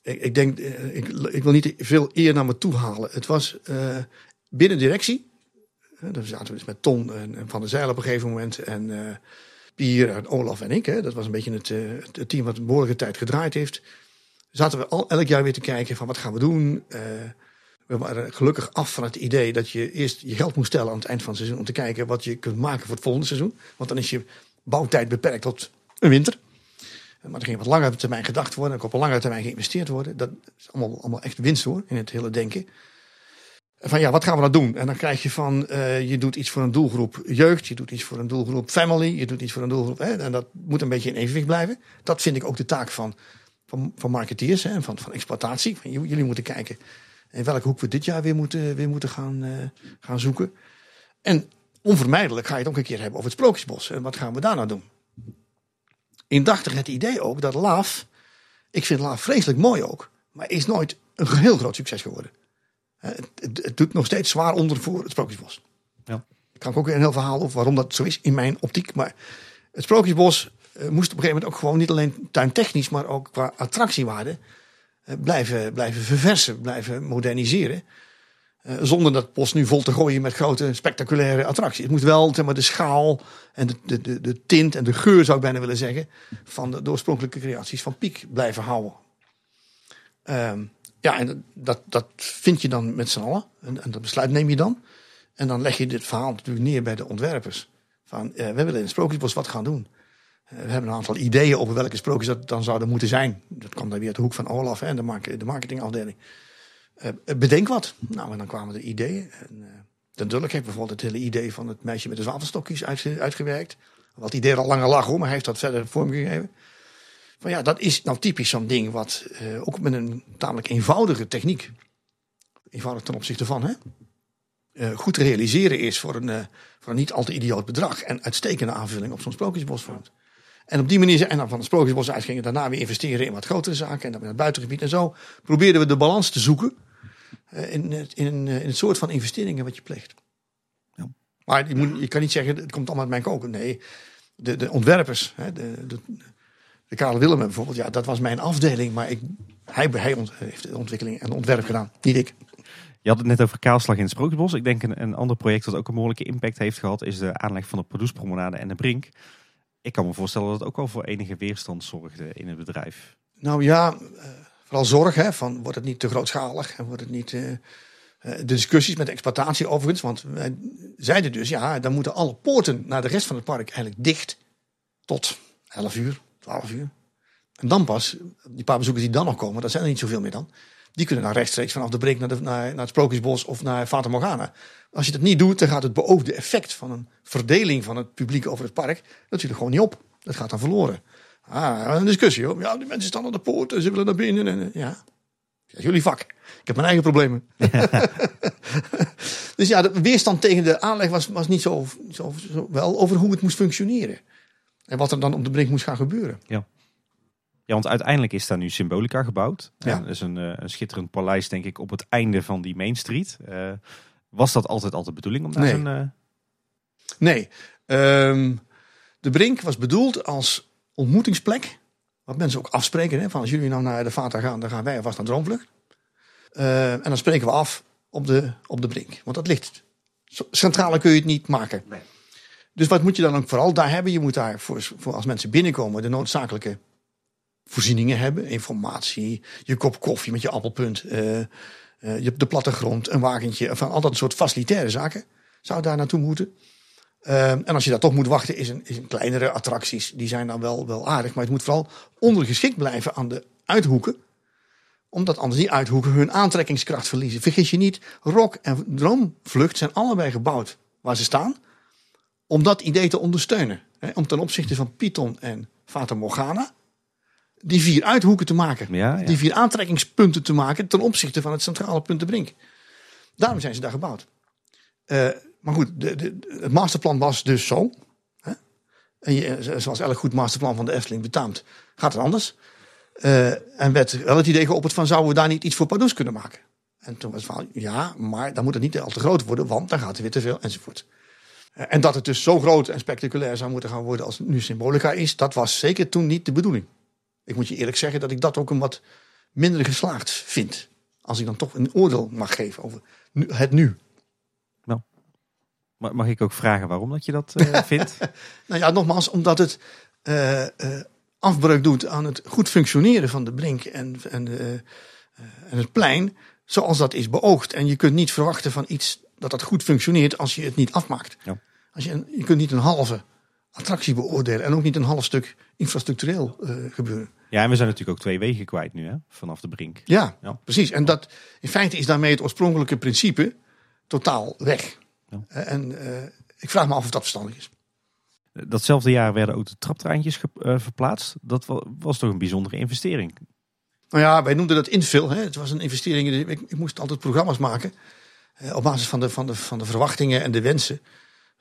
ik, ik denk, uh, ik, ik, wil niet veel eer naar me toe halen. Het was uh, binnen directie. Daar zaten we dus met Ton en, en Van der Zeil op een gegeven moment. En Pier en Olaf en ik. Hè. Dat was een beetje het, het team wat een behoorlijke tijd gedraaid heeft. Zaten we al elk jaar weer te kijken van wat gaan we doen. we waren gelukkig af van het idee dat je eerst je geld moest stellen aan het eind van het seizoen. Om te kijken wat je kunt maken voor het volgende seizoen. Want dan is je bouwtijd beperkt tot een winter. Maar er ging wat langer termijn gedacht worden. En op een langere termijn geïnvesteerd worden. Dat is allemaal, allemaal echt winst hoor, in het hele denken. Van ja, wat gaan we dan doen? En dan krijg je van, uh, je doet iets voor een doelgroep jeugd. Je doet iets voor een doelgroep family. Je doet iets voor een doelgroep... Hè, en dat moet een beetje in evenwicht blijven. Dat vind ik ook de taak van, van, van marketeers en van, van exploitatie. Jullie moeten kijken in welke hoek we dit jaar weer moeten, weer moeten gaan, uh, gaan zoeken. En onvermijdelijk ga je het ook een keer hebben over het Sprookjesbos. En wat gaan we daar nou doen? Indachtig het idee ook dat Laaf, ik vind Laaf vreselijk mooi ook, maar is nooit een heel groot succes geworden. Het, het, het doet nog steeds zwaar onder voor het Sprookjesbos. Ja. Ik kan ook weer een heel verhaal over waarom dat zo is in mijn optiek. Maar het Sprookjesbos uh, moest op een gegeven moment ook gewoon niet alleen tuintechnisch, maar ook qua attractiewaarde uh, blijven, blijven verversen, blijven moderniseren. Uh, zonder dat bos nu vol te gooien met grote spectaculaire attracties. Het moet wel zeg maar, de schaal en de, de, de, tint en de geur, zou ik bijna willen zeggen, van de, oorspronkelijke creaties van Piek blijven houden. Uh, ja, en dat, dat vind je dan met z'n allen. En, en, dat besluit neem je dan. En dan leg je dit verhaal natuurlijk neer bij de ontwerpers. Van, uh, we willen in Sprookjesbos wat gaan doen. Uh, we hebben een aantal ideeën over welke sprookjes dat dan zouden moeten zijn. Dat kwam dan weer uit de hoek van Olaf en de marketingafdeling. Uh, bedenk wat. Nou, en dan kwamen er ideeën. En, Den Dulk heeft bijvoorbeeld het hele idee van het meisje met de zwavelstokjes uit, uitgewerkt. Wat idee al langer lag hoor, maar hij heeft dat verder vormgegeven. Van ja, dat is nou typisch zo'n ding wat ook met een tamelijk eenvoudige techniek, eenvoudig ten opzichte van, hè, goed te realiseren is voor een, voor niet al te idioot bedrag. En uitstekende aanvulling op zo'n sprookjesbos vormt. En op die manier, en dan van het sprookjesbos uit gingen daarna weer investeren in wat grotere zaken. En dan in het buitengebied en zo. Probeerden we de balans te zoeken uh, in, in, in, het soort van investeringen wat je pleegt. Ja. Maar je, moet, je, kan niet zeggen, het komt allemaal uit mijn koken. Nee, de, de ontwerpers, hè, de, de, de Karel Willem bijvoorbeeld, ja, dat was mijn afdeling. Maar ik, hij, hij heeft de ontwikkeling en ontwerp gedaan, niet ik. Je had het net over kaalslag in het Sprookjesbos. Ik denk een, een ander project dat ook een behoorlijke impact heeft gehad... is de aanleg van de Pardoespromenade en de Brink. Ik kan me voorstellen dat het ook wel voor enige weerstand zorgde in het bedrijf. Nou ja, uh, vooral zorg. Hè, van, wordt het niet te grootschalig? En wordt het niet... Uh, de discussies met de exploitatie overigens. Want wij zeiden dus, ja, dan moeten alle poorten naar de rest van het park eigenlijk dicht. Tot 11 uur, 12 uur. En dan pas, die paar bezoekers die dan nog komen, dat zijn er niet zoveel meer dan. Die kunnen dan rechtstreeks vanaf de brink naar, de, naar, naar het Sprookjesbos of naar Fata Morgana. Als je dat niet doet, dan gaat het beoogde effect van een verdeling van het publiek over het park natuurlijk gewoon niet op. Dat gaat dan verloren. Ah, een discussie hoor. Ja, die mensen staan aan de poort en ze willen naar binnen. En, ja, dat is jullie vak. Ik heb mijn eigen problemen. *laughs* dus ja, de weerstand tegen de aanleg was, was niet zo, zo, zo, wel over hoe het moest functioneren. En wat er dan op de brink moest gaan gebeuren. Ja. Ja, want uiteindelijk is daar nu Symbolica gebouwd. Ja. dat is een, een schitterend paleis, denk ik, op het einde van die Main Street. Uh, was dat altijd al de bedoeling om daar nee. zo'n... Uh... Nee. Um, de Brink was bedoeld als ontmoetingsplek. Wat mensen ook afspreken. Hè, van als jullie nou naar de Vata gaan, dan gaan wij alvast naar Droomvlucht. Uh, en dan spreken we af op de, op de Brink. Want dat ligt... Centraler kun je het niet maken. Nee. Dus wat moet je dan ook vooral daar hebben? Je moet daar voor, voor als mensen binnenkomen de noodzakelijke voorzieningen hebben. Informatie, je kop koffie met je appelpunt. Uh, uh, je de plattegrond, een wagentje. Van al dat soort facilitaire zaken zou daar naartoe moeten. Uh, en als je daar toch moet wachten, is een, is een kleinere attracties. Die zijn dan wel, wel aardig. Maar het moet vooral ondergeschikt blijven aan de uithoeken. Omdat anders die uithoeken hun aantrekkingskracht verliezen. Vergis je niet, Rock en Droomvlucht zijn allebei gebouwd waar ze staan. Om dat idee te ondersteunen. Hè, om ten opzichte van Python en Fata Morgana die vier uithoeken te maken. Ja, ja. Die vier aantrekkingspunten te maken ten opzichte van het centrale punt de Brink. Daarom zijn ze daar gebouwd. Uh, maar goed, de, het masterplan was dus zo. Hè? En je, zoals elk goed masterplan van de Efteling betaamt, gaat het anders. Uh, en werd wel het idee geopperd van, zouden we daar niet iets voor Pardoes kunnen maken? En toen was het van, ja, maar dan moet het niet al te groot worden, want dan gaat er weer te veel enzovoort. Eh, En dat het dus zo groot en spectaculair zou moeten gaan worden als het nu Symbolica is, dat was zeker toen niet de bedoeling. Ik moet je eerlijk zeggen dat ik dat ook een wat minder geslaagd vind. Als ik dan toch een oordeel mag geven over het nu. Ma- Mag ik ook vragen waarom dat je dat eh, *laughs* vindt? Nou ja, nogmaals, omdat het eh, eh, afbreuk doet aan het goed functioneren van de Brink en, en, en het plein, zoals dat is beoogd. En je kunt niet verwachten van iets dat dat goed functioneert als je het niet afmaakt. Ja. Als je, een- je kunt niet een halve attractie beoordelen en ook niet een half stuk infrastructureel gebeuren. Ja, en we zijn natuurlijk ook twee wegen kwijt nu, hè? Vanaf de brink. Ja, Ja. precies. En dat, in feite is daarmee het oorspronkelijke principe totaal weg. Ja. Eh, En eh, ik vraag me af of dat verstandig is. Datzelfde jaar werden ook de traptreintjes eh, verplaatst. Dat wa- was toch een bijzondere investering. Nou ja, wij noemden dat infill. Hè. Het was een investering. Ik, ik moest altijd programma's maken. op basis van de, van, de, van de verwachtingen en de wensen.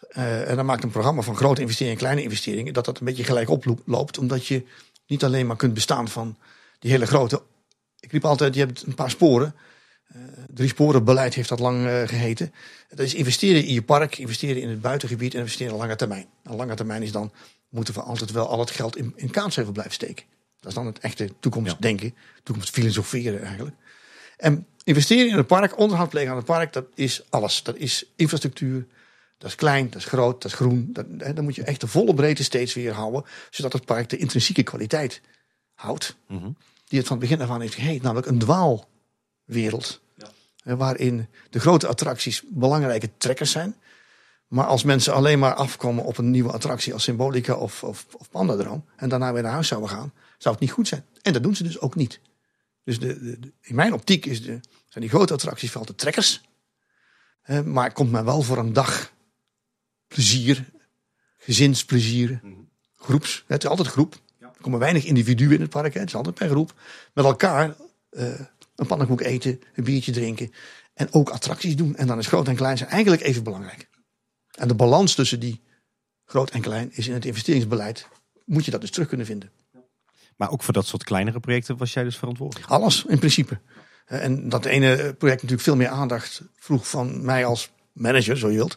En dan maakt een programma van grote investeringen en kleine investeringen. Dat dat een beetje gelijk oploopt. Omdat je niet alleen maar kunt bestaan van die hele grote. Ik riep altijd, je hebt een paar sporen. Eh, drie sporen beleid heeft dat lang eh, geheten. Dat is investeren in je park, investeren in het buitengebied en investeren op lange termijn. Een lange termijn is dan, moeten we altijd wel al het geld in, in Kaatsheuvel blijven steken. Dat is dan het echte toekomstdenken, toekomstfilosoferen eigenlijk. En investeren in het park, onderhoud plegen aan het park, dat is alles. Dat is infrastructuur, dat is klein, dat is groot, dat is groen. Dat, hè, dan moet je echt de volle breedte steeds weer houden, zodat het park de intrinsieke kwaliteit houdt. Mhm. Die het van het begin af aan heeft geheet, namelijk een dwaalwereld. Waarin de grote attracties belangrijke trekkers zijn. Maar als mensen alleen maar afkomen op een nieuwe attractie als Symbolica of, of, of Pandadroom. en daarna weer naar huis zouden gaan, zou het niet goed zijn. En dat doen ze dus ook niet. Dus de, de- de- in mijn optiek is de, zijn die grote attracties vooral de trekkers. Maar komt men wel voor een dag plezier, gezinsplezier, groeps. Het is altijd groep. Er komen weinig individuen in het park. Hè. Het is altijd per groep. Met elkaar eh, een pannenkoek eten, een biertje drinken. En ook attracties doen. En dan is groot en klein zijn eigenlijk even belangrijk. En de balans tussen die groot en klein is in het investeringsbeleid. Moet je dat dus terug kunnen vinden. Maar ook voor dat soort kleinere projecten was jij dus verantwoordelijk. Alles in principe. En dat ene project natuurlijk veel meer aandacht vroeg van mij als manager, zo je wilt.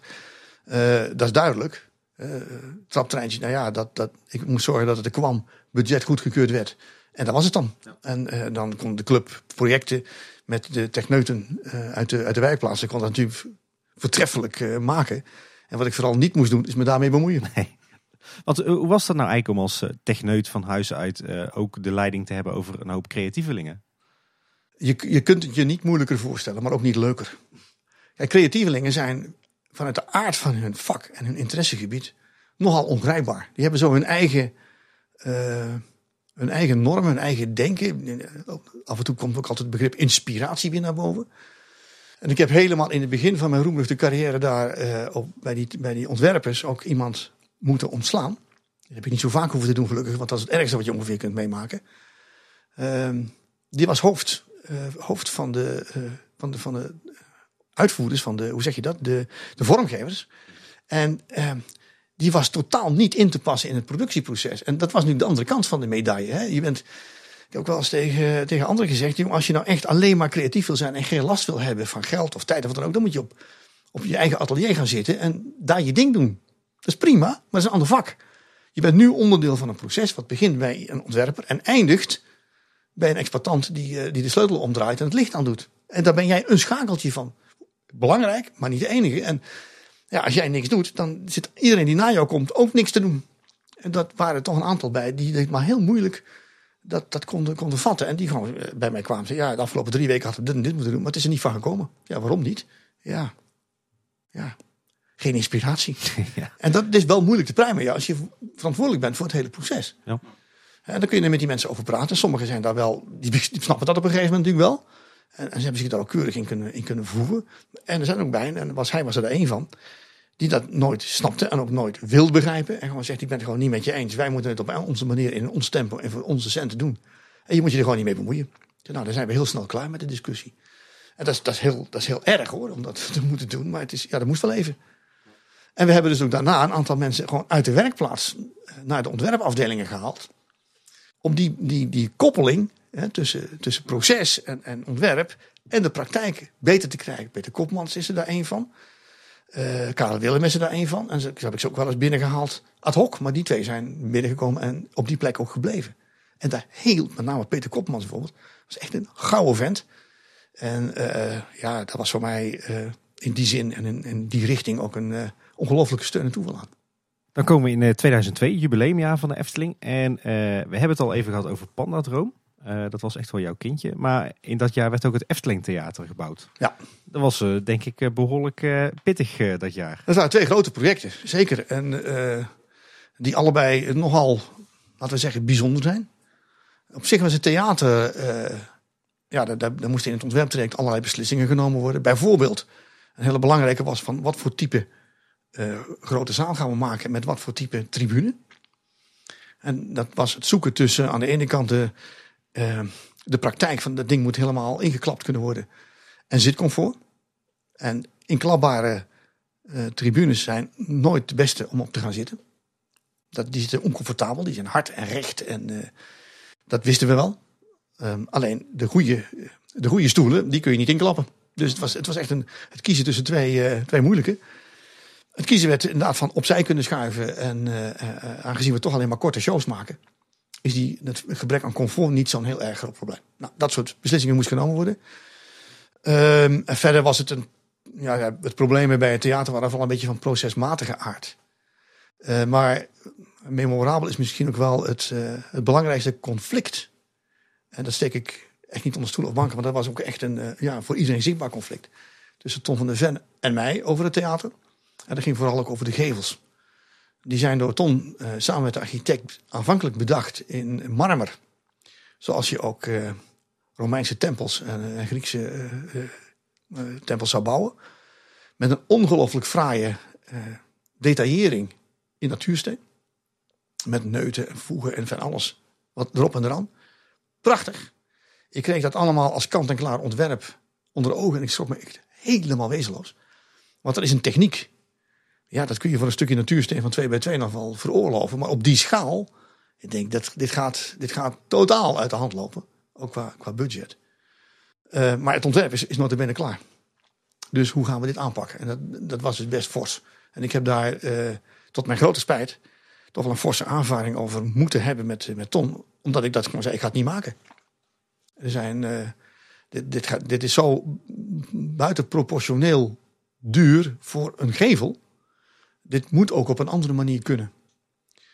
Eh, dat is duidelijk. Eh traptreintje, nou ja, dat, dat, ik moest zorgen dat het er kwam. Budget goedgekeurd werd. En dat was het dan. En eh, dan kon de club projecten met de techneuten eh, uit, de, uit de wijkplaatsen. kon dat natuurlijk voortreffelijk eh, maken. En wat ik vooral niet moest doen, is me daarmee bemoeien. *laughs* Want eh, hoe was dat nou eigenlijk om als techneut van huis uit eh, ook de leiding te hebben over een hoop creatievelingen? Je, je kunt het je niet moeilijker voorstellen, maar ook niet leuker. Kijk, creatievelingen zijn vanuit de aard van hun vak en hun interessegebied nogal ongrijpbaar. Die hebben zo hun eigen, eh, hun eigen normen, hun eigen denken. Af en toe komt ook altijd het begrip inspiratie weer naar boven. En ik heb helemaal in het begin van mijn roemruchte carrière daar eh, op, bij, die, bij die ontwerpers ook iemand moeten ontslaan. Dat heb ik niet zo vaak hoeven te doen gelukkig, want dat is het ergste wat je ongeveer kunt meemaken. Ehm, die was hoofd, eh, van, de, eh, van, de, van de uitvoerders, van de, hoe zeg je dat, de, de vormgevers. En ehm, die was totaal niet in te passen in het productieproces. En dat was nu de andere kant van de medaille. Hè? Je bent, ik heb ook wel eens tegen, tegen anderen gezegd, jongen, als je nou echt alleen maar creatief wil zijn en geen last wil hebben van geld of tijd of wat dan ook, dan moet je op, op je eigen atelier gaan zitten en daar je ding doen. Dat is prima, maar dat is een ander vak. Je bent nu onderdeel van een proces wat begint bij een ontwerper en eindigt bij een exploitant die, eh, die de sleutel omdraait en het licht aandoet. En daar ben jij een schakeltje van. Belangrijk, maar niet de enige. En ja, als jij niks doet, dan zit iedereen die na jou komt ook niks te doen. En dat waren er toch een aantal bij die het maar heel moeilijk dat, dat konden, konden vatten. En die gewoon eh, bij mij kwamen ja, de afgelopen drie weken hadden we dit en dit moeten doen, maar het is er niet van gekomen. Ja, waarom niet? Ja, ja, geen inspiratie. *laughs* Ja. En dat is wel moeilijk te pruimen ja, als je verantwoordelijk bent voor het hele proces. Ja. En dan kun je er met die mensen over praten. Sommigen zijn daar wel, die, die snappen dat op een gegeven moment natuurlijk wel. En, ze hebben zich daar ook keurig in kunnen, in kunnen voegen. En er zijn ook bij, en was, hij was er één van, die dat nooit snapte en ook nooit wil begrijpen. En gewoon zegt, ik ben het gewoon niet met je eens. Wij moeten het op onze manier, in ons tempo en voor onze centen doen. En je moet je er gewoon niet mee bemoeien. Nou, dan zijn we heel snel klaar met de discussie. En dat is, dat is, heel, dat is heel erg hoor, om dat *laughs* te moeten doen. Maar het is, ja, dat moest wel even. En we hebben dus ook daarna een aantal mensen gewoon uit de werkplaats eh, naar de ontwerpafdelingen gehaald. Om die, die, die koppeling tussen, tussen proces en, en ontwerp en de praktijk beter te krijgen. Peter Kopmans is er daar één van. Uh, Karel Willem is er daar een van. En zo heb ik ze ook wel eens binnengehaald ad hoc. Maar die twee zijn binnengekomen en op die plek ook gebleven. En daar heel, met name Peter Kopmans bijvoorbeeld, was echt een gouden vent. En uh, ja, dat was voor mij uh, in die zin en in, die richting ook een ongelooflijke steun en toeval aan. Dan komen we in 2002, jubileumjaar van de Efteling. En we hebben het al even gehad over Pandadroom. Dat was echt wel jouw kindje. Maar in dat jaar werd ook het Efteling Theater gebouwd. Ja. Dat was denk ik behoorlijk pittig dat jaar. Dat waren twee grote projecten, zeker. En die allebei nogal, laten we zeggen, bijzonder zijn. Op zich was het theater ja, daar, daar, moesten in het ontwerptraject allerlei beslissingen genomen worden. Bijvoorbeeld, een hele belangrijke was van wat voor type grote zaal gaan we maken met wat voor type tribune. En dat was het zoeken tussen aan de ene kant de, uh, de praktijk van dat ding moet helemaal ingeklapt kunnen worden en zitcomfort. En inklapbare uh, tribunes zijn nooit de beste om op te gaan zitten. Dat, die zitten oncomfortabel, die zijn hard en recht en dat wisten we wel. Um, alleen de goede, de goede stoelen, die kun je niet inklappen. Dus het was, het was echt een, het kiezen tussen twee, twee moeilijke. Het kiezen werd inderdaad van opzij kunnen schuiven. En aangezien we toch alleen maar korte shows maken, is die, het gebrek aan comfort niet zo'n heel erg groot probleem. Nou, dat soort beslissingen moest genomen worden. Um, en verder was het een, ja, het probleem bij het theater waren vooral een beetje van procesmatige aard. maar memorabel is misschien ook wel het, het belangrijkste conflict en dat steek ik echt niet onder stoel of banken, maar dat was ook echt een uh, ja, voor iedereen zichtbaar conflict. Tussen Tom van der Ven en mij over het theater. En dat ging vooral ook over de gevels. Die zijn door Tom uh, samen met de architect aanvankelijk bedacht in marmer. Zoals je ook uh, Romeinse tempels en Griekse tempels zou bouwen. Met een ongelooflijk fraaie detaillering in natuursteen. Met neuten en voegen en van alles wat erop en eraan. Prachtig. Ik kreeg dat allemaal als kant-en-klaar ontwerp onder de ogen en ik schrok me echt helemaal wezenloos. Want dat is een techniek. Ja, dat kun je voor een stukje natuursteen van 2 bij 2 nog wel veroorloven. Maar op die schaal, ik denk dat dit gaat, dit gaat totaal uit de hand lopen. Ook qua, qua budget. Uh, maar het ontwerp is, is binnen klaar. Dus hoe gaan we dit aanpakken? En dat, dat was dus best fors. En ik heb daar, uh, tot mijn grote spijt, toch wel een forse aanvaring over moeten hebben met, met Ton omdat ik dat gewoon zei, ik ga het niet maken. Er zijn, uh, dit, dit, gaat, dit is zo buitenproportioneel duur voor een gevel. Dit moet ook op een andere manier kunnen.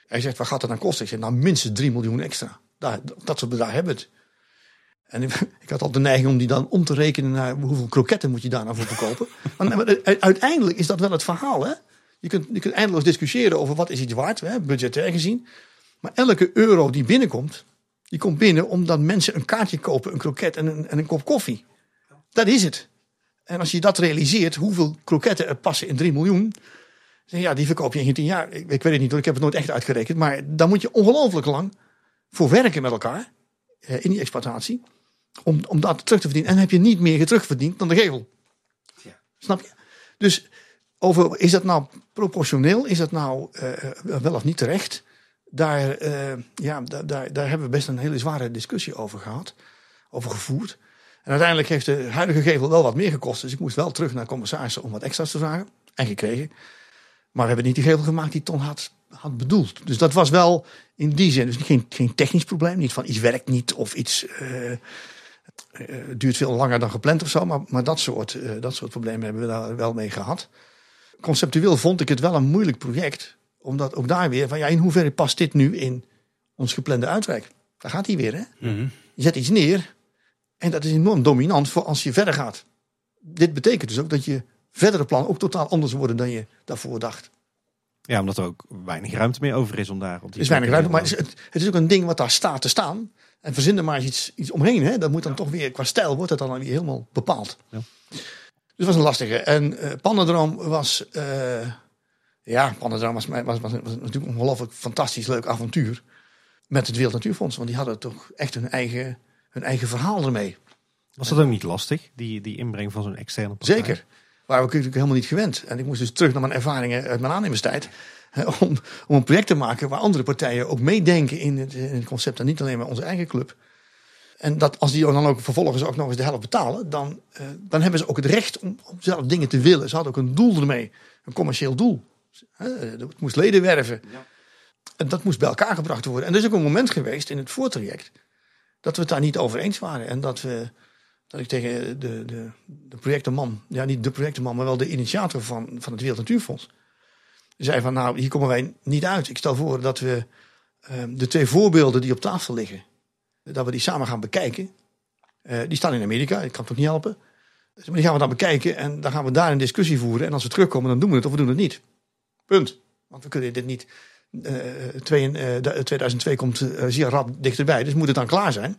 Hij zegt, wat gaat het dan kosten? Ik zeg, nou minstens 3 miljoen extra. Daar, dat soort bedrag hebben het. En ik, *laughs* ik, had al de neiging om die dan om te rekenen naar hoeveel kroketten moet je daar nou voor verkopen. *laughs* maar, uiteindelijk is dat wel het verhaal. Hè? Je, kunt, je kunt eindeloos discussiëren over wat is iets waard, hè, budgetair gezien. Maar elke euro die binnenkomt, die komt binnen omdat mensen een kaartje kopen, een kroket en een, en een kop koffie. Dat is het. En als je dat realiseert, hoeveel kroketten er passen in 3 miljoen. Ja, die verkoop je in 10 jaar. Ik, ik weet het niet, ik heb het nooit echt uitgerekend. Maar dan moet je ongelooflijk lang voor werken met elkaar. Eh, in die exploitatie. Om, om dat terug te verdienen. En dan heb je niet meer terugverdiend dan de gevel. Ja. Snap je? Dus over, is dat nou proportioneel? Is dat nou uh, wel of niet terecht? daar, uh, ja, daar, daar, daar hebben we best een hele zware discussie over gehad. Over gevoerd. En uiteindelijk heeft de huidige gevel wel wat meer gekost. Dus ik moest wel terug naar commissarissen om wat extra's te vragen. En gekregen. Maar we hebben niet die gevel gemaakt die Ton had, had bedoeld. Dus dat was wel in die zin. Dus geen, geen technisch probleem. Niet van iets werkt niet of iets uh, uh, duurt veel langer dan gepland of zo. Maar, maar dat, soort, dat soort problemen hebben we daar wel mee gehad. Conceptueel vond ik het wel een moeilijk project omdat ook daar weer van ja, in hoeverre past dit nu in ons geplande uitwerk? Daar gaat hij weer. Hè? Mhm. Je zet iets neer en dat is enorm dominant voor als je verder gaat. Dit betekent dus ook dat je verdere plannen ook totaal anders worden dan je daarvoor dacht. Ja, omdat er ook weinig ruimte meer over is om daar op die. Er is weinig ruimte, maar het is, het is ook een ding wat daar staat te staan. En verzin er maar iets, iets omheen. Hè? Dat moet dan toch weer, qua stijl wordt het dan weer helemaal bepaald. Ja. Dus dat was een lastige. En uh, was uh, ja, Pandadrama was, was, was, was, natuurlijk een ongelooflijk fantastisch leuk avontuur. Met het Wereld Natuurfonds. Want die hadden toch echt hun eigen, hun eigen verhaal ermee. Was dat ook niet lastig, die, die inbreng van zo'n externe partij? Zeker. Waren we natuurlijk helemaal niet gewend. En ik moest dus terug naar mijn ervaringen uit mijn aannemerstijd. Om, om een project te maken waar andere partijen ook meedenken in het, in het concept. En niet alleen maar onze eigen club. En dat als die dan ook vervolgens ook nog eens de helft betalen, dan, eh, dan hebben ze ook het recht om, om zelf dingen te willen. Ze hadden ook een doel ermee, een commercieel doel. Hè, Het moest leden werven. En dat moest bij elkaar gebracht worden. En er is ook een moment geweest in het voortraject dat we het daar niet over eens waren. En dat, we, dat ik tegen de, de, de projectenman, ja niet de projectenman, maar wel de initiator van, van het Wereld Natuurfonds, zei van nou, hier komen wij niet uit. Ik stel voor dat we eh, de twee voorbeelden die op tafel liggen, dat we die samen gaan bekijken. Eh, die staan in Amerika, ik kan het ook niet helpen. Dus, maar die gaan we dan bekijken en dan gaan we daar een discussie voeren. En als we terugkomen, dan doen we het of we doen het niet. Punt. Want we kunnen dit niet. twee, eh, de- 2002 komt eh, zeer rap dichterbij, dus moet het dan klaar zijn.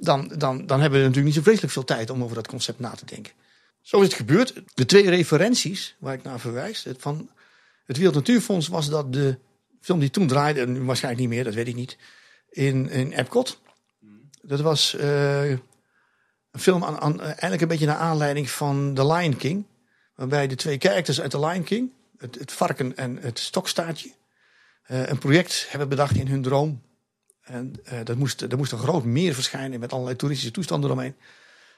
Dan, dan, dan hebben we natuurlijk niet zo vreselijk veel tijd om over dat concept na te denken. Zo is het gebeurd. De twee referenties waar ik naar verwijs, het van het Wereld Natuurfonds was dat de film die toen draaide, en waarschijnlijk niet meer, dat weet ik niet, in, in Epcot. Dat was eh, een film aan, aan, eigenlijk een beetje naar aanleiding van The Lion King. Waarbij de twee characters uit The Lion King, het, het varken en het stokstaartje, eh, een project hebben bedacht in hun droom. En eh, dat moest, er moest een groot meer verschijnen met allerlei toeristische toestanden eromheen.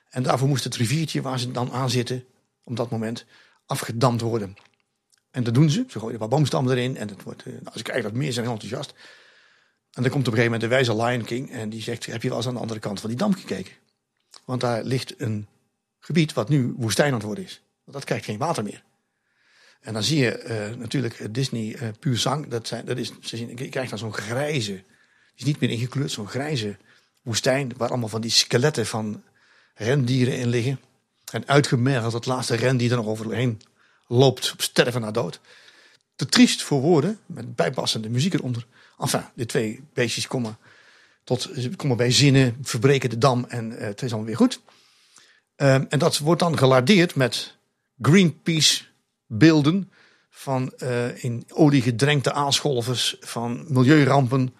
En daarvoor moest het riviertje waar ze dan aan zitten, op dat moment, afgedamd worden. En dat doen ze. Ze gooien paar boomstammen erin. En het wordt, eh, als ik dat meer zijn heel enthousiast. En dan komt op een gegeven moment de wijze Lion King. En die zegt, heb je wel eens aan de andere kant van die dam gekeken? Want daar ligt een gebied wat nu woestijn aan het worden is. Want dat krijgt geen water meer. En dan zie je eh, natuurlijk Disney eh puur zang. Dat zijn, dat is, je krijgt dan zo'n grijze, niet meer ingekleurd, zo'n grijze woestijn. Waar allemaal van die skeletten van rendieren in liggen. En uitgemergeld het laatste rendier er nog overheen loopt op sterven na dood. Te triest voor woorden, met bijpassende muziek eronder. Enfin, de twee beestjes komen, tot, komen bij zinnen, verbreken de dam en eh, het is allemaal weer goed. Ehm, en dat wordt dan gelardeerd met Greenpeace beelden van eh, in olie gedrenkte aalscholvers, van milieurampen,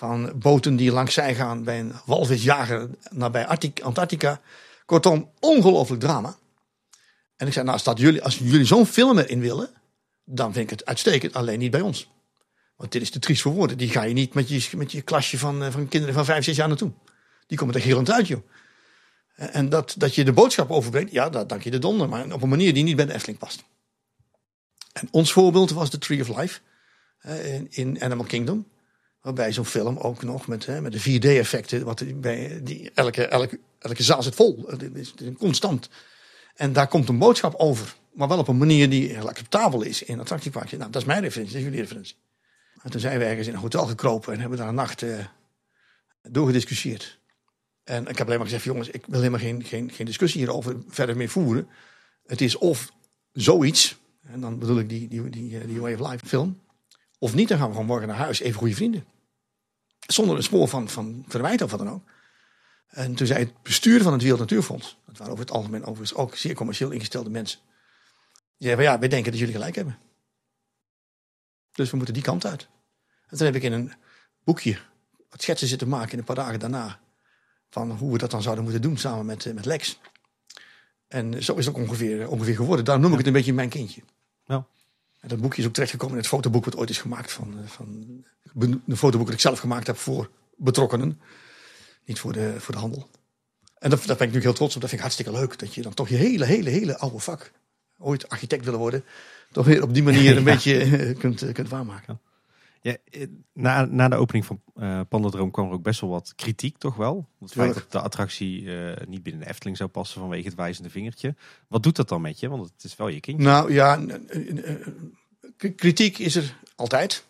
van boten die langs zij gaan bij een walvisjager nabij Arctic- Antarctica. Kortom, ongelooflijk drama. En ik zei, nou, als, dat jullie, als jullie zo'n film erin willen, dan vind ik het uitstekend, alleen niet bij ons. Want dit is te triest voor woorden. Die ga je niet met je, met je klasje van, eh, van kinderen van vijf, zes jaar naartoe. Die komen er gillend uit, joh. En en dat, dat je de boodschap overbrengt, ja, dat dank je de donder. Maar op een manier die niet bij de Efteling past. En ons voorbeeld was The Tree of Life eh, in, in Animal Kingdom. Waarbij zo'n film ook nog met, hè, met de 4D-effecten. Wat bij, die, elke, elke, elke zaal zit vol. Het is, constant. En daar komt een boodschap over. Maar wel op een manier die heel acceptabel is in attractieparkje. Nou, dat is mijn referentie, dat is jullie referentie. En toen zijn we ergens in een hotel gekropen en hebben daar een nacht eh, doorgediscussieerd. En ik heb alleen maar gezegd, jongens, ik wil helemaal geen, geen, geen discussie hierover verder meer voeren. Het is of zoiets, en dan bedoel ik die, die, die, eh, die Way of Life film. Of niet, dan gaan we gewoon morgen naar huis, even goede vrienden. Zonder een spoor van, van verwijt of wat dan ook. En toen zei het bestuur van het Wereld Natuurfonds, dat waren over het algemeen overigens ook zeer commercieel ingestelde mensen. Die zeiden van ja, wij denken dat jullie gelijk hebben. Dus we moeten die kant uit. En toen heb ik in een boekje wat schetsen zitten maken in een paar dagen daarna. Van hoe we dat dan zouden moeten doen samen met, eh, met Lex. En zo is het ook ongeveer, ongeveer geworden. Daarom noem ik het een beetje mijn kindje. Ja. En dat boekje is ook terechtgekomen in het fotoboek wat ooit is gemaakt van, eh, van een fotoboek dat ik zelf gemaakt heb voor betrokkenen. Niet voor de, voor de handel. En dat, daar ben ik natuurlijk heel trots op. Dat vind ik hartstikke leuk. Dat je dan toch je hele, hele, hele oude vak, ooit architect willen worden, toch weer op die manier *laughs* een beetje eh, kunt, eh, kunt waarmaken. Ja, eh, na, na de opening van eh Pandadroom kwam er ook best wel wat kritiek, toch wel? Het feit dat de attractie eh, niet binnen de Efteling zou passen vanwege het wijzende vingertje. Wat doet dat dan met je? Want het is wel je kindje. Nou ja, kritiek is er altijd.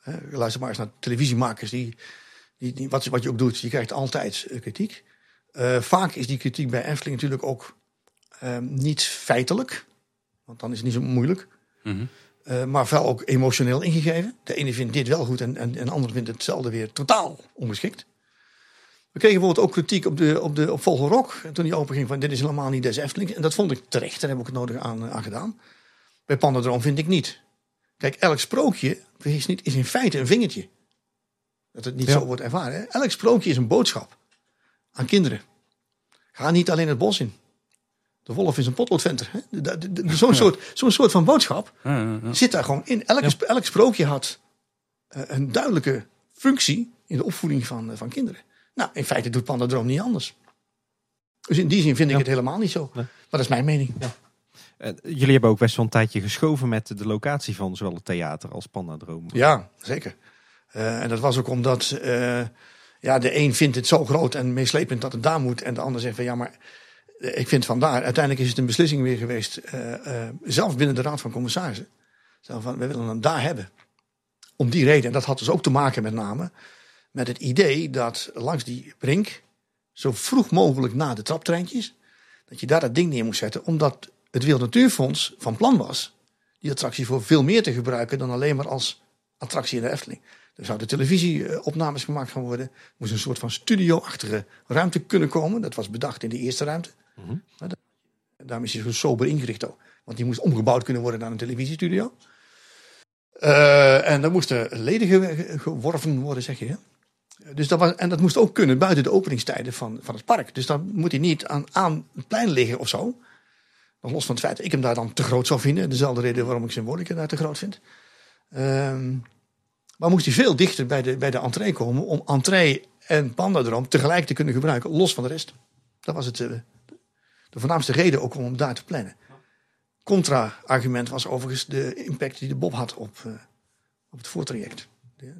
Hè, Luister maar eens naar televisiemakers. Die, die, die, wat, wat je ook doet, je krijgt altijd kritiek. Eh, vaak is die kritiek bij Efteling natuurlijk ook ehm, niet feitelijk. Want dan is het niet zo moeilijk. Mhm. Eh, maar wel ook emotioneel ingegeven. De ene vindt dit wel goed en, en, en de andere vindt hetzelfde weer totaal ongeschikt. We kregen bijvoorbeeld ook kritiek op, de, op, de, op Vogelrok. En toen die open ging van dit is helemaal niet des Efteling. En dat vond ik terecht. Daar heb ik het nodig aan, aan gedaan. Bij Pandadroom vind ik niet. Kijk, elk sprookje is, niet, is in feite een vingertje. Dat het niet Ja. zo wordt ervaren. Hè? Elk sprookje is een boodschap aan kinderen. Ga niet alleen het bos in. De wolf is een potloodventer. Zo'n soort, zo'n soort van boodschap zit daar gewoon in. Elke, elk sprookje had eh, een duidelijke functie in de opvoeding van, eh, van kinderen. Nou, in feite doet Pandadroom niet anders. Dus in die zin vind ik het helemaal niet zo. Maar dat is mijn mening. Eh, jullie hebben ook best wel een tijdje geschoven met de locatie van zowel het theater als Pandadroom. Ja, zeker. En dat was ook omdat ja, de een vindt het zo groot en meeslepend dat het daar moet. En de ander zegt van ja, maar ik vind vandaar. Uiteindelijk is het een beslissing weer geweest, eh, zelfs binnen de Raad van Commissarissen. Van, we willen hem daar hebben. Om die reden. En dat had dus ook te maken met name met het idee dat langs die brink, zo vroeg mogelijk na de traptreintjes, dat je daar dat ding neer moest zetten. Omdat het Wereld Natuurfonds van plan was die attractie voor veel meer te gebruiken dan alleen maar als attractie in de Efteling. Er zouden televisieopnames gemaakt gaan worden. Er moest een soort van studio-achtige ruimte kunnen komen. Dat was bedacht in de eerste ruimte. Mhm. Daarom is hij zo sober ingericht ook. Want die moest omgebouwd kunnen worden naar een televisiestudio. Eh, en daar moesten leden ge- geworven worden, zeg je. Dus dat was, en dat moest ook kunnen buiten de openingstijden van, van het park. Dus dan moet hij niet aan, aan het plein liggen of zo. Los van het feit dat ik hem daar dan te groot zou vinden. Dezelfde reden waarom ik Symbolica daar te groot vind. Ehm, maar moest hij veel dichter bij de, bij de entree komen om entree en pandadroom tegelijk te kunnen gebruiken, los van de rest. Dat was het, eh, de voornaamste reden ook om daar te plannen. Contra-argument was overigens de impact die de Bob had op, eh, op het voortraject. De,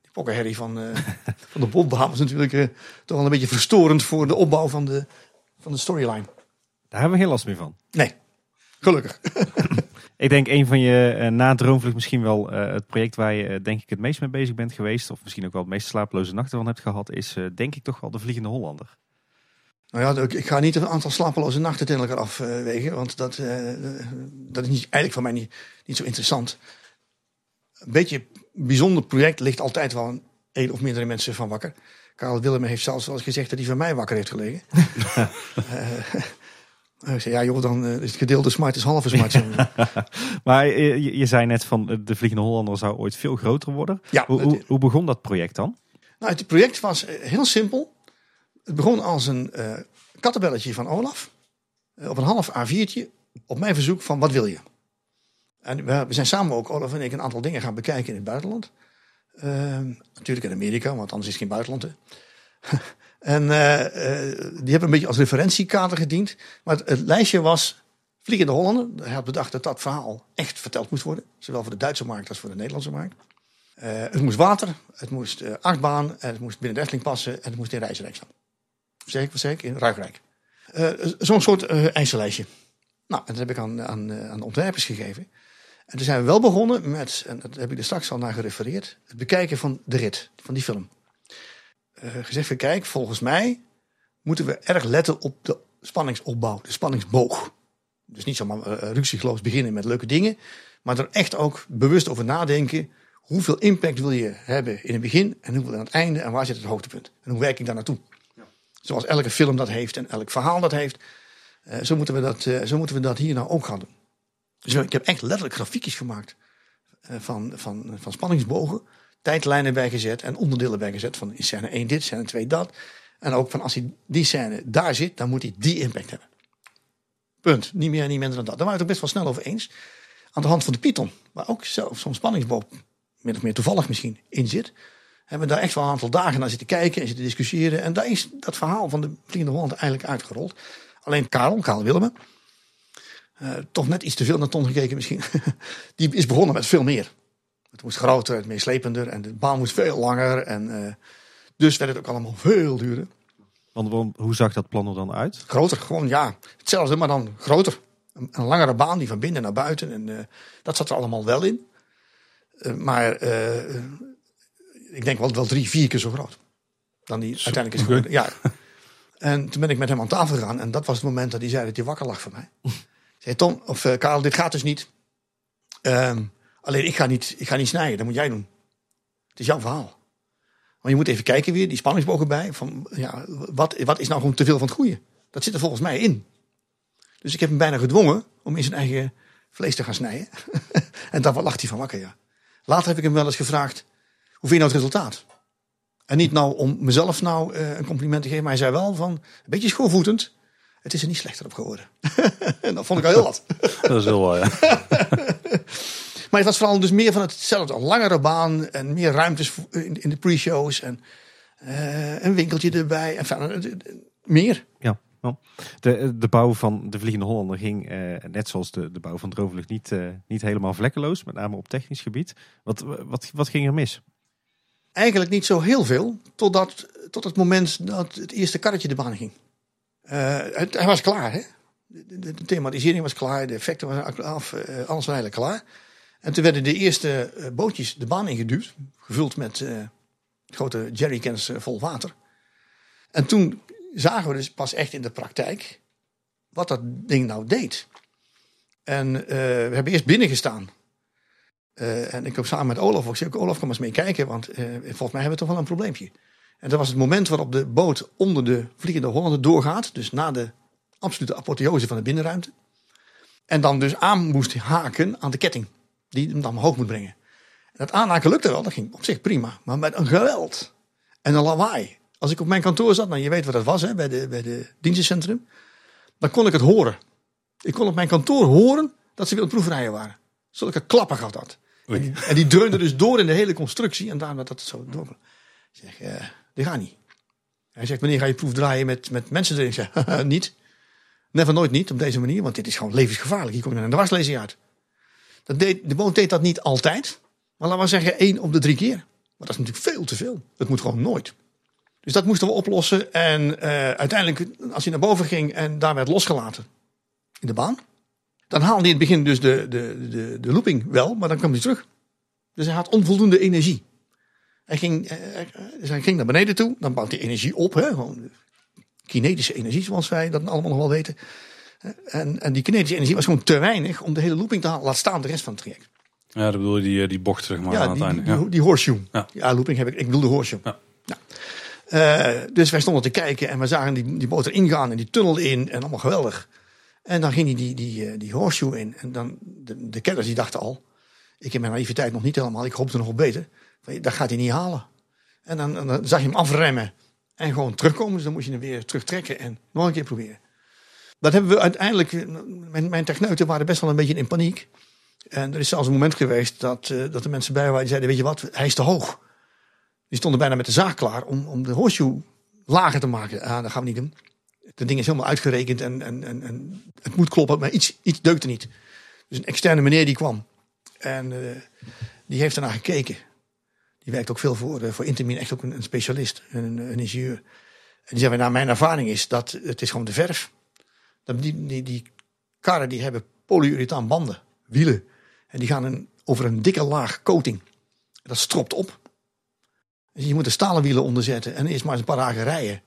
die pokkenherrie van, eh, *laughs* van de Bobbaan was natuurlijk eh, toch wel een beetje verstorend voor de opbouw van de, van de storyline. Daar hebben we geen last meer van. Nee, gelukkig. *laughs* Ik denk een van je na Droomvlucht misschien wel het project waar je denk ik het meest mee bezig bent geweest. Of misschien ook wel het meest slapeloze nachten van hebt gehad. Is denk ik toch wel de Vliegende Hollander. Nou ja, ik- ga niet een aantal slapeloze nachten tegen elkaar afwegen. Want dat, eh, dat is niet, eigenlijk voor mij niet, niet zo interessant. Een beetje een bijzonder project ligt altijd wel een, of meerdere mensen van wakker. Karel Willem heeft zelfs wel eens gezegd dat hij van mij wakker heeft gelegen. *laughs* Eh, ik zei, ja joh, dan is het gedeelde smart is halve smart. Maar *laughs* je, je zei net van de Vliegende Hollander zou ooit veel groter worden. ja, Hoe, hoe, hoe begon dat project dan? Nou, het project was heel simpel. Het begon als een eh kattenbelletje van Olaf. eh, op een half A4'tje. Op mijn verzoek van wat wil je? En we, zijn samen ook, Olaf en ik, een aantal dingen gaan bekijken in het buitenland. Ehm, natuurlijk in Amerika, want anders is het geen buitenland. Hè. *laughs* en eh, die hebben een beetje als referentiekader gediend. Maar het, lijstje was Vliegende Hollander. Hij had bedacht dat dat verhaal echt verteld moest worden. Zowel voor de Duitse markt als voor de Nederlandse markt. Het moest water, het moest achtbaan, het moest binnen de passen en het moest in Rijsrijk staan. Zeker, ik? In Ruigrijk. Eh, Zo'n soort eh eisenlijstje. Nou, en dat heb ik aan, aan, eh, aan de ontwerpers gegeven. En toen zijn we wel begonnen met, en dat heb ik er straks al naar gerefereerd, het bekijken van de rit, van die film. Gezegd van kijk, volgens mij moeten we erg letten op de spanningsopbouw, de spanningsboog. Dus niet zomaar uh, beginnen met leuke dingen, maar er echt ook bewust over nadenken. Hoeveel impact wil je hebben in het begin en hoeveel aan het einde en waar zit het hoogtepunt? En hoe werk ik daar naartoe? Zoals elke film dat heeft en elk verhaal dat heeft. Uh, zo, moeten we dat, uh, zo moeten we dat hier nou ook gaan doen. Dus ik heb echt letterlijk grafiekjes gemaakt uh, van, van, van spanningsbogen. Tijdlijnen bijgezet en onderdelen bijgezet. Van in scène 1 dit, scène 2 dat. En ook van als hij die scène daar zit, dan moet hij die impact hebben. Punt. Niet meer en niet minder dan dat. Daar waren we het best wel snel over eens. Aan de hand van de Python, waar ook zelf zo'n spanningsboog, min of meer toevallig misschien, in zit. Hebben we daar echt wel een aantal dagen naar zitten kijken en zitten discussiëren. En daar is dat verhaal van de Vliegende Holland eigenlijk uitgerold. Alleen Karel, Karel Willem, uh, toch net iets te veel naar Ton gekeken misschien. *laughs* Die is begonnen met veel meer. Het moest groter, het meeslepender en de baan moest veel langer. En uh, dus werd het ook allemaal veel duurder. Want hoe zag dat plan er dan uit? Groter, gewoon ja. Hetzelfde, maar dan groter. Een, een langere baan die van binnen naar buiten. En uh, dat zat er allemaal wel in. maar ik denk wel, wel drie, vier keer zo groot. Dan die zo, uiteindelijk is geworden. *laughs* Ja. En toen ben ik met hem aan tafel gegaan. En dat was het moment dat hij zei dat hij wakker lag van mij. *laughs* zei Tom, of uh, Karel, dit gaat dus niet. Um, alleen ik ga niet, ik ga niet snijden, dat moet jij doen. Het is jouw verhaal. Maar je moet even kijken weer, die spanningsbogen bij. Van, ja, wat, wat is nou gewoon te veel van het goede? Dat zit er volgens mij in. Dus ik heb hem bijna gedwongen om in zijn eigen vlees te gaan snijden. *laughs* en daar lag hij van wakker, ja. Later heb ik hem wel eens gevraagd, vind je nou het resultaat? En niet nou om mezelf nou uh, een compliment te geven, maar hij zei wel van, een beetje schoolvoetend. Het is er niet slechter op geworden. *laughs* en dat vond ik al heel wat. *laughs* dat is heel wel, ja. *laughs* maar het was vooral dus meer van hetzelfde. Een langere baan en meer ruimtes in, in de pre-shows. En Eh, een winkeltje erbij. En enfin, eh, eh, meer. Ja. De, de bouw van de Vliegende Hollander ging, eh, net zoals de, de bouw van Droomvlucht, niet, eh, niet helemaal vlekkeloos. Met name op technisch gebied. Wat, wat, wat ging er mis? Eigenlijk niet zo heel veel. Totdat, tot het moment dat het eerste karretje de baan ging. Eh, het, hij was klaar, hè? De, de, thematisering was klaar, de effecten waren af, eh, alles was eigenlijk klaar. En toen werden de eerste eh, bootjes de baan ingeduwd, gevuld met grote jerrycans vol water. En toen zagen we dus pas echt in de praktijk wat dat ding nou deed. En we hebben eerst binnen gestaan. Eh, en ik heb samen met Olaf, ik zei ook, Olaf, kom eens mee kijken, want eh, volgens mij hebben we toch wel een probleempje. En dat was het moment waarop de boot onder de Vliegende Hollander doorgaat, dus na de absolute apotheose van de binnenruimte. En dan dus aan moest haken aan de ketting, die hem dan omhoog moet brengen. En dat aanhaken lukte wel, dat ging op zich prima, maar met een geweld en een lawaai. Als ik op mijn kantoor zat, nou je weet wat dat was hè, bij, de, bij de dienstencentrum, dan kon ik het horen. Ik kon op mijn kantoor horen dat ze weer aan het proefrijden waren. Zulke klappen gaf dat. En die, dreunde dus door in de hele constructie. En daarom dat zo door. Ik zeg, eh dit gaat niet. Hij zegt, wanneer ga je proef draaien met, met mensen erin? Ik zeg, "Haha, *laughs* niet. Never nooit niet op deze manier. Want dit is gewoon levensgevaarlijk. Hier kom je een dwarslezing uit. Dat deed, de boot deed dat niet altijd. Maar laten we zeggen één op de drie keer. Maar dat is natuurlijk veel te veel. Dat moet gewoon nooit. Dus dat moesten we oplossen. En eh, uiteindelijk, als hij naar boven ging en daar werd losgelaten in de baan. Dan haalde hij in het begin dus de, de, de, de looping wel, maar dan kwam hij terug. Dus hij had onvoldoende energie. Hij ging, eh, dus hij ging naar beneden toe, dan bouwt hij energie op. Hè? Gewoon kinetische energie, zoals wij dat allemaal nog wel weten. En, en die kinetische energie was gewoon te weinig om de hele looping te halen. Laat staan de rest van het traject. Ja, dat bedoel je die, eh, die bocht zeg maar Ja, aan het die, einde. die, Ja. die horseshoe. Ja. Ja. looping heb ik. Ik bedoel de horseshoe. Ja. Eh, dus wij stonden te kijken en we zagen die, die boot erin gaan en die tunnel in en allemaal geweldig. En dan ging hij die, die, eh, die horseshoe in. En dan, de, de kenners die dachten al, ik heb mijn naïviteit nog niet helemaal, ik hoopte nog op beter. Dat gaat hij niet halen. En dan, dan zag je hem afremmen en gewoon terugkomen. Dus dan moest je hem weer terugtrekken en nog een keer proberen. Dat hebben we uiteindelijk, mijn, mijn techneuten waren best wel een beetje in paniek. En er is zelfs een moment geweest dat, eh, dat de mensen bij waren die zeiden, weet je wat, hij is te hoog. Die stonden bijna met de zaag klaar om, om de horseshoe lager te maken. Ah, dat gaan we niet doen. Dat ding is helemaal uitgerekend en, en, en, en het moet kloppen, maar iets, iets deukte niet. Dus een externe meneer die kwam en eh, die heeft ernaar gekeken. Die werkt ook veel voor, eh, voor Intermin, echt ook een, specialist, een, een ingenieur. En die zei, nou mijn ervaring is dat het is gewoon de verf. Dat die, die, die karren die hebben polyurethaan banden, wielen. En die gaan een, over een dikke laag coating. Dat stropt op. Dus je moet er stalen wielen onder zetten en eerst maar eens een paar dagen rijden.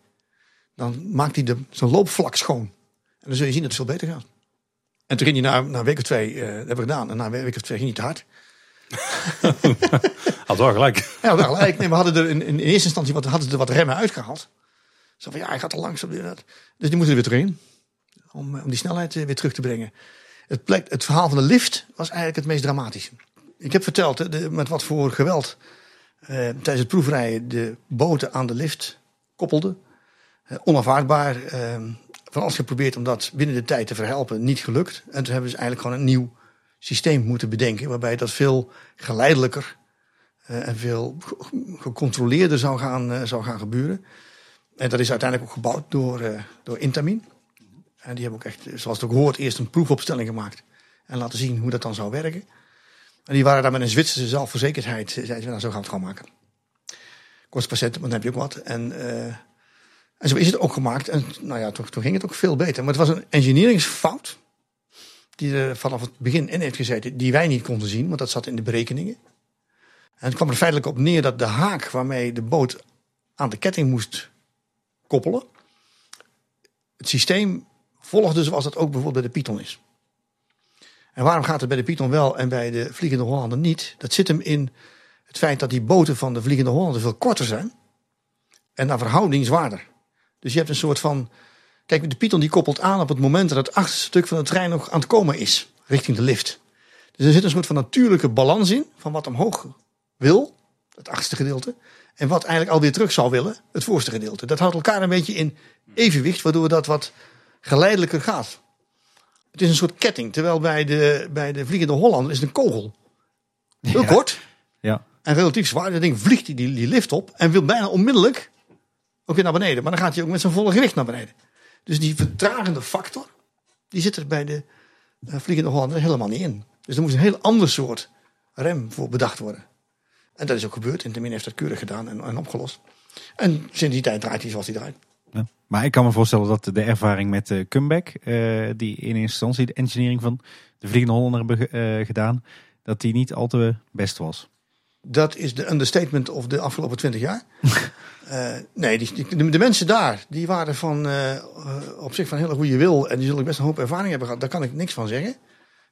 Dan maakt hij de- zijn loopvlak schoon. En dan zul je zien dat het veel beter gaat. En toen ging hij na, na een week of twee, eh, dat hebben we gedaan. En na een week of twee ging hij te hard. *laughs* Had wel gelijk. Ja, wel gelijk. Nee, we hadden er in, in eerste instantie wat, hadden er wat remmen uitgehaald. Zo van ja, hij gaat te langzaam. Dus die moeten er weer terugin. Om, eh, om die snelheid eh, weer terug te brengen. Het, plek, het verhaal van de lift was eigenlijk het meest dramatische. Ik heb verteld hè, de, met wat voor geweld eh, tijdens het proefrijden de boten aan de lift koppelden. Eh, onaanvaardbaar. eh, van alles geprobeerd om dat binnen de tijd te verhelpen. Niet gelukt. En toen hebben ze eigenlijk gewoon een nieuw systeem moeten bedenken. Waarbij dat veel geleidelijker eh, en veel ge- gecontroleerder zou gaan, eh, zou gaan gebeuren. En dat is uiteindelijk ook gebouwd door, door Intamin. En die hebben ook echt, zoals het ook hoort, eerst een proefopstelling gemaakt. En laten zien hoe dat dan zou werken. En die waren daar met een Zwitserse zelfverzekerdheid. Zeiden ze, nou zo gaan we het gewoon maken. Kost patiënten, maar dan heb je ook wat. En, en zo is het ook gemaakt. En nou ja, toen, ging het ook veel beter. Maar het was een engineeringsfout. Die er vanaf het begin in heeft gezeten. Die wij niet konden zien, want dat zat in de berekeningen. En het kwam er feitelijk op neer dat de haak waarmee de boot aan de ketting moest koppelen. Het systeem volgde zoals dat ook bijvoorbeeld bij de Python is. En waarom gaat het bij de Python wel en bij de Vliegende Hollander niet? Dat zit hem in het feit dat die boten van de Vliegende Hollander veel korter zijn. En naar verhouding zwaarder. Dus je hebt een soort van. Kijk, de Python die koppelt aan op het moment dat het achterste stuk van de trein nog aan het komen is. Richting de lift. Dus er zit een soort van natuurlijke balans in. Van wat omhoog wil. Het achterste gedeelte. En wat eigenlijk alweer terug zou willen. Het voorste gedeelte. Dat houdt elkaar een beetje in evenwicht. Waardoor dat wat geleidelijker gaat. Het is een soort ketting. Terwijl bij de, bij de Vliegende Hollander is het een kogel. Heel Ja. kort. Ja. En relatief zwaar. Dat ding vliegt die, die, die lift op. En wil bijna onmiddellijk ook weer naar beneden. Maar dan gaat hij ook met zijn volle gewicht naar beneden. Dus die vertragende factor, die zit er bij de uh, Vliegende Hollander helemaal niet in. Dus er moest een heel ander soort rem voor bedacht worden. En dat is ook gebeurd. En Termin heeft dat keurig gedaan en, en opgelost. En sinds die tijd draait hij zoals hij draait. Maar ik kan me voorstellen dat de ervaring met de comeback, uh, die in eerste instantie de engineering van de Vliegende Hollander hebben gedaan, dat die niet al te best was. Dat is de understatement of de afgelopen twintig jaar. uh, *laughs* nee, die, die, de, de, mensen daar, die waren van, op zich van hele goede wil. En die zullen best een hoop ervaring hebben gehad. Daar kan ik niks van zeggen.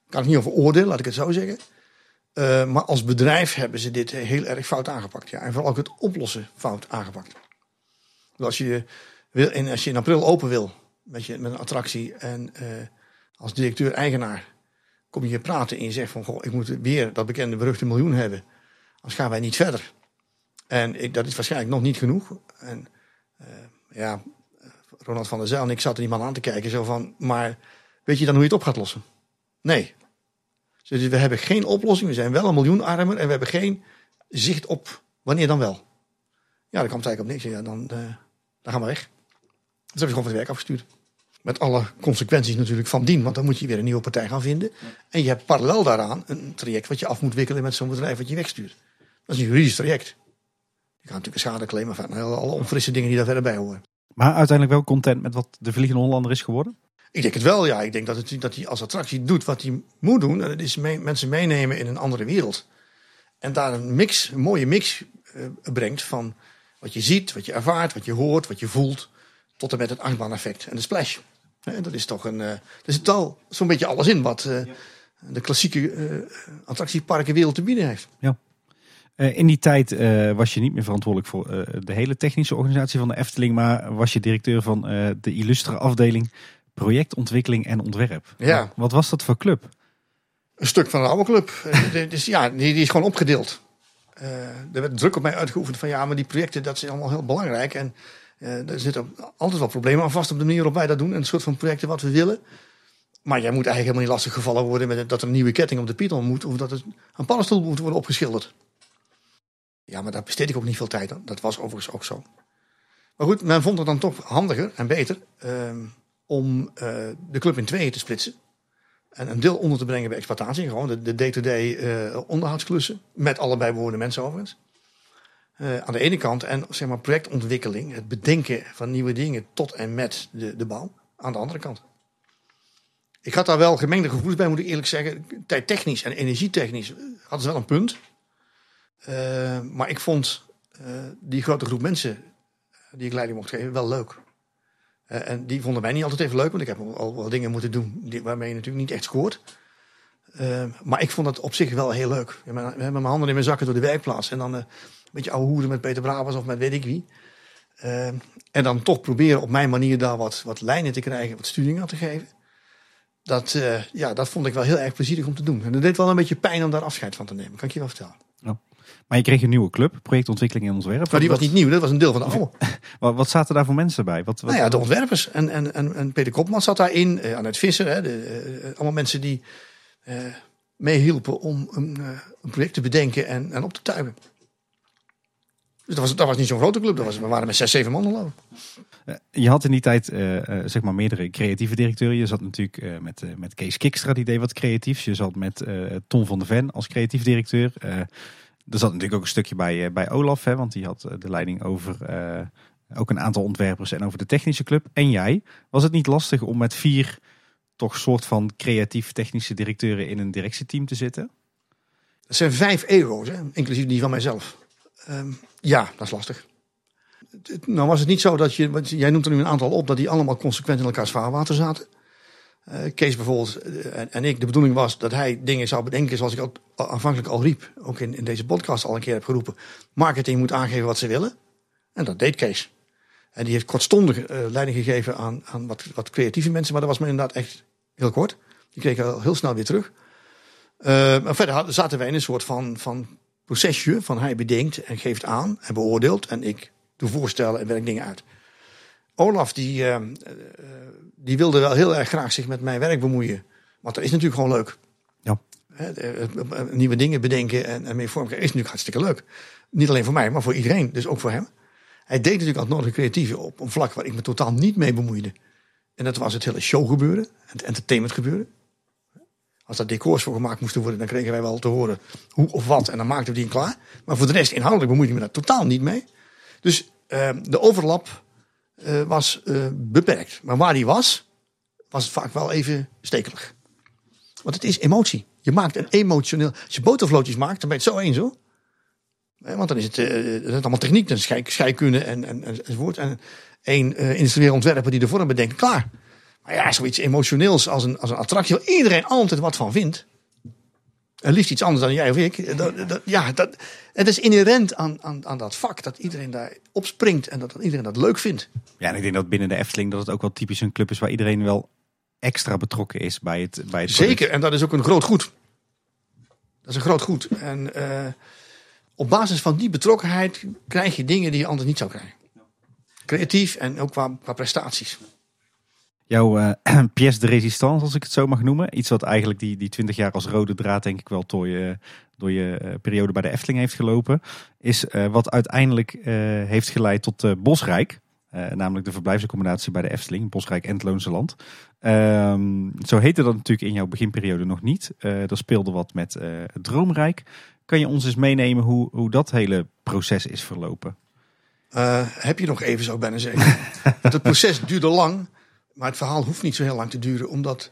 Kan ik niet over oordelen, laat ik het zo zeggen. Uh, maar als bedrijf hebben ze dit heel erg fout aangepakt. Ja. En vooral ook het oplossen fout aangepakt. Dus als je, wil, en als je in april open wil met, je, met een attractie en als directeur-eigenaar kom je hier praten en je zegt van goh, ik moet weer dat bekende beruchte miljoen hebben. Anders gaan wij niet verder. En ik, dat is waarschijnlijk nog niet genoeg. En uh, ja, Ronald van der Zijl en ik zaten die man aan te kijken zo van, maar weet je dan hoe je het op gaat lossen? Nee, dus we hebben geen oplossing. We zijn wel een miljoen armer en we hebben geen zicht op wanneer dan wel. Ja, dan komt het eigenlijk op niks. Ja, dan, uh, dan gaan we weg. Dus heb je gewoon van het werk afgestuurd. Met alle consequenties natuurlijk van dien. Want dan moet je weer een nieuwe partij gaan vinden. En je hebt parallel daaraan een traject wat je af moet wikkelen met zo'n bedrijf wat je wegstuurt. Dat is een juridisch traject. Je kan natuurlijk een schadeclaim, maar alle onfrisse dingen die daar verder bij horen. Maar uiteindelijk wel content met wat de Vliegende Hollander is geworden? Ik denk het wel, ja. Ik denk dat, het, dat hij als attractie doet wat hij moet doen. En dat is mee, mensen meenemen in een andere wereld. En daar een mix, een mooie mix uh, brengt van wat je ziet, wat je ervaart, wat je hoort, wat je voelt. Tot en met het achtbaan-effect en de splash. En dat is toch een. Uh, er zit al zo'n beetje alles in wat uh, de klassieke attractieparkenwereld te bieden heeft. Ja. In die tijd was je niet meer verantwoordelijk voor de hele technische organisatie van de Efteling, maar was je directeur van de illustre afdeling projectontwikkeling en ontwerp. Ja. Wat was dat voor club? Een stuk van een oude club. *laughs* dus ja, die, die is gewoon opgedeeld. Er werd druk op mij uitgeoefend van ja, maar die projecten dat zijn allemaal heel belangrijk. En er zitten altijd wel problemen aan vast op de manier waarop wij dat doen. En het soort van projecten wat we willen. Maar jij moet eigenlijk helemaal niet lastig gevallen worden met dat er een nieuwe ketting op de Python moet. Of dat er een paddenstoel moet worden opgeschilderd. Ja, maar daar besteed ik ook niet veel tijd aan. Dat was overigens ook zo. Maar goed, men vond het dan toch handiger en beter. Uh, om uh, de club in tweeën te splitsen. En een deel onder te brengen bij exploitatie. Gewoon de day-to-day -day, uh, onderhoudsklussen. Met alle bijbehorende mensen overigens. Uh, aan de ene kant. En zeg maar projectontwikkeling. Het bedenken van nieuwe dingen tot en met de, de bouw. Aan de andere kant. Ik had daar wel gemengde gevoelens bij moet ik eerlijk zeggen. Tijdtechnisch en energietechnisch hadden ze wel een punt. Uh, maar ik vond die grote groep mensen die ik leiding mocht geven wel leuk. En die vonden mij niet altijd even leuk, want ik heb al wel dingen moeten doen die, waarmee je natuurlijk niet echt scoort. Maar ik vond het op zich wel heel leuk. We hebben mijn handen in mijn zakken door de werkplaats. En dan een beetje ouwe hoeren met Peter Brabants of met weet ik wie. en dan toch proberen op mijn manier daar wat, wat lijnen te krijgen, wat sturing aan te geven. Dat, ja, dat vond ik wel heel erg plezierig om te doen. En het deed wel een beetje pijn om daar afscheid van te nemen, kan ik je wel vertellen. Maar je kreeg een nieuwe club, projectontwikkeling en ontwerp. Maar die was niet nieuw, dat was een deel van de oude. *laughs* wat, wat zaten daar voor mensen bij? Wat, wat... Nou ja, de ontwerpers. En, en, en, en Peter Kopman zat daarin, uh, Annette Visser. Hè, de, uh, allemaal mensen die uh, meehielpen om een, een, project te bedenken en, en op te tuigen. Dus dat was, dat was niet zo'n grote club. Dat was, we waren met zes, zeven man geloof Je had in die tijd zeg maar meerdere creatieve directeuren. Je zat natuurlijk met, met Kees Kikstra, die deed wat creatiefs. Je zat met Tom van der Ven als creatief directeur. Er zat natuurlijk ook een stukje bij, bij Olaf, hè, want die had de leiding over uh, ook een aantal ontwerpers en over de technische club. En jij, was het niet lastig om met vier toch soort van creatief technische directeuren in een directieteam te zitten? Dat zijn vijf ego's, hè, inclusief die van mijzelf. Um, ja, dat is lastig. Nou was het niet zo dat je, want jij noemt er nu een aantal op, dat die allemaal consequent in elkaars vaarwater zaten. Uh, Kees bijvoorbeeld en, en, ik, de bedoeling was dat hij dingen zou bedenken zoals ik al, aanvankelijk al riep. Ook in, in deze podcast al een keer heb geroepen. Marketing moet aangeven wat ze willen. En dat deed Kees. En die heeft kortstondig uh, leiding gegeven aan, aan wat, wat creatieve mensen. Maar dat was me inderdaad echt heel kort. Die kreeg al heel snel weer terug. Maar verder zaten wij in een soort van, van procesje. Van hij bedenkt en geeft aan en beoordeelt. En ik doe voorstellen en werk dingen uit. Olaf die, uh, die wilde wel heel erg graag zich met mijn werk bemoeien. Want dat is natuurlijk gewoon leuk. Ja. Nieuwe dingen bedenken en, en mee vormgeven is natuurlijk hartstikke leuk. Niet alleen voor mij, maar voor iedereen. Dus ook voor hem. hij deed natuurlijk al het nodige creatieve op een vlak waar ik me totaal niet mee bemoeide. En dat was het hele showgebeuren, het entertainment gebeuren. Als daar decors voor gemaakt moesten worden, dan kregen wij wel te horen hoe of wat. En dan maakten we die klaar. Maar voor de rest, inhoudelijk bemoeide ik me daar totaal niet mee. Dus uh, de overlap uh, was uh, beperkt. Maar waar die was, was het vaak wel even stekelig. Want het is emotie. Je maakt een emotioneel. Als je botervlootjes maakt, dan ben je het zo eens hoor. Want dan is het, is allemaal techniek, dan schei, scheikunde en, en, enzovoort. En één industrieel ontwerper die de vorm bedenkt, klaar. Maar ja, zoiets emotioneels als een, als een attractie waar iedereen altijd wat van vindt. En liefst iets anders dan jij of ik. Dat, dat, ja, dat, het is inherent aan, aan, aan dat vak dat iedereen daar opspringt en dat, dat iedereen dat leuk vindt. Ja, en ik denk dat binnen de Efteling dat het ook wel typisch een club is waar iedereen wel extra betrokken is bij het, bij het Zeker, en dat is ook een groot goed. Dat is een groot goed. En uh, op basis van die betrokkenheid krijg je dingen die je anders niet zou krijgen. Creatief en ook qua, qua prestaties. Jouw uh, *clears throat* pièce de résistance, als ik het zo mag noemen. Iets wat eigenlijk die, die 20 jaar als rode draad, denk ik wel, door je, door je uh, periode bij de Efteling heeft gelopen. Is uh, wat uiteindelijk heeft geleid tot Bosrijk. namelijk de verblijfsaccommodatie bij de Efteling, Bosrijk en het Loonse Land. Ehm, zo heette dat natuurlijk in jouw beginperiode nog niet. er speelde wat met het Droomrijk. Kan je ons eens meenemen hoe, hoe dat hele proces is verlopen? heb je nog even, zo bijna zeggen. *laughs* het proces duurde lang. Maar het verhaal hoeft niet zo heel lang te duren, omdat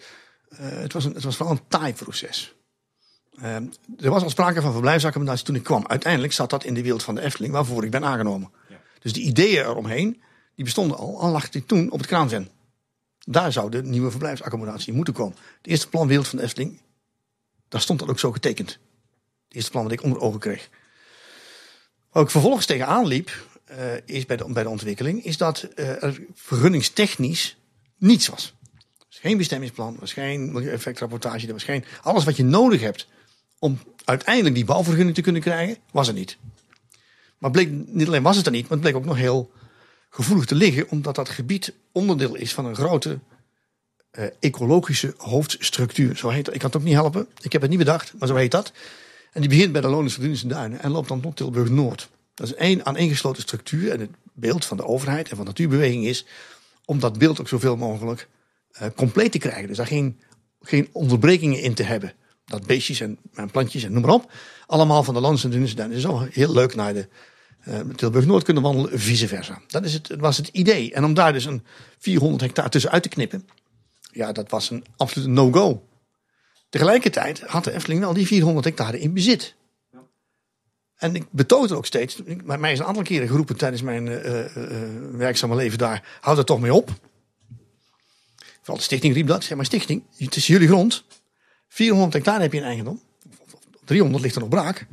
uh, het, was een, het was vooral een taai proces. Uh, er was al sprake van verblijfsaccommodatie toen ik kwam. Uiteindelijk zat dat in de wereld van de Efteling, waarvoor ik ben aangenomen. Ja. Dus de ideeën eromheen, die bestonden al, al lag ik toen op het kraanven. Daar zou de nieuwe verblijfsaccommodatie moeten komen. Het eerste plan wereld van de Efteling, daar stond dat ook zo getekend. Het eerste plan wat ik onder ogen kreeg. Waar ik vervolgens tegenaan liep, uh, is bij de, bij de ontwikkeling, is dat er vergunningstechnisch niets was. Was geen bestemmingsplan, was geen milieueffectrapportage, er was geen. Alles wat je nodig hebt om uiteindelijk die bouwvergunning te kunnen krijgen, was er niet. Maar bleek, niet alleen was het er niet, maar het bleek ook nog heel gevoelig te liggen, omdat dat gebied onderdeel is van een grote uh, ecologische hoofdstructuur. Zo heet dat. Ik kan het ook niet helpen. Ik heb het niet bedacht, maar zo heet dat. En die begint bij de Lonens Duinen en loopt dan tot Tilburg Noord. Dat is één aaneengesloten structuur. En het beeld van de overheid en van de natuurbeweging is om dat beeld ook zoveel mogelijk uh, compleet te krijgen. Dus daar geen, geen onderbrekingen in te hebben. Dat beestjes en, plantjes en noem maar op. Allemaal van de lands en dunes. Dat is ook heel leuk naar de uh, Tilburg Noord kunnen wandelen, vice versa. Dat is het, was het idee. En om daar dus een 400 hectare tussenuit te knippen. Ja, dat was een absolute no-go. Tegelijkertijd had de Efteling wel die 400 hectare in bezit. En ik betoog er ook steeds. Maar mij is een aantal keren geroepen tijdens mijn uh, uh, werkzame leven daar. Houd er toch mee op. Vooral de stichting riep dat. Zeg maar stichting, het is jullie grond. 400 hectare heb je in eigendom. 300 ligt er nog braak.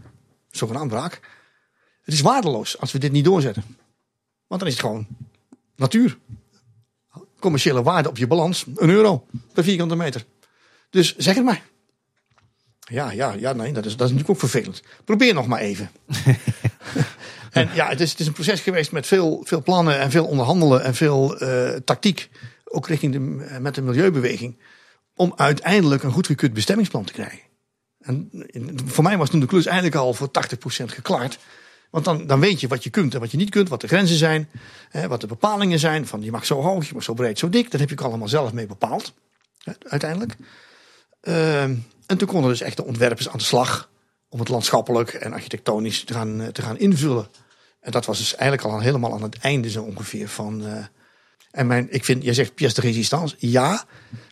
Zogenaamd braak. Het is waardeloos als we dit niet doorzetten. Want dan is het gewoon natuur. Commerciële waarde op je balans. Een euro per vierkante meter. Dus zeg het maar. Ja, ja, ja, nee, dat is, dat is natuurlijk ook vervelend. Probeer nog maar even. *laughs* en ja, het is, het is een proces geweest met veel, veel plannen en veel onderhandelen en veel uh, tactiek. Ook richting de, eh, met de milieubeweging. Om uiteindelijk een goedgekeurd bestemmingsplan te krijgen. En voor mij was toen de klus eigenlijk al voor 80% geklaard. Want dan, dan weet je wat je kunt en wat je niet kunt, wat de grenzen zijn, hè, wat de bepalingen zijn. Van je mag zo hoog, je mag zo breed, zo dik. Dat heb je ook allemaal zelf mee bepaald, hè, uiteindelijk. Uh, en toen konden dus echt de ontwerpers aan de slag om het landschappelijk en architectonisch te gaan, eh, te gaan invullen. En dat was dus eigenlijk al helemaal aan het einde zo ongeveer van. Uh, en mijn, ik vind, jij zegt pièce de résistance. Ja,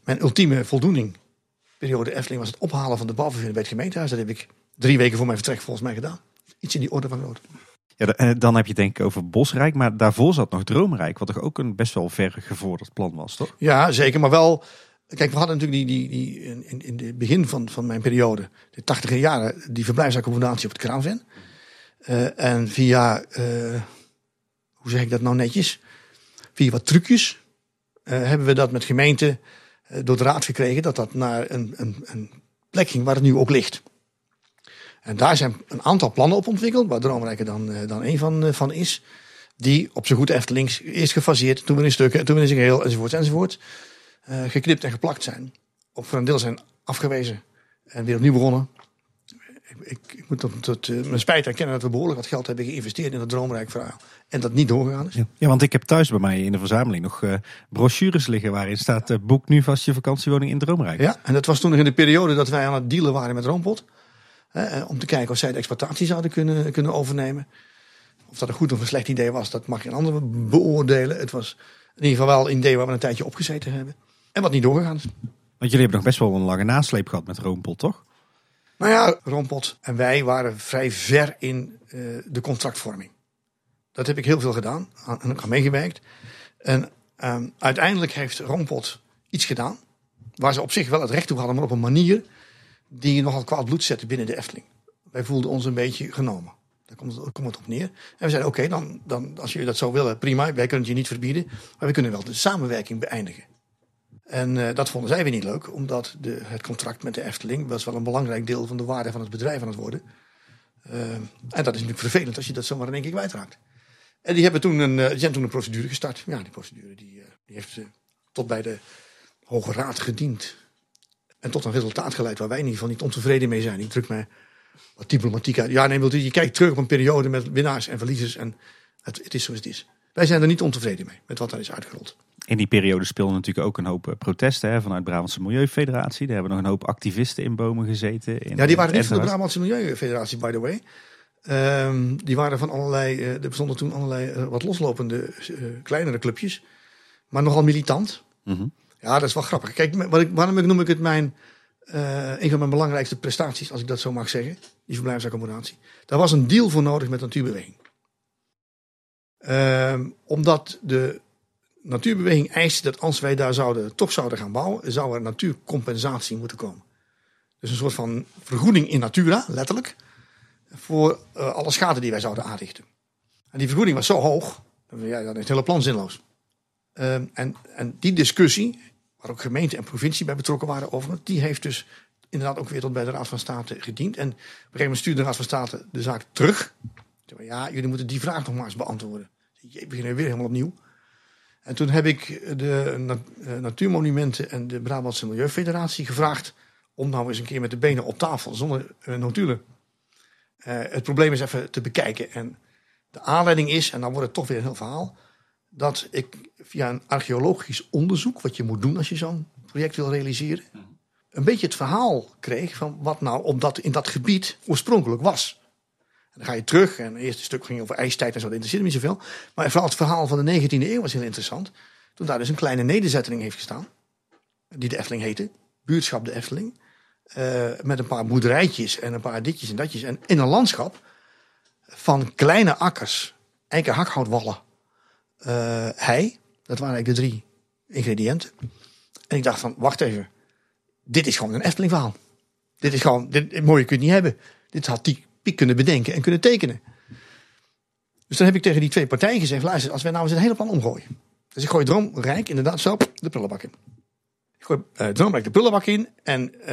mijn ultieme voldoening. Periode Efteling was het ophalen van de bouwvergunning bij het gemeentehuis. Dat heb ik drie weken voor mijn vertrek volgens mij gedaan. Iets in die orde van grootte. Ja, en dan heb je denk ik over Bosrijk, maar daarvoor zat nog Droomrijk, wat toch ook een best wel ver gevorderd plan was, toch? Ja, zeker, maar wel Kijk, we hadden natuurlijk die, die, die, in, in het begin van, van mijn periode, de tachtige jaren, die verblijfsaccommodatie op het Kraanven. Uh, en via, uh, hoe zeg ik dat nou netjes? Via wat trucjes uh, hebben we dat met gemeente door de raad gekregen dat dat naar een, een, een plek ging waar het nu ook ligt. En daar zijn een aantal plannen op ontwikkeld, waar Droomrijke dan, dan een van, van is. Die op zijn goed Eftelings eerst gefaseerd, toen weer in stukken, toen weer in zijn geheel, enzovoort, enzovoort geknipt en geplakt zijn. Of voor een deel zijn afgewezen en weer opnieuw begonnen. Ik, ik, ik moet tot, tot uh, mijn spijt erkennen dat we behoorlijk wat geld hebben geïnvesteerd in het Droomrijk verhaal. En dat niet doorgegaan is. Ja. ja, want ik heb thuis bij mij in de verzameling nog uh, brochures liggen waarin staat uh, boek nu vast je vakantiewoning in Droomrijk. Ja, en dat was toen nog in de periode dat wij aan het dealen waren met Roompot. om te kijken of zij de exploitatie zouden kunnen, kunnen overnemen. Of dat een goed of een slecht idee was, dat mag geen ander beoordelen. Het was in ieder geval wel een idee waar we een tijdje opgezeten hebben. En wat niet doorgegaan is. Want jullie hebben nog best wel een lange nasleep gehad met Roompot, toch? Nou ja, Roompot en wij waren vrij ver in uh, de contractvorming. Dat heb ik heel veel gedaan en ik heb meegewerkt. En um, uiteindelijk heeft Roompot iets gedaan. Waar ze op zich wel het recht toe hadden, maar op een manier die nogal kwaad bloed zette binnen de Efteling. Wij voelden ons een beetje genomen. Daar komt het, komt het op neer. En we zeiden: Oké, dan, dan, als jullie dat zo willen, prima. Wij kunnen het je niet verbieden. Maar we kunnen wel de samenwerking beëindigen. En uh, dat vonden zij weer niet leuk, omdat de, het contract met de Efteling was wel een belangrijk deel van de waarde van het bedrijf aan het worden. Uh, en dat is natuurlijk vervelend als je dat zomaar in één keer kwijtraakt. En die hebben toen een, toen een procedure gestart. Ja, die procedure die, die heeft tot bij de Hoge Raad gediend. En tot een resultaat geleid waar wij in ieder geval niet ontevreden mee zijn. Ik druk mij wat diplomatiek uit. Ja, nee, je kijkt terug op een periode met winnaars en verliezers. En het, het is zoals het is. Wij zijn er niet ontevreden mee, met wat daar is uitgerold. In die periode speelden natuurlijk ook een hoop protesten hè, vanuit de Brabantse Milieufederatie. Daar hebben nog een hoop activisten in bomen gezeten. In ja, die waren niet van de Brabantse Milieufederatie, by the way. Um, die waren van allerlei, uh, er bestonden toen allerlei uh, wat loslopende uh, kleinere clubjes. Maar nogal militant. Mm -hmm. Ja, dat is wel grappig. Kijk, wat ik, waarom noem ik het mijn, een van mijn belangrijkste prestaties, als ik dat zo mag zeggen. Die verblijfsaccommodatie. Daar was een deal voor nodig met Natuurbeweging. Um, omdat de natuurbeweging eiste dat als wij daar zouden, toch zouden gaan bouwen, zou er natuurcompensatie moeten komen. Dus een soort van vergoeding in natura, letterlijk, voor uh, alle schade die wij zouden aanrichten. En die vergoeding was zo hoog, ja, dan is het hele plan zinloos. Um, en, en die discussie, waar ook gemeente en provincie bij betrokken waren over, die heeft dus inderdaad ook weer tot bij de Raad van State gediend. En op een gegeven moment stuurde de Raad van State de zaak terug. Ja, jullie moeten die vraag nog maar eens beantwoorden. Je beginnen weer helemaal opnieuw. En toen heb ik de Natuurmonumenten en de Brabantse Milieufederatie gevraagd om nou eens een keer met de benen op tafel, zonder uh, notulen, uh, het probleem eens even te bekijken. En de aanleiding is, en dan wordt het toch weer een heel verhaal, dat ik via een archeologisch onderzoek, wat je moet doen als je zo'n project wil realiseren, een beetje het verhaal kreeg van wat nou op dat, in dat gebied oorspronkelijk was. Dan ga je terug en het eerste stuk ging over ijstijd en zo, dat interesseert me niet zoveel. Maar vooral het verhaal van de 19e eeuw was heel interessant. Toen daar dus een kleine nederzetting heeft gestaan, die de Efteling heette, buurtschap de Efteling. Uh, met een paar boerderijtjes en een paar ditjes en datjes. En in een landschap van kleine akkers, eiken hakhoutwallen, uh, hei. Dat waren eigenlijk de drie ingrediënten. En ik dacht van, wacht even. Dit is gewoon een Efteling verhaal. Dit is gewoon, dit, mooie kun je niet hebben. Dit had die kunnen bedenken en kunnen tekenen. Dus dan heb ik tegen die twee partijen gezegd: luister, als wij nou eens een hele plan omgooien. Dus ik gooi Droomrijk inderdaad zo de prullenbak in. Ik gooi uh, Droomrijk de prullenbak in en uh,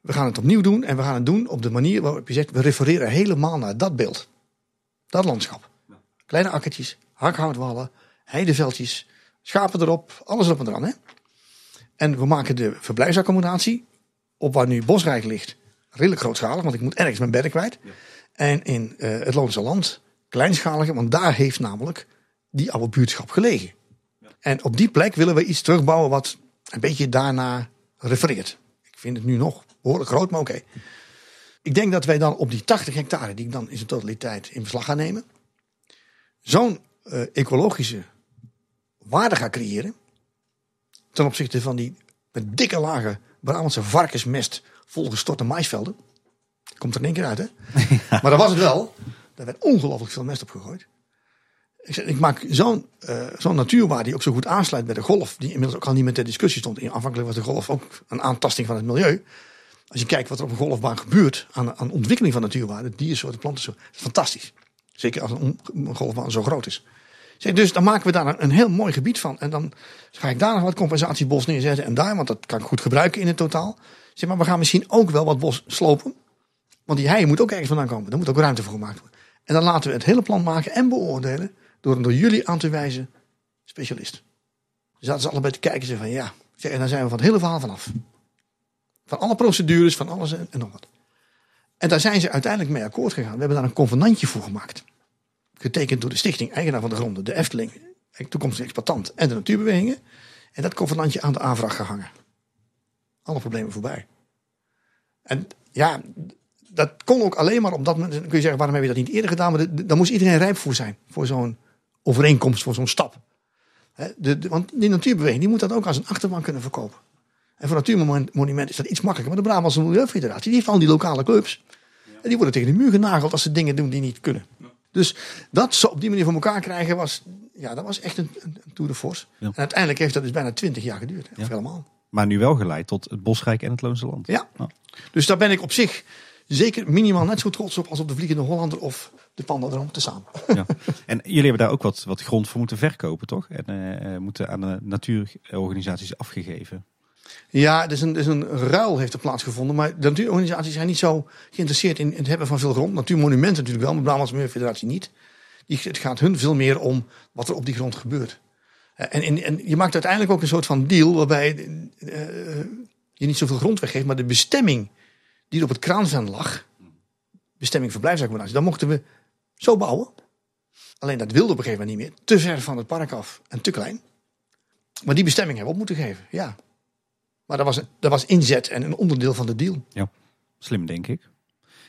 we gaan het opnieuw doen. En we gaan het doen op de manier waarop je zegt: we refereren helemaal naar dat beeld. Dat landschap. Kleine akkertjes, hakhoutwallen, heideveldjes, schapen erop, alles erop en eraan. Hè? En we maken de verblijfsaccommodatie op waar nu Bosrijk ligt redelijk grootschalig, want ik moet ergens mijn bedden kwijt. Ja. En in uh, het Loonse Land kleinschaliger, want daar heeft namelijk die oude buurtschap gelegen. Ja. En op die plek willen we iets terugbouwen wat een beetje daarna refereert. Ik vind het nu nog behoorlijk groot, maar oké. Okay. Ik denk dat wij dan op die 80 hectare, die ik dan in zijn totaliteit in beslag gaan nemen, zo'n uh, ecologische waarde gaan creëren. Ten opzichte van die met dikke lagen Brabantse varkensmest volgestorte maisvelden. Komt er in één keer uit, hè? *laughs* Maar dat was het wel. Daar werd ongelooflijk veel mest op gegooid. Ik, zeg, ik maak zo'n uh, zo'n die ook zo goed aansluit bij de golf. Die inmiddels ook al niet met de discussie stond. Aanvankelijk was de golf ook een aantasting van het milieu. Als je kijkt wat er op een golfbaan gebeurt aan, aan ontwikkeling van natuurwaarden, diersoorten, planten, fantastisch. Zeker als een, een golfbaan zo groot is. Zeg, dus dan maken we daar een, een, heel mooi gebied van. En dan ga ik daar nog wat compensatiebos neerzetten. En daar, want dat kan ik goed gebruiken in het totaal. Zeg maar, we gaan misschien ook wel wat bos slopen. Want die hei moet ook ergens vandaan komen. Daar moet ook ruimte voor gemaakt worden. En dan laten we het hele plan maken en beoordelen. Door een door jullie aan te wijzen specialist. Dus dat is allebei te kijken. Van ja. En dan zijn we van het hele verhaal vanaf. Van alle procedures, van alles en, en nog wat. En daar zijn ze uiteindelijk mee akkoord gegaan. We hebben daar een convenantje voor gemaakt. Getekend door de stichting, eigenaar van de gronden, de Efteling, toekomstige exploitant en de natuurbewegingen. En dat convenantje aan de aanvraag gehangen. Alle problemen voorbij. En ja, dat kon ook alleen maar op dat moment. Dan kun je zeggen, waarom heb je dat niet eerder gedaan? Maar daar moest iedereen rijp voor zijn. Voor zo'n overeenkomst, voor zo'n stap. de, want die natuurbeweging die moet dat ook als een achterban kunnen verkopen. En voor Natuurmonument is dat iets makkelijker. Maar de Brabantse Milieufederatie, die heeft al die lokale clubs. En die worden tegen de muur genageld als ze dingen doen die niet kunnen. Dus dat zo op die manier voor elkaar krijgen was, ja, dat was echt een, een, tour de force. En uiteindelijk heeft dat dus bijna twintig jaar geduurd. Of helemaal. Maar nu wel geleid tot het Bosrijk en het Loonse Land. Ja. Dus daar ben ik op zich zeker minimaal net zo trots op als op de Vliegende Hollander of de Pandadroom tezamen. Ja. *laughs* En jullie hebben daar ook wat, wat grond voor moeten verkopen, toch? En uh, moeten aan de natuurorganisaties afgegeven. Ja, dus een, dus een ruil heeft er plaatsgevonden. Maar de natuurorganisaties zijn niet zo geïnteresseerd in, het hebben van veel grond. Natuurmonumenten natuurlijk wel, maar de Brabantse Federatie niet. Die, het gaat hun veel meer om wat er op die grond gebeurt. Eh, en, en, en je maakt uiteindelijk ook een soort van deal waarbij uh, je niet zoveel grond weggeeft, maar de bestemming die er op het kraanveld lag, bestemming verblijfsaccommodatie, dan mochten we zo bouwen. Alleen dat wilde op een gegeven moment niet meer. Te ver van het park af en te klein. Maar die bestemming hebben we op moeten geven, ja. Maar dat was, dat was inzet en een onderdeel van de deal. Ja, slim denk ik.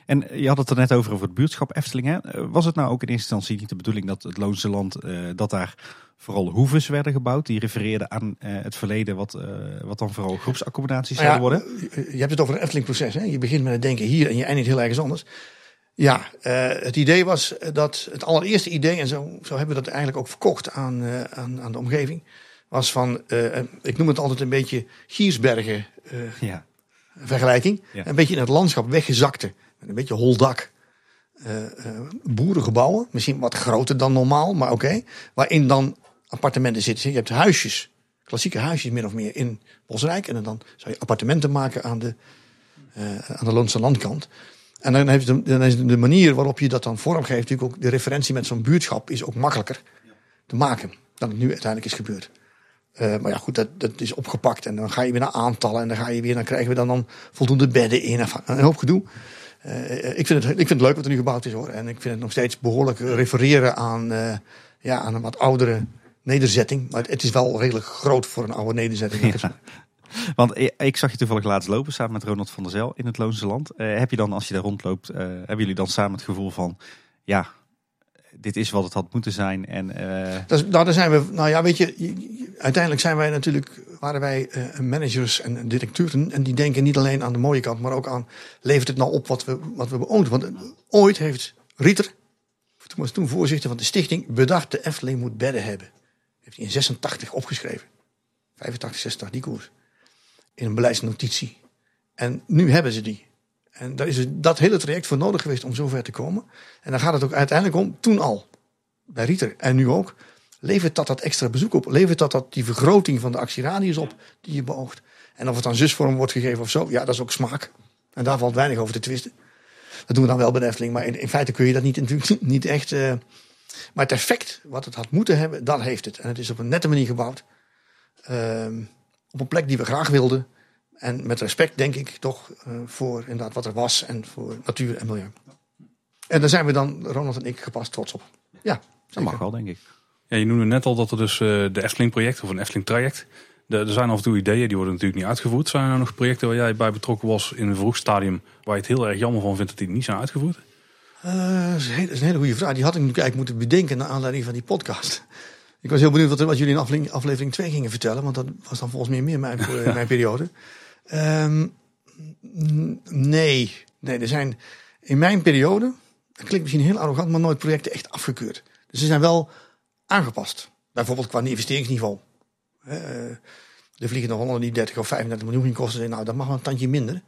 En je had het er net over over het buurtschap Efteling. Eh, was het nou ook in eerste instantie niet de bedoeling dat het Loonse Land, dat daar vooral hoeves werden gebouwd? Die refereerden aan uh, het verleden, wat, uh, wat dan vooral groepsaccommodaties nou ja, zouden worden? Je hebt het over een Efteling-proces. Je begint met het denken hier en je eindigt heel ergens anders. Ja, het idee was dat het allereerste idee, en zo, zo hebben we dat eigenlijk ook verkocht aan, aan, aan de omgeving was van, ik noem het altijd een beetje Giersbergen ja. vergelijking. Een beetje in het landschap weggezakte, een beetje holdak. Uh, boerengebouwen, misschien wat groter dan normaal, maar oké. waarin dan appartementen zitten. Je hebt huisjes, klassieke huisjes min of meer in Bosrijk. En dan zou je appartementen maken aan de, aan de Loonse landkant. En dan, heeft de, dan is de manier waarop je dat dan vormgeeft, natuurlijk ook de referentie met zo'n buurtschap, is ook makkelijker te maken dan het nu uiteindelijk is gebeurd. Uh, maar ja, goed, dat, dat is opgepakt. En dan ga je weer naar aantallen. En dan ga je weer, dan krijgen we dan, dan voldoende bedden in. Een hoop gedoe. Uh, ik, vind het, ik vind het leuk wat er nu gebouwd is hoor. En ik vind het nog steeds behoorlijk refereren aan, uh, ja, aan een wat oudere nederzetting. Maar het is wel redelijk groot voor een oude nederzetting. Ja. *laughs* Want ik zag je toevallig laatst lopen samen met Ronald van der Zel in het Loonse Land. heb je dan, als je daar rondloopt, hebben jullie dan samen het gevoel van... Ja, dit is wat het had moeten zijn. En, uh... dat, nou, daar zijn we, nou ja, weet je, uiteindelijk zijn wij natuurlijk, waren wij uh, managers en directeuren. En die denken niet alleen aan de mooie kant, maar ook aan, levert het nou op wat we, wat we beoogd? Want uh, ooit heeft Rieter, toen was toen voorzitter van de stichting, bedacht de Efteling moet bedden hebben. Heeft hij in 86 opgeschreven. 85, 86, die koers. In een beleidsnotitie. En nu hebben ze die. En daar is dat hele traject voor nodig geweest om zover te komen. En dan gaat het ook uiteindelijk om, toen al, bij Rieter en nu ook, levert dat dat extra bezoek op? Levert dat, dat die vergroting van de actieradius op die je beoogt? En of het dan zusvorm wordt gegeven of zo, ja, dat is ook smaak. En daar valt weinig over te twisten. Dat doen we dan wel bij de Efteling, maar in, in feite kun je dat niet, natuurlijk *laughs* niet echt... Uh, maar het effect wat het had moeten hebben, dat heeft het. En het is op een nette manier gebouwd. Uh, op een plek die we graag wilden. En met respect, denk ik, toch uh, voor inderdaad wat er was en voor natuur en milieu. En daar zijn we dan, Ronald en ik, gepast trots op. Ja, dat mag wel, denk ik. Ja, je noemde net al dat er dus uh, de Efteling-project of een Efteling-traject. Er zijn af en toe ideeën, die worden natuurlijk niet uitgevoerd. Zijn er nog projecten waar jij bij betrokken was in een vroeg stadium, waar je het heel erg jammer van vindt dat die niet zijn uitgevoerd? Uh, dat, is een hele, goede vraag. Die had ik natuurlijk eigenlijk moeten bedenken naar aanleiding van die podcast. *laughs* Ik was heel benieuwd wat, wat jullie in aflevering, aflevering 2 gingen vertellen, want dat was dan volgens mij meer mijn, *laughs* mijn periode. Um, nee, nee, er zijn in mijn periode, dat klinkt misschien heel arrogant, maar nooit projecten echt afgekeurd. Dus ze zijn wel aangepast. Bijvoorbeeld qua investeringsniveau. Uh, de Vliegende Hollander die 30 of 35 miljoen ging kosten, nou dat mag wel een tandje minder.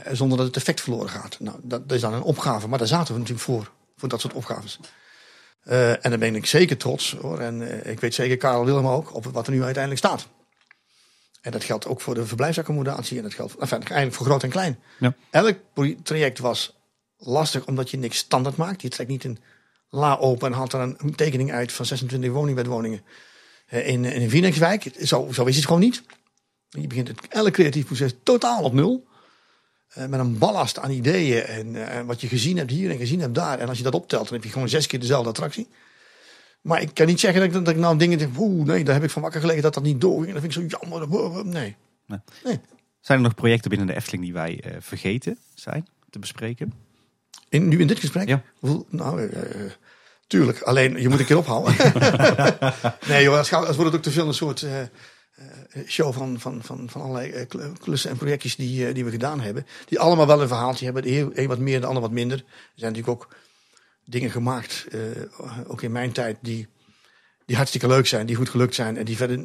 Uh, zonder dat het effect verloren gaat. Nou, dat, dat, is dan een opgave, maar daar zaten we natuurlijk voor, voor dat soort opgaves. Uh, en daar ben ik zeker trots hoor. En ik weet zeker, Karel Willem ook, op wat er nu uiteindelijk staat. En dat geldt ook voor de verblijfsaccommodatie. En dat geldt enfin, eigenlijk voor groot en klein. Ja. Elk traject was lastig omdat je niks standaard maakt. Je trekt niet een la open en haalt dan een tekening uit van 26 woningbedwoningen in, in een Phoenixwijk. Zo, zo is het gewoon niet. Je begint het, elk creatief proces totaal op nul. Eh, met een ballast aan ideeën en eh, wat je gezien hebt hier en gezien hebt daar. En als je dat optelt, dan heb je gewoon zes keer dezelfde attractie. Maar ik kan niet zeggen dat ik, dat ik nou dingen denk, oeh nee, daar heb ik van wakker gelegen dat dat niet doorging. En dat vind ik zo jammer. Nee. Zijn er nog projecten binnen de Efteling die wij eh, vergeten zijn te bespreken? In, nu in dit gesprek? Ja. Nou, tuurlijk. Alleen, je moet een keer ophouden. *laughs* nee joh, als, als wordt het ook te veel een soort show van, van, van, van allerlei eh, kl- klussen en projectjes die, eh, die we gedaan hebben. Die allemaal wel een verhaaltje hebben. De een wat meer, de ander wat minder. Er zijn natuurlijk ook dingen gemaakt, eh, ook in mijn tijd, die, die hartstikke leuk zijn. Die goed gelukt zijn. En die verder,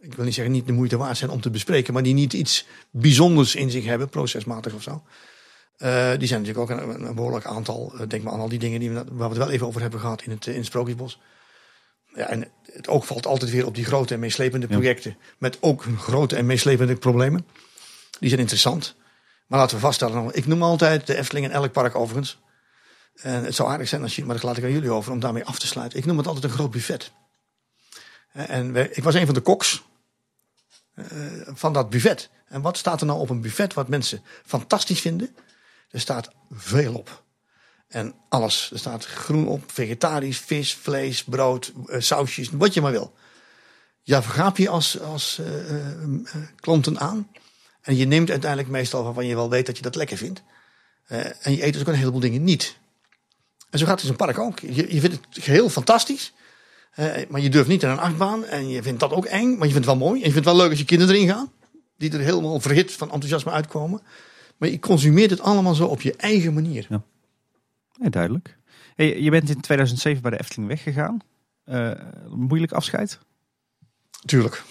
ik wil niet zeggen niet de moeite waard zijn om te bespreken. Maar die niet iets bijzonders in zich hebben, procesmatig of zo. Eh, die zijn natuurlijk ook een, behoorlijk aantal. Eh, denk maar aan al die dingen die we, waar we het wel even over hebben gehad in het, eh, in het Sprookjesbos. Ja, en het oog valt altijd weer op die grote en meeslepende Ja. projecten. Met ook grote en meeslepende problemen. Die zijn interessant. Maar laten we vaststellen, nou, ik noem altijd de Efteling in elk park overigens. En het zou aardig zijn als je, maar dat laat ik aan jullie over om daarmee af te sluiten. Ik noem het altijd een groot buffet. Eh, En wij- ik was een van de koks eh, van dat buffet. En wat staat er nou op een buffet wat mensen fantastisch vinden? Er staat veel op. En alles. Er staat groen op, vegetarisch, vis, vlees, brood, eh, sausjes, wat je maar wil. Ja, vergaap je als, als eh, eh, klanten aan. En je neemt uiteindelijk meestal waarvan je wel weet dat je dat lekker vindt. En je eet dus ook een heleboel dingen niet. En zo gaat het in park ook. Je, je vindt het geheel fantastisch. maar je durft niet naar een achtbaan. En je vindt dat ook eng. Maar je vindt het wel mooi. En je vindt het wel leuk als je kinderen erin gaan. Die er helemaal verhit van enthousiasme uitkomen. Maar je consumeert het allemaal zo op je eigen manier. Ja, duidelijk. Hey, je bent in 2007 bij de Efteling weggegaan. Eh, moeilijk afscheid. Tuurlijk.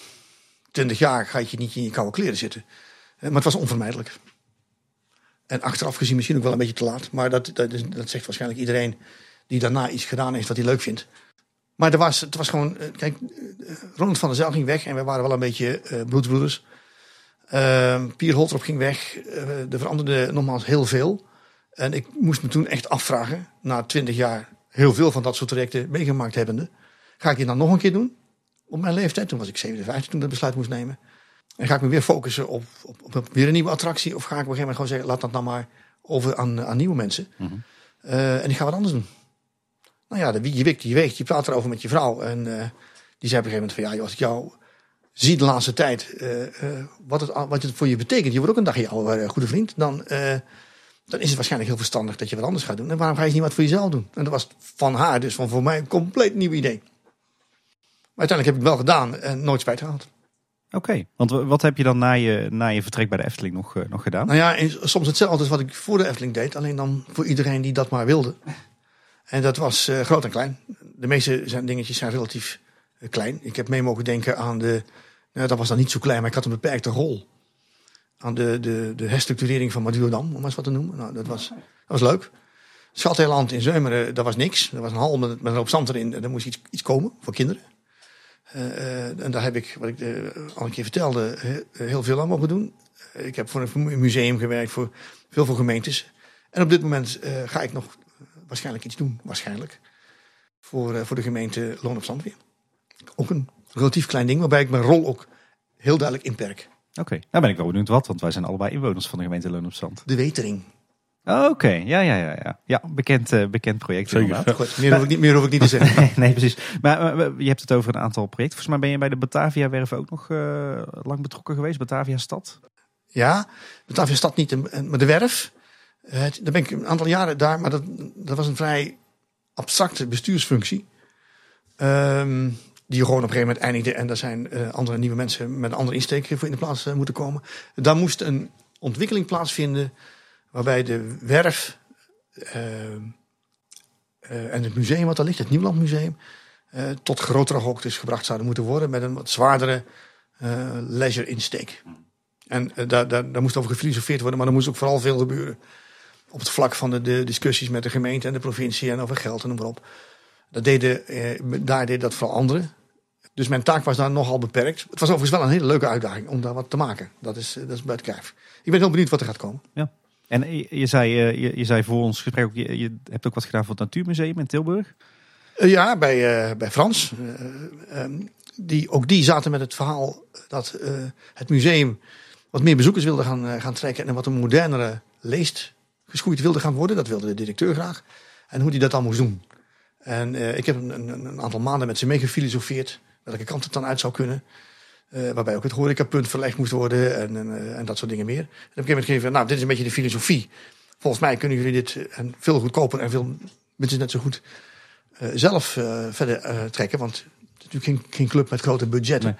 Twintig jaar ga je niet in je koude kleren zitten. Eh, Maar het was onvermijdelijk. En achteraf gezien misschien ook wel een beetje te laat. Maar dat, dat, dat zegt waarschijnlijk iedereen die daarna iets gedaan heeft wat hij leuk vindt. Maar er was, het was gewoon... eh, Kijk, Ronald van der Zijl ging weg en we waren wel een beetje eh bloedsbroeders. Ehm Pier Holtrop ging weg. Eh, er veranderde nogmaals heel veel. En ik moest me toen echt afvragen, na twintig jaar heel veel van dat soort trajecten meegemaakt hebbende. Ga ik dit dan nog een keer doen? Op mijn leeftijd, toen was ik 57 toen ik dat besluit moest nemen. En ga ik me weer focussen op, op, op weer een nieuwe attractie? Of ga ik op een gegeven moment gewoon zeggen, laat dat nou maar over aan, aan nieuwe mensen. Eh, en ik ga wat anders doen. Nou ja, de, wie je wikt, je weegt. Je praat erover met je vrouw. En eh, die zei op een gegeven moment van, ja joh, als ik jou zie de laatste tijd, eh, wat, het, wat het voor je betekent. Je wordt ook een dag jouw goede vriend. Dan, dan is het waarschijnlijk heel verstandig dat je wat anders gaat doen. En waarom ga je niet wat voor jezelf doen? En dat was van haar, dus van voor mij een compleet nieuw idee. Maar uiteindelijk heb ik het wel gedaan en nooit spijt gehad. Oké, want wat heb je dan na je, na je vertrek bij de Efteling nog, eh, nog gedaan? Nou ja, en soms hetzelfde als wat ik voor de Efteling deed. Alleen dan voor iedereen die dat maar wilde. En dat was eh, groot en klein. De meeste zijn, dingetjes zijn relatief eh, klein. Ik heb mee mogen denken aan de... Nou, dat was dan niet zo klein, maar ik had een beperkte rol. Aan de, de, de herstructurering van Madurodam, om maar eens wat te noemen. Nou, dat, was, dat was leuk. Schatheiland in Zeumeren, dat was niks. Dat was een hal met, met een hoop zand erin. Daar moest iets, iets komen voor kinderen. Eh, eh, en daar heb ik, wat ik eh, al een keer vertelde, he- heel veel aan mogen doen. Ik heb voor een museum gewerkt, voor veel voor gemeentes. En op dit moment ga ik nog waarschijnlijk iets doen, waarschijnlijk. Voor, voor de gemeente Loon op Zand weer. Ook een relatief klein ding, waarbij ik mijn rol ook heel duidelijk inperk. Oké, nou ben ik wel benieuwd wat, want wij zijn allebei inwoners van de gemeente Loon op Zand. De wetering. Oké, ja, ja, ja, ja. Ja, bekend, eh, bekend project Zeker. inderdaad. Goed, meer hoef ik niet, meer hoef ik niet te zeggen. Nee, *laughs* nee, precies. Maar eh, je hebt het over een aantal projecten. Volgens mij ben je bij de Batavia-werven ook nog eh, lang betrokken geweest. Batavia Stad. Ja, Batavia Stad niet, maar de werf. Eh, daar ben ik een aantal jaren daar, maar dat, dat was een vrij abstracte bestuursfunctie. Ehm, die gewoon op een gegeven moment eindigde. En daar zijn eh, andere nieuwe mensen met andere insteek voor in de plaats eh, moeten komen. Daar moest een ontwikkeling plaatsvinden waarbij de werf eh, en het museum wat daar ligt, het Nieuwland Museum, tot grotere hoogtes gebracht zouden moeten worden met een wat zwaardere leisure insteek. En daar, daar, daar moest over gefilosofeerd worden, maar er moest ook vooral veel gebeuren. Op het vlak van de, discussies met de gemeente en de provincie en over geld en noem maar op. Dat deden, daar deden dat vooral anderen. Dus mijn taak was daar nogal beperkt. Het was overigens wel een hele leuke uitdaging om daar wat te maken. Dat is, eh, dat is buiten kijf. Ik ben heel benieuwd wat er gaat komen. En je, je zei, eh, je, je zei voor ons gesprek ook, je, je hebt ook wat gedaan voor het Natuurmuseum in Tilburg. Eh, ja, bij, eh, bij Frans. Eh, ehm, die, ook die zaten met het verhaal dat eh, het museum wat meer bezoekers wilde gaan, eh, gaan trekken en wat een modernere leest geschoeid wilde gaan worden. Dat wilde de directeur graag. En hoe hij dat dan moest doen. En ik heb een, een, een, aantal maanden met ze meegefilosofeerd. Welke kant het dan uit zou kunnen. Uh, waarbij ook het horecapunt verlegd moest worden en, en, uh, en dat soort dingen meer. En op een gegeven moment gegeven, nou, dit is een beetje de filosofie. Volgens mij kunnen jullie dit en veel goedkoper en veel minstens net zo goed uh, zelf verder trekken. Want het is natuurlijk geen, geen club met grote budgetten. Nee.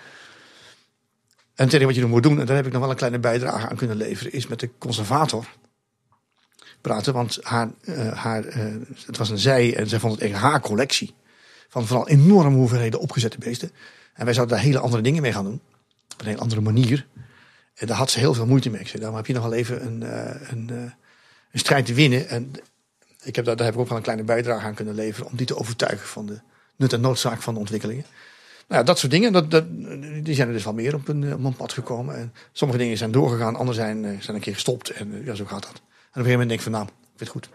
En het enige wat je dan moet doen, en daar heb ik nog wel een kleine bijdrage aan kunnen leveren, is met de conservator praten. Want haar, haar, het was een zij en zij vond het echt haar collectie. Van vooral enorme hoeveelheden opgezette beesten. En wij zouden daar hele andere dingen mee gaan doen. Op een hele andere manier. En daar had ze heel veel moeite mee. Ik zei, daarom heb je nog wel even een, een, een strijd te winnen. En ik heb daar, daar heb ik ook wel een kleine bijdrage aan kunnen leveren. Om die te overtuigen van de nut en noodzaak van de ontwikkelingen. Nou ja, dat soort dingen, dat, dat, die zijn er dus wel meer op een, op een pad gekomen. En sommige dingen zijn doorgegaan, andere zijn, zijn een keer gestopt. En ja, zo gaat dat. En op een gegeven moment denk ik van nou, ik het goed.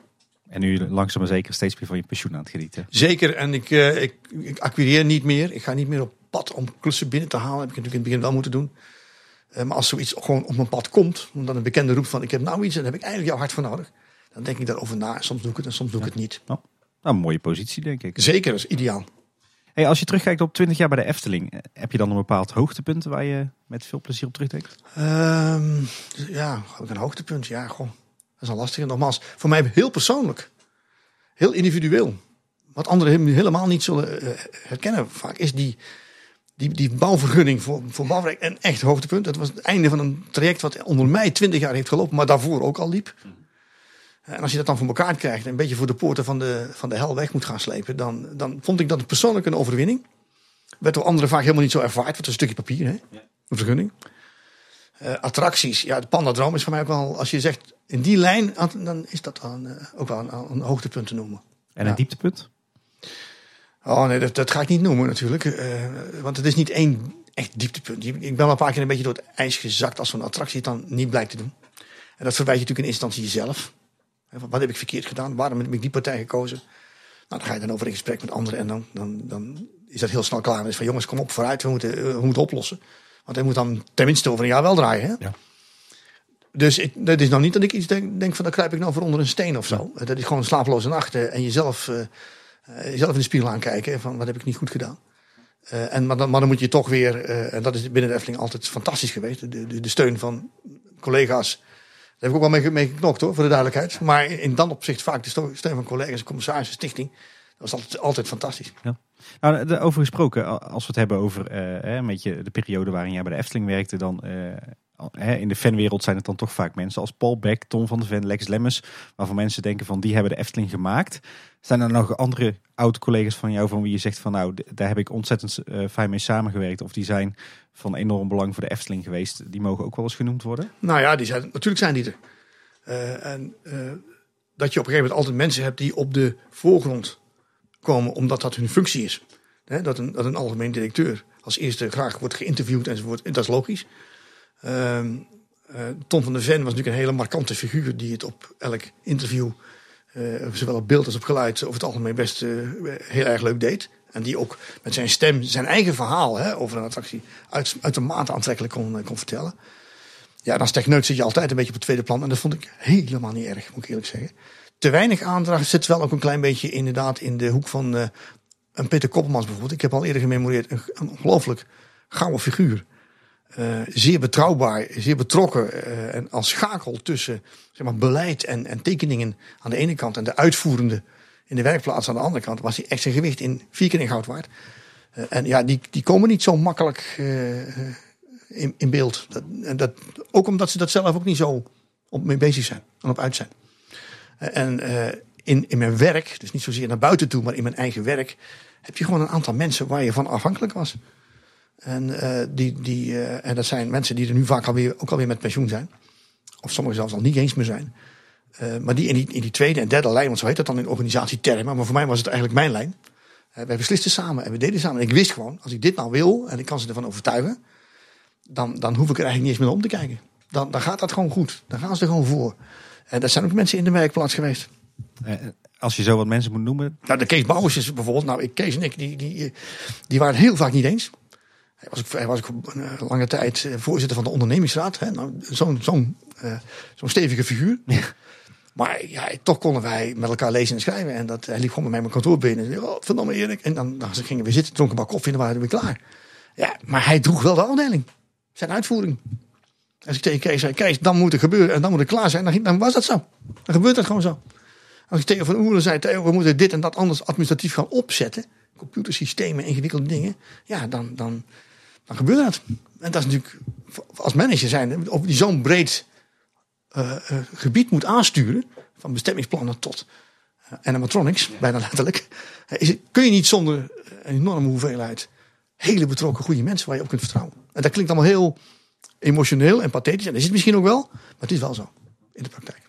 En nu langzaam maar zeker steeds meer van je pensioen aan het genieten. Zeker, en ik, uh, ik, ik acquireer niet meer. Ik ga niet meer op pad om klussen binnen te halen. Heb ik natuurlijk in het begin wel moeten doen. Uh, maar als zoiets gewoon op mijn pad komt, dan een bekende roep van ik heb nou iets en daar heb ik eigenlijk jouw hart voor nodig. Dan denk ik daarover na. Soms doe ik het en soms doe ik het niet. Nou, nou, een mooie positie denk ik. Zeker, dat is ideaal. Hey, als je terugkijkt op 20 jaar bij de Efteling, heb je dan een bepaald hoogtepunt waar je met veel plezier op terugdenkt? Um, ja, een hoogtepunt. Ja, gewoon. Is al lastig. En nogmaals, voor mij heel persoonlijk. Heel individueel. Wat anderen helemaal niet zullen uh, herkennen vaak is die, die, die bouwvergunning voor, voor bouwwerk een echt hoogtepunt. Dat was het einde van een traject wat onder mij 20 jaar heeft gelopen, maar daarvoor ook al liep. En als je dat dan voor elkaar krijgt en een beetje voor de poorten van de, van de hel weg moet gaan slepen, dan, dan vond ik dat persoonlijk een overwinning. Werd door anderen vaak helemaal niet zo ervaard, want het is een stukje papier, hè? een vergunning. Uh, attracties, ja, de Pandadroom is voor mij ook wel, als je zegt in die lijn, dan is dat dan uh, ook wel een, een, hoogtepunt te noemen. En een ja. dieptepunt? Oh nee, dat, dat, ga ik niet noemen natuurlijk. Uh, want het is niet één echt dieptepunt. Ik ben wel een paar keer een beetje door het ijs gezakt als zo'n attractie het dan niet blijkt te doen. En dat verwijt je natuurlijk in instantie jezelf. Wat heb ik verkeerd gedaan? Waarom heb ik die partij gekozen? Nou, dan ga je dan over in gesprek met anderen en dan, dan, dan is dat heel snel klaar. Dan is van jongens, kom op vooruit, we moeten, we moeten oplossen. Want hij moet dan tenminste over een jaar wel draaien. Hè? Ja. Dus ik, dat is nou niet dat ik iets denk, denk van, dan kruip ik nou voor onder een steen of zo. Ja. Dat is gewoon een slapeloze nachten en jezelf, uh, jezelf in de spiegel aankijken van wat heb ik niet goed gedaan. Uh, en, maar, dan, maar dan moet je toch weer, en dat is binnen de Efteling altijd fantastisch geweest, de, de, de steun van collega's. Daar heb ik ook wel mee, mee geknokt hoor, voor de duidelijkheid. Maar in dat opzicht vaak de steun van collega's, commissarissen, stichting. Dat was altijd, altijd fantastisch. Ja. Nou, over gesproken, als we het hebben over uh, een beetje de periode waarin jij bij de Efteling werkte, dan uh, in de fanwereld zijn het dan toch vaak mensen als Paul Beck, Tom van de Ven, Lex Lemmens, waarvan mensen denken van die hebben de Efteling gemaakt. Zijn er nog andere oude collega's van jou van wie je zegt van nou, daar heb ik ontzettend uh, fijn mee samengewerkt of die zijn van enorm belang voor de Efteling geweest, die mogen ook wel eens genoemd worden? Nou ja, die zijn, natuurlijk zijn die er. en dat je op een gegeven moment altijd mensen hebt die op de voorgrond komen omdat dat hun functie is. Dat, een, dat een algemeen directeur als eerste graag wordt geïnterviewd enzovoort. Dat is logisch. Uh, Tom van der Ven was natuurlijk een hele markante figuur die het op elk interview, uh, zowel op beeld als op geluid, over het algemeen best heel erg leuk deed. En die ook met zijn stem zijn eigen verhaal hè, over een attractie uit, uitermate aantrekkelijk kon, kon vertellen. Ja, en als techneut zit je altijd een beetje op het tweede plan. En dat vond ik helemaal niet erg, moet ik eerlijk zeggen te weinig aandacht zit wel ook een klein beetje inderdaad in de hoek van uh, een Peter Koppelmans bijvoorbeeld. Ik heb al eerder gememoreerd, een, ongelooflijk gouden figuur. Uh, zeer betrouwbaar, zeer betrokken uh, en als schakel tussen zeg maar, beleid en, en tekeningen aan de ene kant en de uitvoerende in de werkplaats aan de andere kant was hij echt zijn gewicht in vier keer in goud waard. en ja, die, die komen niet zo makkelijk in, in beeld. Dat, dat, ook omdat ze dat zelf ook niet zo op mee bezig zijn en op uit zijn. En uh, in, in mijn werk, dus niet zozeer naar buiten toe, maar in mijn eigen werk, heb je gewoon een aantal mensen waar je van afhankelijk was. En, uh, die, die, uh, en dat zijn mensen die er nu vaak alweer, ook alweer met pensioen zijn. Of sommigen zelfs al niet eens meer zijn. maar die in, die in die tweede en derde lijn, want zo heet dat dan in organisatietermen. Maar voor mij was het eigenlijk mijn lijn. wij beslisten samen en we deden samen. En ik wist gewoon, als ik dit nou wil en ik kan ze ervan overtuigen. Dan, dan hoef ik er eigenlijk niet eens meer om te kijken. Dan, dan gaat dat gewoon goed. Dan gaan ze er gewoon voor. En dat zijn ook mensen in de werkplaats geweest. Als je zo wat mensen moet noemen. Nou, de Kees Bouwers is bijvoorbeeld. Nou, Kees en ik, die, die, die waren het heel vaak niet eens. Hij was hij was ook een eh, lange tijd eh, voorzitter van de ondernemingsraad. hè. Nou, Zo'n zo'n eh, zo'n stevige figuur. Maar ja, toch konden wij met elkaar lezen en schrijven. En dat, hij liep gewoon met mij mijn kantoor binnen. En zei, oh, verdomme Erik. En dan, dan gingen we zitten, dronken een bak koffie en dan waren we weer klaar. Ja, maar hij droeg wel de afdeling. Zijn uitvoering. Als ik tegen Kees zei, Kees, dan moet het gebeuren en dan moet het klaar zijn. Dan, was dat zo. Dan gebeurt dat gewoon zo. Als ik tegen Van Oelen zei, we moeten dit en dat anders administratief gaan opzetten. Computersystemen, ingewikkelde dingen. Ja, dan, dan, dan gebeurt dat. En dat is natuurlijk, als manager zijn, of die zo'n breed eh, eh, gebied moet aansturen. Van bestemmingsplannen tot uh, animatronics, bijna letterlijk. eh, kun je niet zonder een enorme hoeveelheid hele betrokken goede mensen waar je op kunt vertrouwen. En dat klinkt allemaal heel emotioneel en pathetisch. En dat is het misschien ook wel. Maar het is wel zo in de praktijk.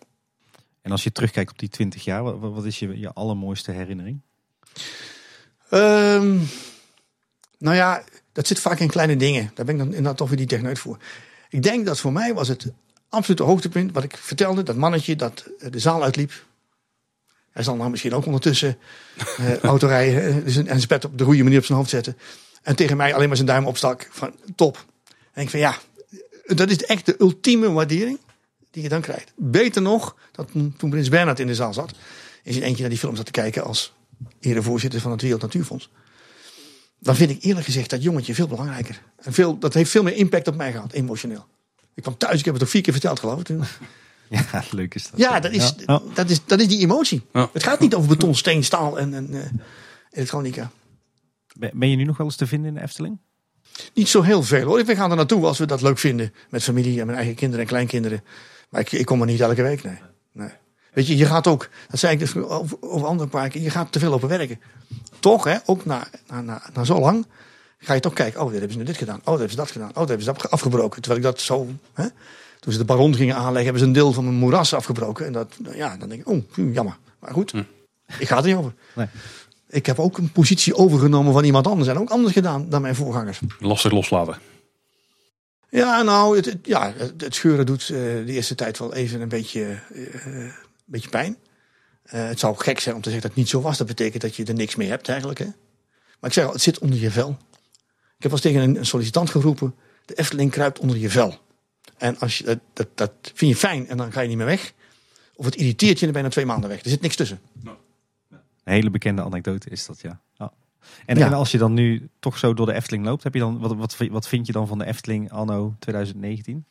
En als je terugkijkt op die 20 jaar, wat, wat is je, je allermooiste herinnering? Ehm, nou ja, dat zit vaak in kleine dingen. Daar ben ik dan inderdaad toch weer die techneut voor. Ik denk dat voor mij was het absolute hoogtepunt wat ik vertelde. Dat mannetje dat eh, de zaal uitliep. Hij zal nou misschien ook ondertussen eh *laughs* autorijden eh, dus en zijn pet op de goede manier op zijn hoofd zetten. En tegen mij alleen maar zijn duim opstak van top. En ik van ja, dat is echt de ultieme waardering die je dan krijgt. Beter nog, dat toen Prins Bernhard in de zaal zat. In zijn eentje naar die film zat te kijken als erevoorzitter van het Wereld Natuurfonds. Dan vind ik eerlijk gezegd dat jongetje veel belangrijker. En veel, dat heeft veel meer impact op mij gehad, emotioneel. Ik kwam thuis, ik heb het ook vier keer verteld geloof ik. toen. *laughs* Ja, leuk is dat. Ja, dat is, Ja. Dat is, dat is die emotie. Ja. Het gaat niet over beton, steen, staal en, en eh, elektronica. Ben ben je nu nog wel eens te vinden in de Efteling? Niet zo heel veel hoor. We gaan er naartoe als we dat leuk vinden. Met familie en mijn eigen kinderen en kleinkinderen. Maar ik, ik kom er niet elke week, nee. nee. Weet je, je gaat ook, dat zei ik dus over, andere parken, je gaat te veel lopen werken. Toch, hè, ook na, na, na, na zo lang, ga je toch kijken. Oh, dit hebben ze nu dit gedaan. Oh, dat hebben ze dat gedaan. Oh, dat hebben ze dat afgebroken. Terwijl ik dat zo, hè. Toen ze de baron gingen aanleggen, hebben ze een deel van mijn moeras afgebroken. En dat, ja, dan denk ik, oh, hm, jammer. Maar goed, ik ga er niet over. Nee. Ik heb ook een positie overgenomen van iemand anders. En ook anders gedaan dan mijn voorgangers. Lastig loslaten. Ja, nou, het, het- ja, het het scheuren doet eh, de eerste tijd wel even een beetje, eh, een beetje pijn. Eh, het zou gek zijn om te zeggen dat het niet zo was. Dat betekent dat je er niks mee hebt eigenlijk. Hè? Maar ik zeg al, het zit onder je vel. Ik heb wel eens tegen een, een sollicitant geroepen. De Efteling kruipt onder je vel. En als je, dat, dat, dat vind je fijn en dan ga je niet meer weg. Of het irriteert je en dan ben je na twee maanden weg. Er zit niks tussen. Een hele bekende anekdote is dat, ja. ja. En, Ja. en als je dan nu toch zo door de Efteling loopt, heb je dan, wat, wat, wat vind je dan van de Efteling anno 2019?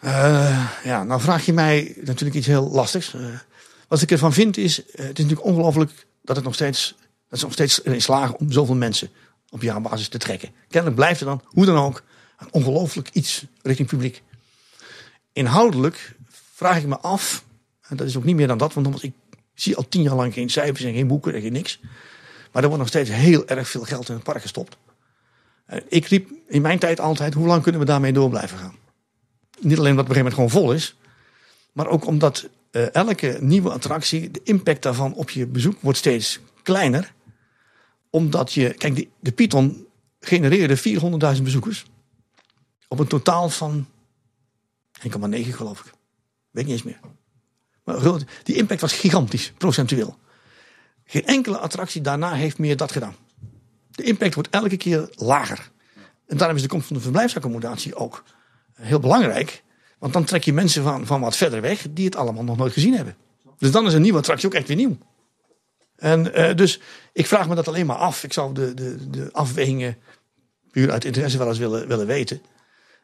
Eh, ja, nou vraag je mij natuurlijk iets heel lastigs. Eh, wat ik ervan vind is, eh, het is natuurlijk ongelooflijk dat het nog steeds, dat ze nog steeds erin slagen om zoveel mensen op jaarbasis te trekken. Kennelijk blijft er dan, hoe dan ook, een ongelooflijk iets richting publiek. Inhoudelijk vraag ik me af, en dat is ook niet meer dan dat, want nogmaals, zie al tien jaar lang geen cijfers en geen boeken en geen niks. Maar er wordt nog steeds heel erg veel geld in het park gestopt. Ik riep in mijn tijd altijd, hoe lang kunnen we daarmee door blijven gaan? Niet alleen omdat het op een gegeven moment gewoon vol is. Maar ook omdat eh, elke nieuwe attractie, de impact daarvan op je bezoek wordt steeds kleiner. Omdat je, kijk, de, de Python genereerde 400.000 bezoekers. Op een totaal van 1,9 geloof ik. Weet niet eens meer. Die impact was gigantisch, procentueel. Geen enkele attractie daarna heeft meer dat gedaan. De impact wordt elke keer lager. En daarom is de komst van de verblijfsaccommodatie ook heel belangrijk. Want dan trek je mensen van, van wat verder weg die het allemaal nog nooit gezien hebben. Dus dan is een nieuwe attractie ook echt weer nieuw. En eh, dus ik vraag me dat alleen maar af. Ik zou de, de, de afwegingen puur uit interesse wel eens willen, willen weten.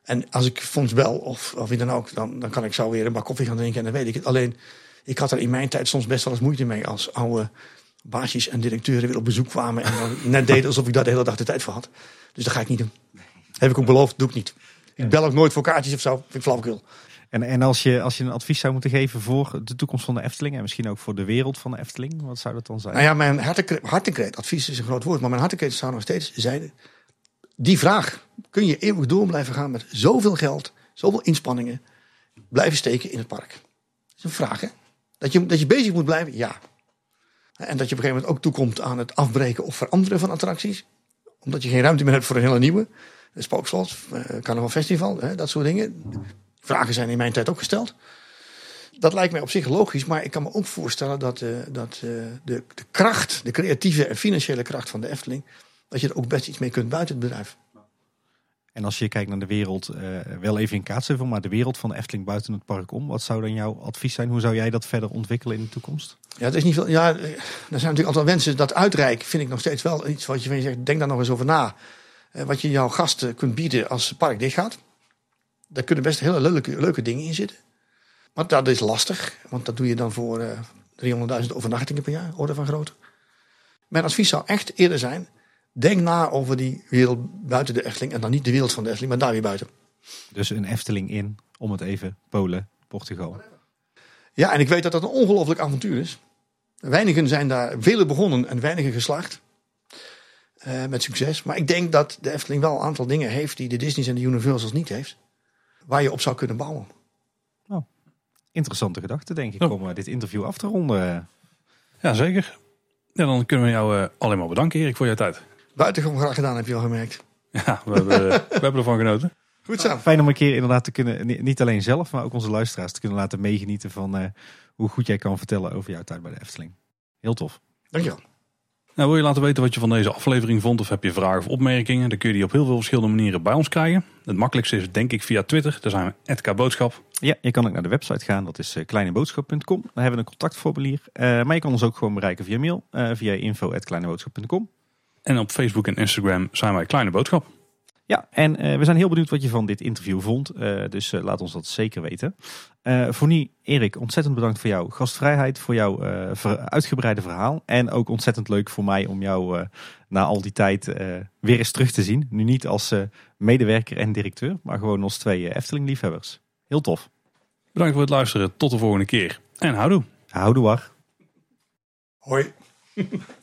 En als ik Fons bel of, of wie dan ook, dan, dan kan ik zo weer een bak koffie gaan drinken en dan weet ik het. Alleen, ik had er in mijn tijd soms best wel eens moeite mee als oude baasjes en directeuren weer op bezoek kwamen. En dan net deden alsof ik daar de hele dag de tijd voor had. Dus dat ga ik niet doen. Heb ik ook beloofd, doe ik niet. Ik bel ook nooit voor kaartjes of zo. Vind ik flauwekul. En, en als, je, als je een advies zou moeten geven voor de toekomst van de Efteling en misschien ook voor de wereld van de Efteling, wat zou dat dan zijn? Nou ja, mijn hartekreet, hartekreet, advies is een groot woord, maar mijn hartekreet zou nog steeds zijn. Die vraag, kun je eeuwig door blijven gaan met zoveel geld, zoveel inspanningen, blijven steken in het park? Dat is een vraag, hè? Dat je, dat je bezig moet blijven, ja. En dat je op een gegeven moment ook toekomt aan het afbreken of veranderen van attracties. Omdat je geen ruimte meer hebt voor een hele nieuwe. Een spookslot, eh, carnaval festival, hè, dat soort dingen. Vragen zijn in mijn tijd ook gesteld. Dat lijkt mij op zich logisch, maar ik kan me ook voorstellen dat, eh, dat eh, de, de kracht, de creatieve en financiële kracht van de Efteling, dat je er ook best iets mee kunt buiten het bedrijf. En als je kijkt naar de wereld, eh, wel even in kaatsheuvel, maar de wereld van de Efteling buiten het park om. Wat zou dan jouw advies zijn? Hoe zou jij dat verder ontwikkelen in de toekomst? Ja, het is niet veel. Ja, er zijn natuurlijk altijd wensen. Dat uitreiken vind ik nog steeds wel iets wat je, van je zegt. Denk daar nog eens over na. Eh, wat je jouw gasten kunt bieden als het park dicht gaat. Daar kunnen best hele leuke, leuke dingen in zitten. Maar dat is lastig, want dat doe je dan voor eh 300.000 overnachtingen per jaar, orde van grootte. Mijn advies zou echt eerder zijn: denk na over die wereld buiten de Efteling. En dan niet de wereld van de Efteling, maar daar weer buiten. Dus een Efteling in, om het even, Polen, Portugal. Ja, en ik weet dat dat een ongelooflijk avontuur is. Weinigen zijn daar, vele begonnen en weinigen geslaagd. Eh, met succes. Maar ik denk dat de Efteling wel een aantal dingen heeft die de Disney's en de Universals niet heeft. Waar je op zou kunnen bouwen. Interessante gedachte, denk ik, om eh, dit interview af te ronden. Ja, zeker. Ja, dan kunnen we jou eh, alleen maar bedanken, Erik, voor jouw tijd. Buitengewoon graag gedaan, heb je al gemerkt. Ja, we hebben, *laughs* we hebben ervan genoten. Goed zo. Fijn om een keer inderdaad te kunnen, ni- niet alleen zelf, maar ook onze luisteraars te kunnen laten meegenieten van eh, hoe goed jij kan vertellen over jouw tijd bij de Efteling. Heel tof. Dankjewel. Nou, wil je laten weten wat je van deze aflevering vond of heb je vragen of opmerkingen? Dan kun je die op heel veel verschillende manieren bij ons krijgen. Het makkelijkste is denk ik via Twitter. Daar zijn we @kboodschap. Ja, je kan ook naar de website gaan, dat is eh, kleineboodschap.com. Daar hebben we een contactformulier. Eh, maar je kan ons ook gewoon bereiken via mail, eh, via info.kleineboodschap.com. En op Facebook en Instagram zijn wij Kleine Boodschap. Ja, en eh, we zijn heel benieuwd wat je van dit interview vond. Eh, dus eh, laat ons dat zeker weten. Eh, voor nu, Erik, ontzettend bedankt voor jouw gastvrijheid, voor jouw eh, ver- uitgebreide verhaal. En ook ontzettend leuk voor mij om jou eh, na al die tijd eh, weer eens terug te zien. Nu niet als eh, medewerker en directeur, maar gewoon als twee eh, Efteling-liefhebbers. Heel tof. Bedankt voor het luisteren. Tot de volgende keer. En houdoe. Houdoe war. Hoi. *laughs*